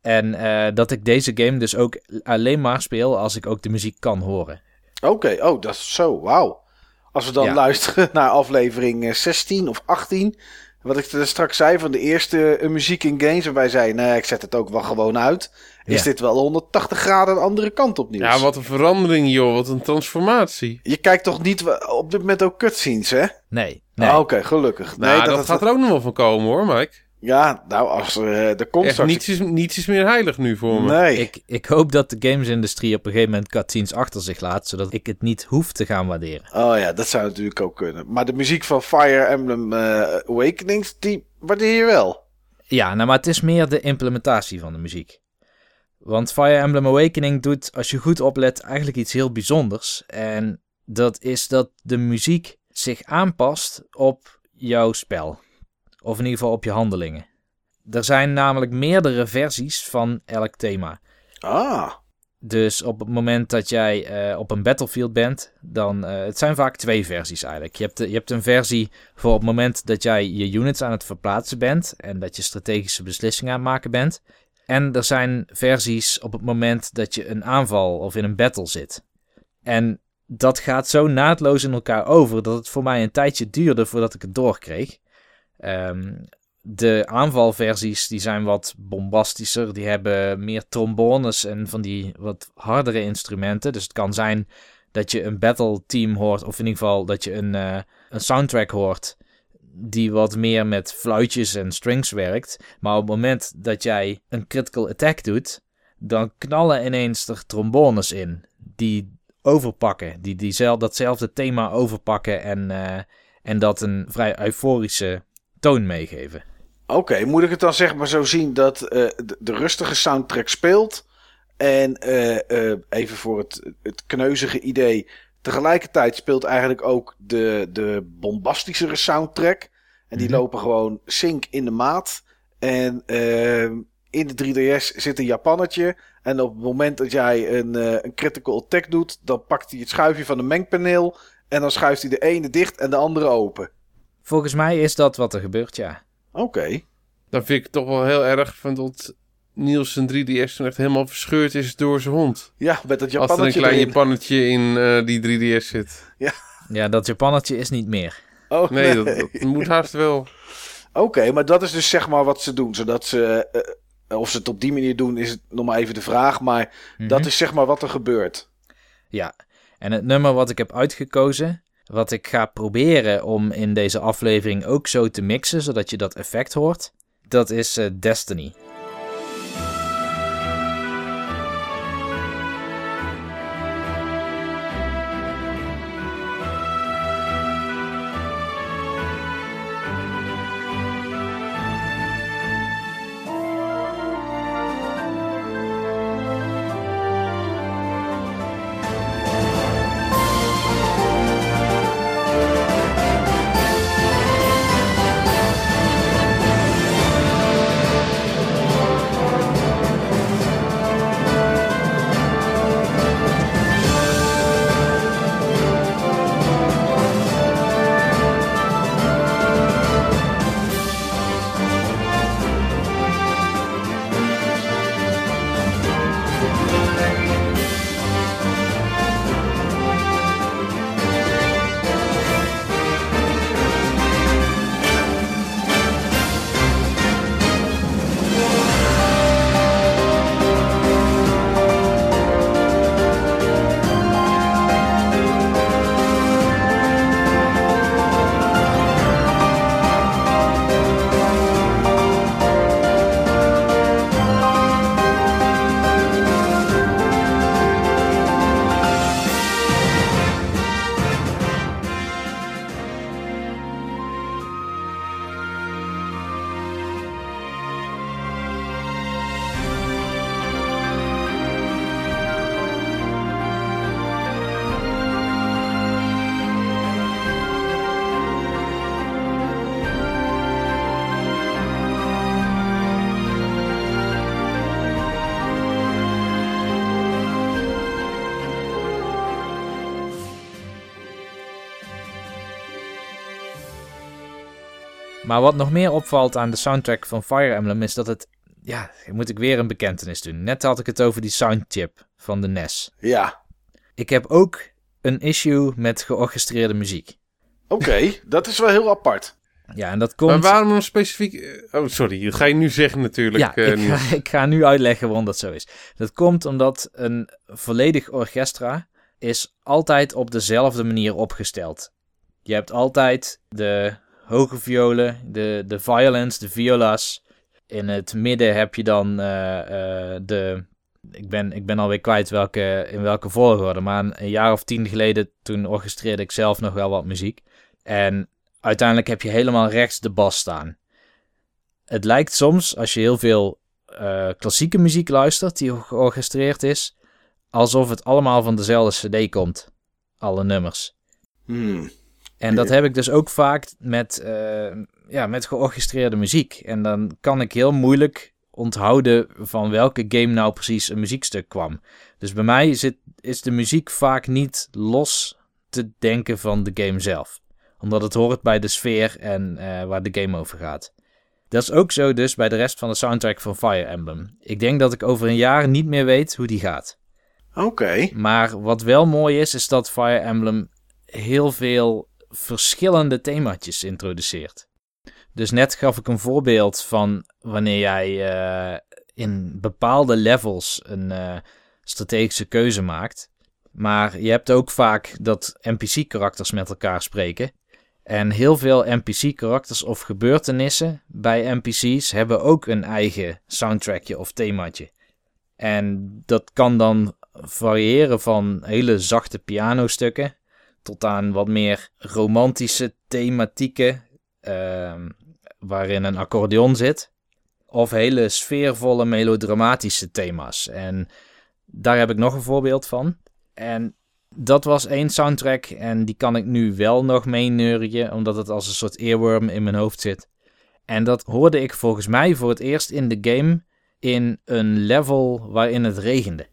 En uh, dat ik deze game dus ook alleen maar speel als ik ook de muziek kan horen. Oké, oh, dat is zo, wauw. Als we dan ja. luisteren naar aflevering 16 eh, of 18. Wat ik straks zei van de eerste uh, muziek in games. Waarbij zei, nee, ik zet het ook wel gewoon uit. Is ja. dit wel 180 graden de andere kant op nieuws? Ja, wat een verandering joh, wat een transformatie. Je kijkt toch niet op dit moment ook cutscenes, hè? Nee. nee. Ah, Oké, okay, gelukkig. Nou, nee, dat, dat gaat er ook nog wel van komen hoor, Mike. Ja, nou, als uh, de komt Echt, niets, is, niets is meer heilig nu voor me. Nee. Ik, ik hoop dat de gamesindustrie op een gegeven moment cutscenes achter zich laat, zodat ik het niet hoef te gaan waarderen. Oh ja, dat zou natuurlijk ook kunnen. Maar de muziek van Fire Emblem uh, Awakenings, die waardeer je wel. Ja, nou, maar het is meer de implementatie van de muziek. Want Fire Emblem Awakening doet, als je goed oplet, eigenlijk iets heel bijzonders. En dat is dat de muziek zich aanpast op jouw spel. Of in ieder geval op je handelingen. Er zijn namelijk meerdere versies van elk thema. Ah. Dus op het moment dat jij uh, op een battlefield bent, dan. Uh, het zijn vaak twee versies eigenlijk. Je hebt, de, je hebt een versie voor op het moment dat jij je units aan het verplaatsen bent. En dat je strategische beslissingen aan het maken bent. En er zijn versies op het moment dat je een aanval of in een battle zit. En dat gaat zo naadloos in elkaar over dat het voor mij een tijdje duurde voordat ik het doorkreeg. Um, de aanvalversies die zijn wat bombastischer. Die hebben meer trombones en van die wat hardere instrumenten. Dus het kan zijn dat je een battle team hoort, of in ieder geval dat je een, uh, een soundtrack hoort die wat meer met fluitjes en strings werkt. Maar op het moment dat jij een critical attack doet, dan knallen ineens er trombones in die overpakken, die, die datzelfde thema overpakken en, uh, en dat een vrij euforische toon meegeven. Oké, moet ik het dan zeg maar zo zien dat uh, de, rustige soundtrack speelt en uh, even voor het, het kneuzige idee, tegelijkertijd speelt eigenlijk ook de, de bombastischere soundtrack en die mm -hmm. lopen gewoon sync in de maat en in de 3DS zit een Japannetje. En op het moment dat jij een, uh, een critical attack doet, dan pakt hij het schuifje van een mengpaneel. En dan schuift hij de ene dicht en de andere open. Volgens mij is dat wat er gebeurt, ja. Oké. Okay. Dan vind ik het toch wel heel erg van dat Niels zijn 3DS toen echt helemaal verscheurd is door zijn hond. Ja, met dat Japannetje Als er een klein erin. Japannetje in uh, die 3DS zit. Ja. Ja, dat Japannetje is niet meer. Oh, nee, nee. Dat, dat, moet haast wel. Oké, okay, maar dat is dus zeg maar wat ze doen. Zodat ze... Uh, of ze het op die manier doen, is het nog maar even de vraag. Maar mm -hmm. dat is zeg maar wat er gebeurt. Ja, en het nummer wat ik heb uitgekozen, wat ik ga proberen om in deze aflevering ook zo te mixen, zodat je dat effect hoort, dat is uh, Destiny. Maar wat nog meer opvalt aan de soundtrack van Fire Emblem is dat het... Ja, moet ik weer een bekentenis doen. Net had ik het over die soundchip van de NES. Ja. Ik heb ook een issue met georchestreerde muziek. Oké, okay, dat is wel heel apart. Ja, en dat komt... Maar waarom specifiek... Oh, sorry, dat ga je nu zeggen natuurlijk. Ja, ik, ga, ik ga nu uitleggen waarom dat zo is. Dat komt omdat een volledig orchestra is altijd op dezelfde manier opgesteld. Je hebt altijd de hoge violen, de, de violins, de viola's. In het midden heb je dan eh, eh, de... Ik ben, ik ben alweer kwijt welke, in welke volgorde, maar een, jaar of tien geleden toen orchestreerde ik zelf nog wel wat muziek. En uiteindelijk heb je helemaal rechts de bas staan. Het lijkt soms, als je heel veel uh, klassieke muziek luistert die georchestreerd is, alsof het allemaal van dezelfde CD komt. Alle nummers. Hmm. En dat heb ik dus ook vaak met, uh, ja, met georchestreerde muziek. En dan kan ik heel moeilijk onthouden van welke game nou precies een muziekstuk kwam. Dus bij mij zit, is de muziek vaak niet los te denken van de game zelf. Omdat het hoort bij de sfeer en uh, waar de game over gaat. Dat is ook zo dus bij de rest van de soundtrack van Fire Emblem. Ik denk dat ik over een jaar niet meer weet hoe die gaat. Oké. Maar wat wel mooi is, is dat Fire Emblem heel veel verschillende themaatjes introduceert. Dus net gaf ik een voorbeeld van wanneer jij uh, in bepaalde levels een uh, strategische keuze maakt. Maar je hebt ook vaak dat NPC-karakters met elkaar spreken. En heel veel NPC-karakters of gebeurtenissen bij NPC's hebben ook een eigen soundtrackje of themaatje. En dat kan dan variëren van hele zachte pianostukken tot aan wat meer romantische thematieken, uh, waarin een accordeon zit. Of hele sfeervolle melodramatische thema's. En daar heb ik nog een voorbeeld van. En dat was één soundtrack en die kan ik nu wel nog meeneurien, omdat het als een soort earworm in mijn hoofd zit. En dat hoorde ik volgens mij voor het eerst in de game in een level waarin het regende.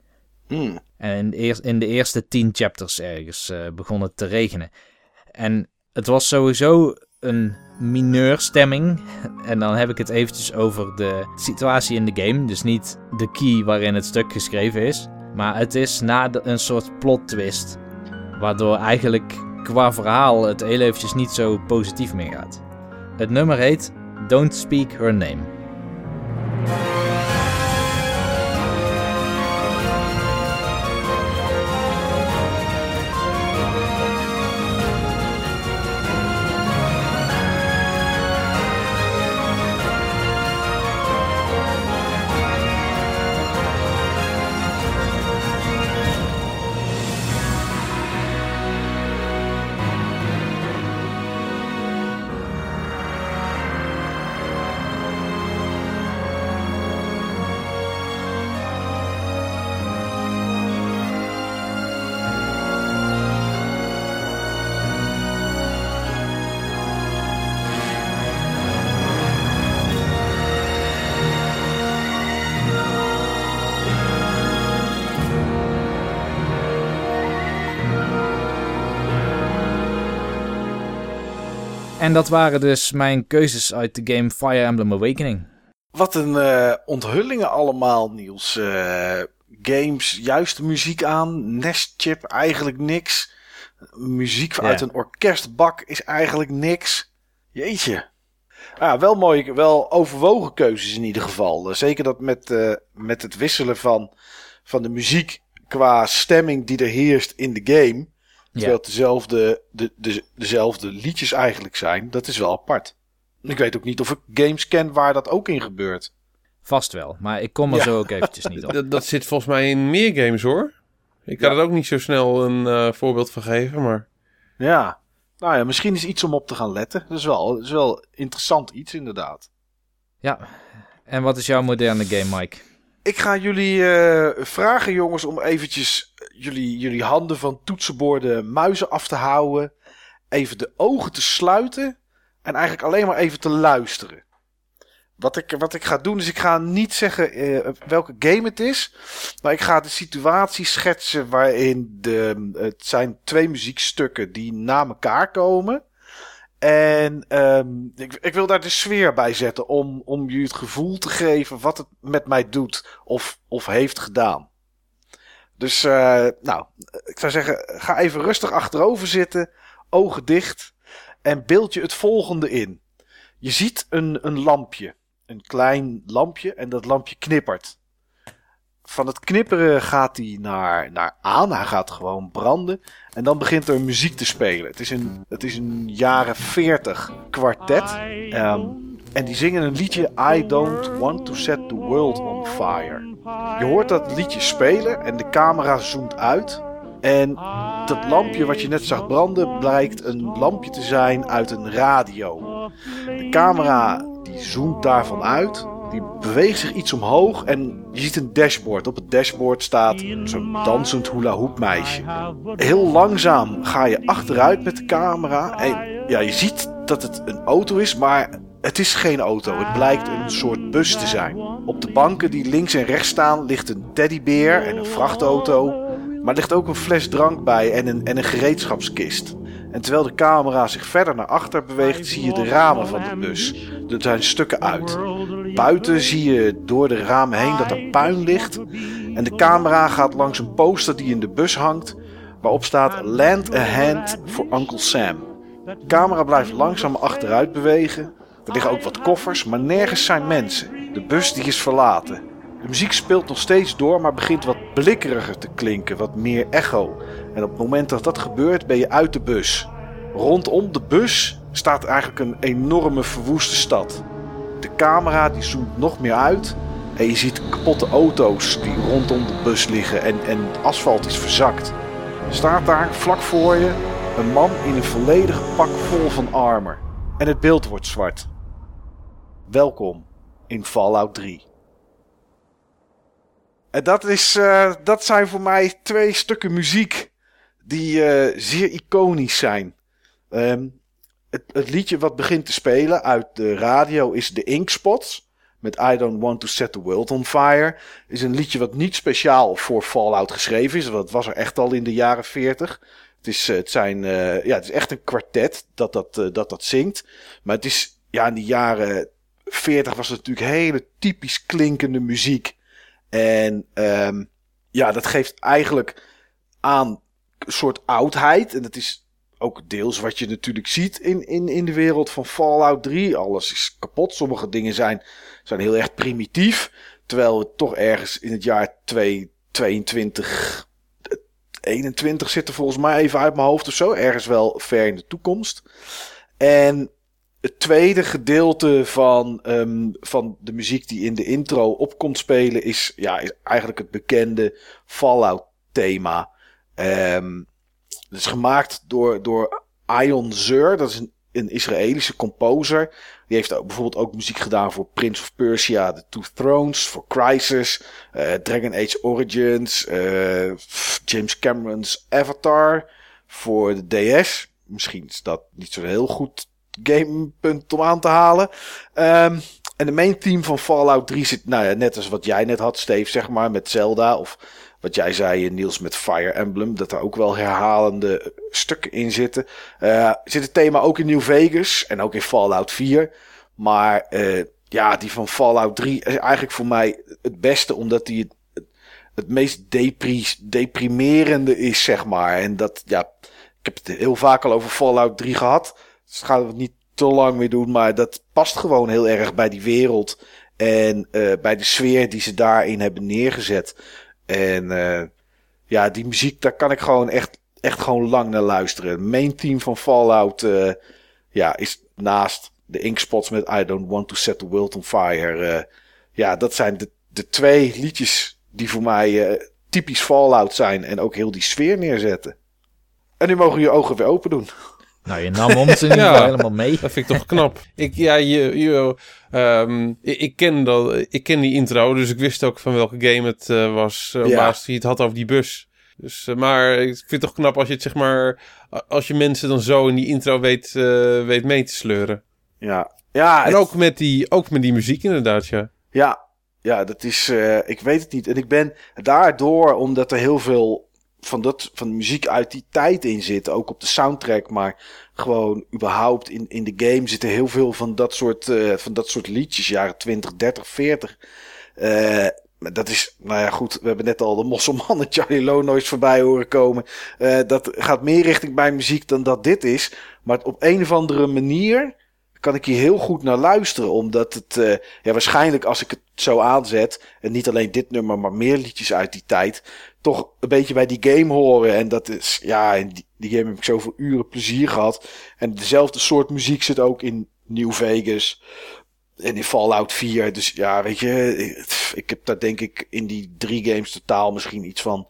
Hmm. En in de, eerste, tien chapters ergens uh, begon het te regenen. En het was sowieso een mineurstemming. En dan heb ik het eventjes over de situatie in de game. Dus niet de key waarin het stuk geschreven is. Maar het is na een soort plot twist. Waardoor eigenlijk qua verhaal het heel eventjes niet zo positief meer gaat. Het nummer heet Don't Speak Her Name. Dat waren dus mijn keuzes uit de game Fire Emblem Awakening. Wat een uh, onthullingen allemaal, Niels. Uh, games, juist muziek aan. Nestchip, eigenlijk niks. Muziek uit een orkestbak is eigenlijk niks. Jeetje. Ah, wel mooi, wel overwogen keuzes in ieder geval. Uh, zeker dat met, met het wisselen van, van de muziek qua stemming die er heerst in de game. Terwijl het dezelfde, de, de, dezelfde liedjes eigenlijk zijn. Dat is wel apart. Ik weet ook niet of ik games ken waar dat ook in gebeurt. Vast wel, maar ik kom er ja. zo ook eventjes niet op. Dat, dat, zit volgens mij in meer games hoor. Ik kan ja. er ook niet zo snel een uh, voorbeeld van geven, maar... Ja, nou ja, misschien is iets om op te gaan letten. Dat is wel, dat is wel interessant iets inderdaad. Ja, en wat is jouw moderne game, Mike? Ik ga jullie uh, vragen, jongens, om eventjes jullie, jullie handen van toetsenborden, muizen af te houden. Even de ogen te sluiten. En eigenlijk alleen maar even te luisteren. Wat ik, wat ik ga doen is, ik ga niet zeggen uh, welke game het is. Maar ik ga de situatie schetsen waarin de, het zijn twee muziekstukken die na elkaar komen. En um, ik, ik, wil daar de sfeer bij zetten om, om je het gevoel te geven wat het met mij doet of, of heeft gedaan. Dus uh, nou, ik zou zeggen, ga even rustig achterover zitten, ogen dicht en beeld je het volgende in. Je ziet een, een lampje, een klein lampje en dat lampje knippert. van het knipperen gaat hij naar, naar aan. Hij gaat gewoon branden. En dan begint er muziek te spelen. Het is een, het is een jaren 40 kwartet. Ehm, en die zingen een liedje I don't want to set the world on fire. Je hoort dat liedje spelen en de camera zoomt uit. En dat lampje wat je net zag branden blijkt een lampje te zijn uit een radio. De camera die zoomt daarvan uit. Die beweegt zich iets omhoog en je ziet een dashboard. Op het dashboard staat zo'n dansend hula hoop meisje. Heel langzaam ga je achteruit met de camera. En ja, je ziet dat het een auto is, maar het is geen auto. Het blijkt een soort bus te zijn. Op de banken die links en rechts staan ligt een teddybeer en een vrachtauto. Maar ligt ook een fles drank bij en een, en een gereedschapskist. En terwijl de camera zich verder naar achter beweegt, zie je de ramen van de bus. Er zijn stukken uit. Buiten zie je door de ramen heen dat er puin ligt. En de camera gaat langs een poster die in de bus hangt, waarop staat Land a Hand for Uncle Sam. De camera blijft langzaam achteruit bewegen. Er liggen ook wat koffers, maar nergens zijn mensen. De bus die is verlaten. De muziek speelt nog steeds door, maar begint wat blikkeriger te klinken, wat meer echo. En op het moment dat dat gebeurt, ben je uit de bus. Rondom de bus staat eigenlijk een enorme verwoeste stad. De camera die zoomt nog meer uit en je ziet kapotte auto's die rondom de bus liggen en, en asfalt is verzakt. Staat daar vlak voor je een man in een volledig pak vol van armor. En het beeld wordt zwart. Welkom in Fallout 3. En dat, is, uh, dat zijn voor mij twee stukken muziek die uh, zeer iconisch zijn. Um, het, het, liedje wat begint te spelen uit de radio is The Inkspots. Met I Don't Want to Set the World on Fire. Is een liedje wat niet speciaal voor Fallout geschreven is. Want het was er echt al in de jaren 40. Het is, het zijn, ja, het is echt een kwartet dat dat, dat dat zingt. Maar het is, ja, in de jaren 40 was natuurlijk hele typisch klinkende muziek. En um, ja, dat geeft eigenlijk aan een soort oudheid. En dat is ook deels wat je natuurlijk ziet in, in, in de wereld van Fallout 3. Alles is kapot. Sommige dingen zijn, zijn heel erg primitief. Terwijl we toch ergens in het jaar 2022, 21 zitten volgens mij even uit mijn hoofd of zo. Ergens wel ver in de toekomst. En het tweede gedeelte van, um, van de muziek die in de intro op komt spelen is, ja, is eigenlijk het bekende Fallout thema. Um, het is gemaakt door, door Ion Zur, dat is een, een Israëlische composer. Die heeft ook, bijvoorbeeld ook muziek gedaan voor Prince of Persia, The Two Thrones, voor Crisis, uh, Dragon Age Origins, uh, James Cameron's Avatar, voor de DS. Misschien is dat niet zo'n heel goed gamepunt om aan te halen. Um, en de main theme van Fallout 3 zit, nou ja, net als wat jij net had, Steve, zeg maar, met Zelda. Of wat jij zei, Niels, met Fire Emblem. Dat er ook wel herhalende stukken in zitten. Uh, zit het thema ook in New Vegas en ook in Fallout 4. Maar uh, ja, die van Fallout 3 is eigenlijk voor mij het beste, omdat die het, het meest depri deprimerende is, zeg maar. En dat, ja, ik heb het heel vaak al over Fallout 3 gehad. Dus gaan we het niet te lang meer doen, maar dat past gewoon heel erg bij die wereld. En uh, bij de sfeer die ze daarin hebben neergezet. En uh, ja, die muziek, daar kan ik gewoon echt, echt gewoon lang naar luisteren. main team van Fallout uh, ja, is naast de Inkspots met I Don't Want to Set the World on Fire. Ja, dat zijn de, de twee liedjes die voor mij typisch Fallout zijn. En ook heel die sfeer neerzetten. En nu mogen je ogen weer open doen. Nou, je nam ons in ieder geval helemaal mee. Dat vind ik toch knap. ik, ja, je, je, um, ik, ik, ken dat, ik ken die intro, dus ik wist ook van welke game het uh, was. Uh, ja. Waar het had over die bus. Dus, uh, maar ik vind het toch knap als je het zeg maar... Als je mensen dan zo in die intro weet, weet mee te sleuren. Ja. ja en het... ook, met die, ook met die muziek inderdaad, ja. Ja, ja, dat is, uh, ik weet het niet. En ik ben daardoor, omdat er heel veel van, dat, van de muziek uit die tijd in zit. Ook op de soundtrack, maar gewoon überhaupt in, in de game zitten heel veel van dat soort, uh, van dat soort liedjes, jaren 20, 30, 40. Uh, dat is, nou ja, goed. We hebben net al de Mosselman en Charlie Lonois voorbij horen komen. Uh, dat gaat meer richting bij muziek dan dat dit is. Maar op een of andere manier kan ik hier heel goed naar luisteren. Omdat het, uh, ja, waarschijnlijk als ik het zo aanzet, en niet alleen dit nummer, maar meer liedjes uit die tijd, toch een beetje bij die game horen. En dat is, ja, in die, game heb ik zoveel uren plezier gehad. En dezelfde soort muziek zit ook in New Vegas. En in Fallout 4. Dus ja, weet je, ik heb daar denk ik in die drie games totaal misschien iets van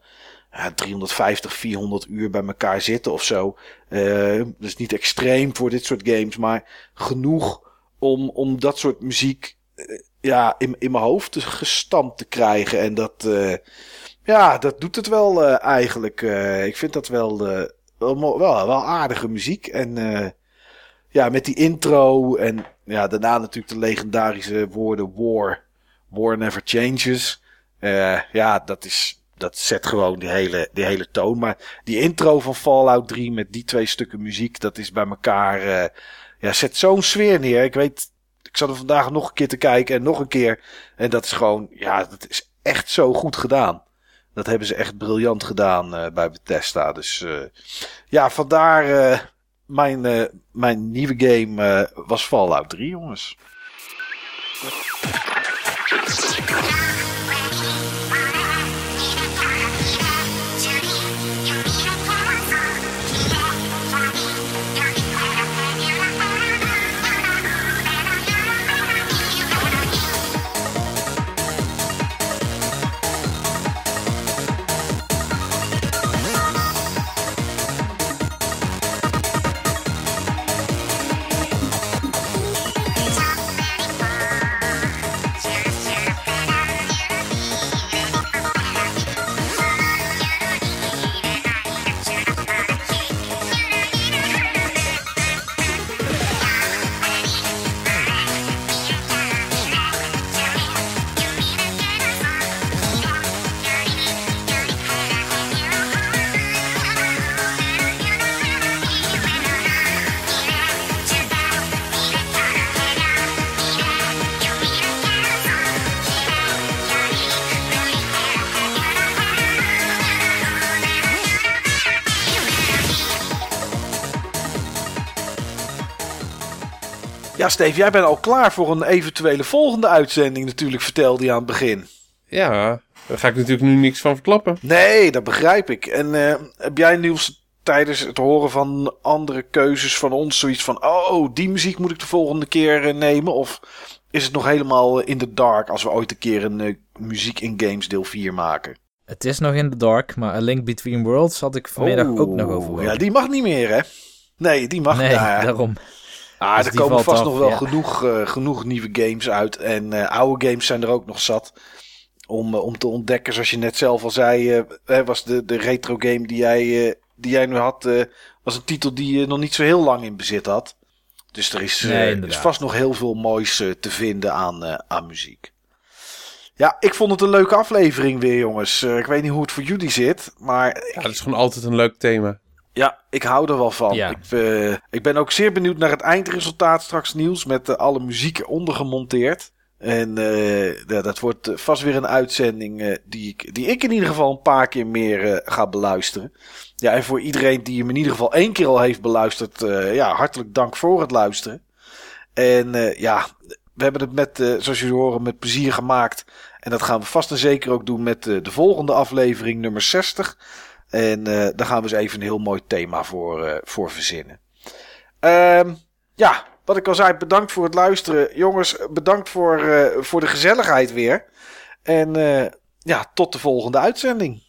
ja, 350, 400 uur bij elkaar zitten of zo. Uh, dus niet extreem voor dit soort games, maar genoeg om, om dat soort muziek uh, ja, in, in mijn hoofd gestampt te krijgen. En dat, uh, ja, dat doet het wel eigenlijk. ik vind dat wel, wel, wel, wel aardige muziek. En ja, met die intro en ja, daarna natuurlijk de legendarische woorden War, War Never Changes. ja, dat is dat zet gewoon die hele, die hele toon. Maar die intro van Fallout 3 met die twee stukken muziek, dat is bij elkaar. Ja, zet zo'n sfeer neer. Ik weet, ik zat er vandaag nog een keer te kijken en nog een keer. En dat is gewoon, ja, dat is echt zo goed gedaan. Dat hebben ze echt briljant gedaan uh, bij Bethesda. Dus uh, ja, vandaar mijn, mijn nieuwe game was Fallout 3, jongens. Steve, jij bent al klaar voor een eventuele volgende uitzending natuurlijk, vertelde je aan het begin. Ja, daar ga ik natuurlijk nu niks van verklappen. Nee, dat begrijp ik. En uh, heb jij nieuws tijdens het horen van andere keuzes van ons zoiets van... oh, die muziek moet ik de volgende keer uh, nemen? Of is het nog helemaal in the dark als we ooit een keer een uh, muziek in games deel 4 maken? Het is nog in the dark, maar A Link Between Worlds had ik vanmiddag oh, ook nog over. Ja, die mag niet meer, hè? Nee, die mag nee, daar. daarom. Ah, dus er komen vast nog wel genoeg, uh, genoeg nieuwe games uit. En uh, oude games zijn er ook nog zat. Om, uh, om te ontdekken, zoals je net zelf al zei, was de, de retro game die jij, die jij nu had, was een titel die je nog niet zo heel lang in bezit had. Dus er is, nee, is vast nog heel veel moois te vinden aan, aan muziek. Ja, ik vond het een leuke aflevering weer, jongens. ik weet niet hoe het voor jullie zit, maar... Ja, het is gewoon altijd een leuk thema. Ja, ik hou er wel van. Ik, uh, ik, ben ook zeer benieuwd naar het eindresultaat straks nieuws met uh, alle muziek ondergemonteerd. En uh, ja, dat wordt vast weer een uitzending die, ik, die ik in ieder geval een paar keer meer ga beluisteren. Ja, en voor iedereen die hem in ieder geval één keer al heeft beluisterd, ja, hartelijk dank voor het luisteren. En ja, we hebben het met, zoals jullie horen, met plezier gemaakt. En dat gaan we vast en zeker ook doen met de volgende aflevering, nummer 60. En uh, daar gaan we eens even een heel mooi thema voor, uh, voor verzinnen. Um, ja, wat ik al zei, bedankt voor het luisteren. Jongens, bedankt voor, uh, voor de gezelligheid weer. En ja, tot de volgende uitzending.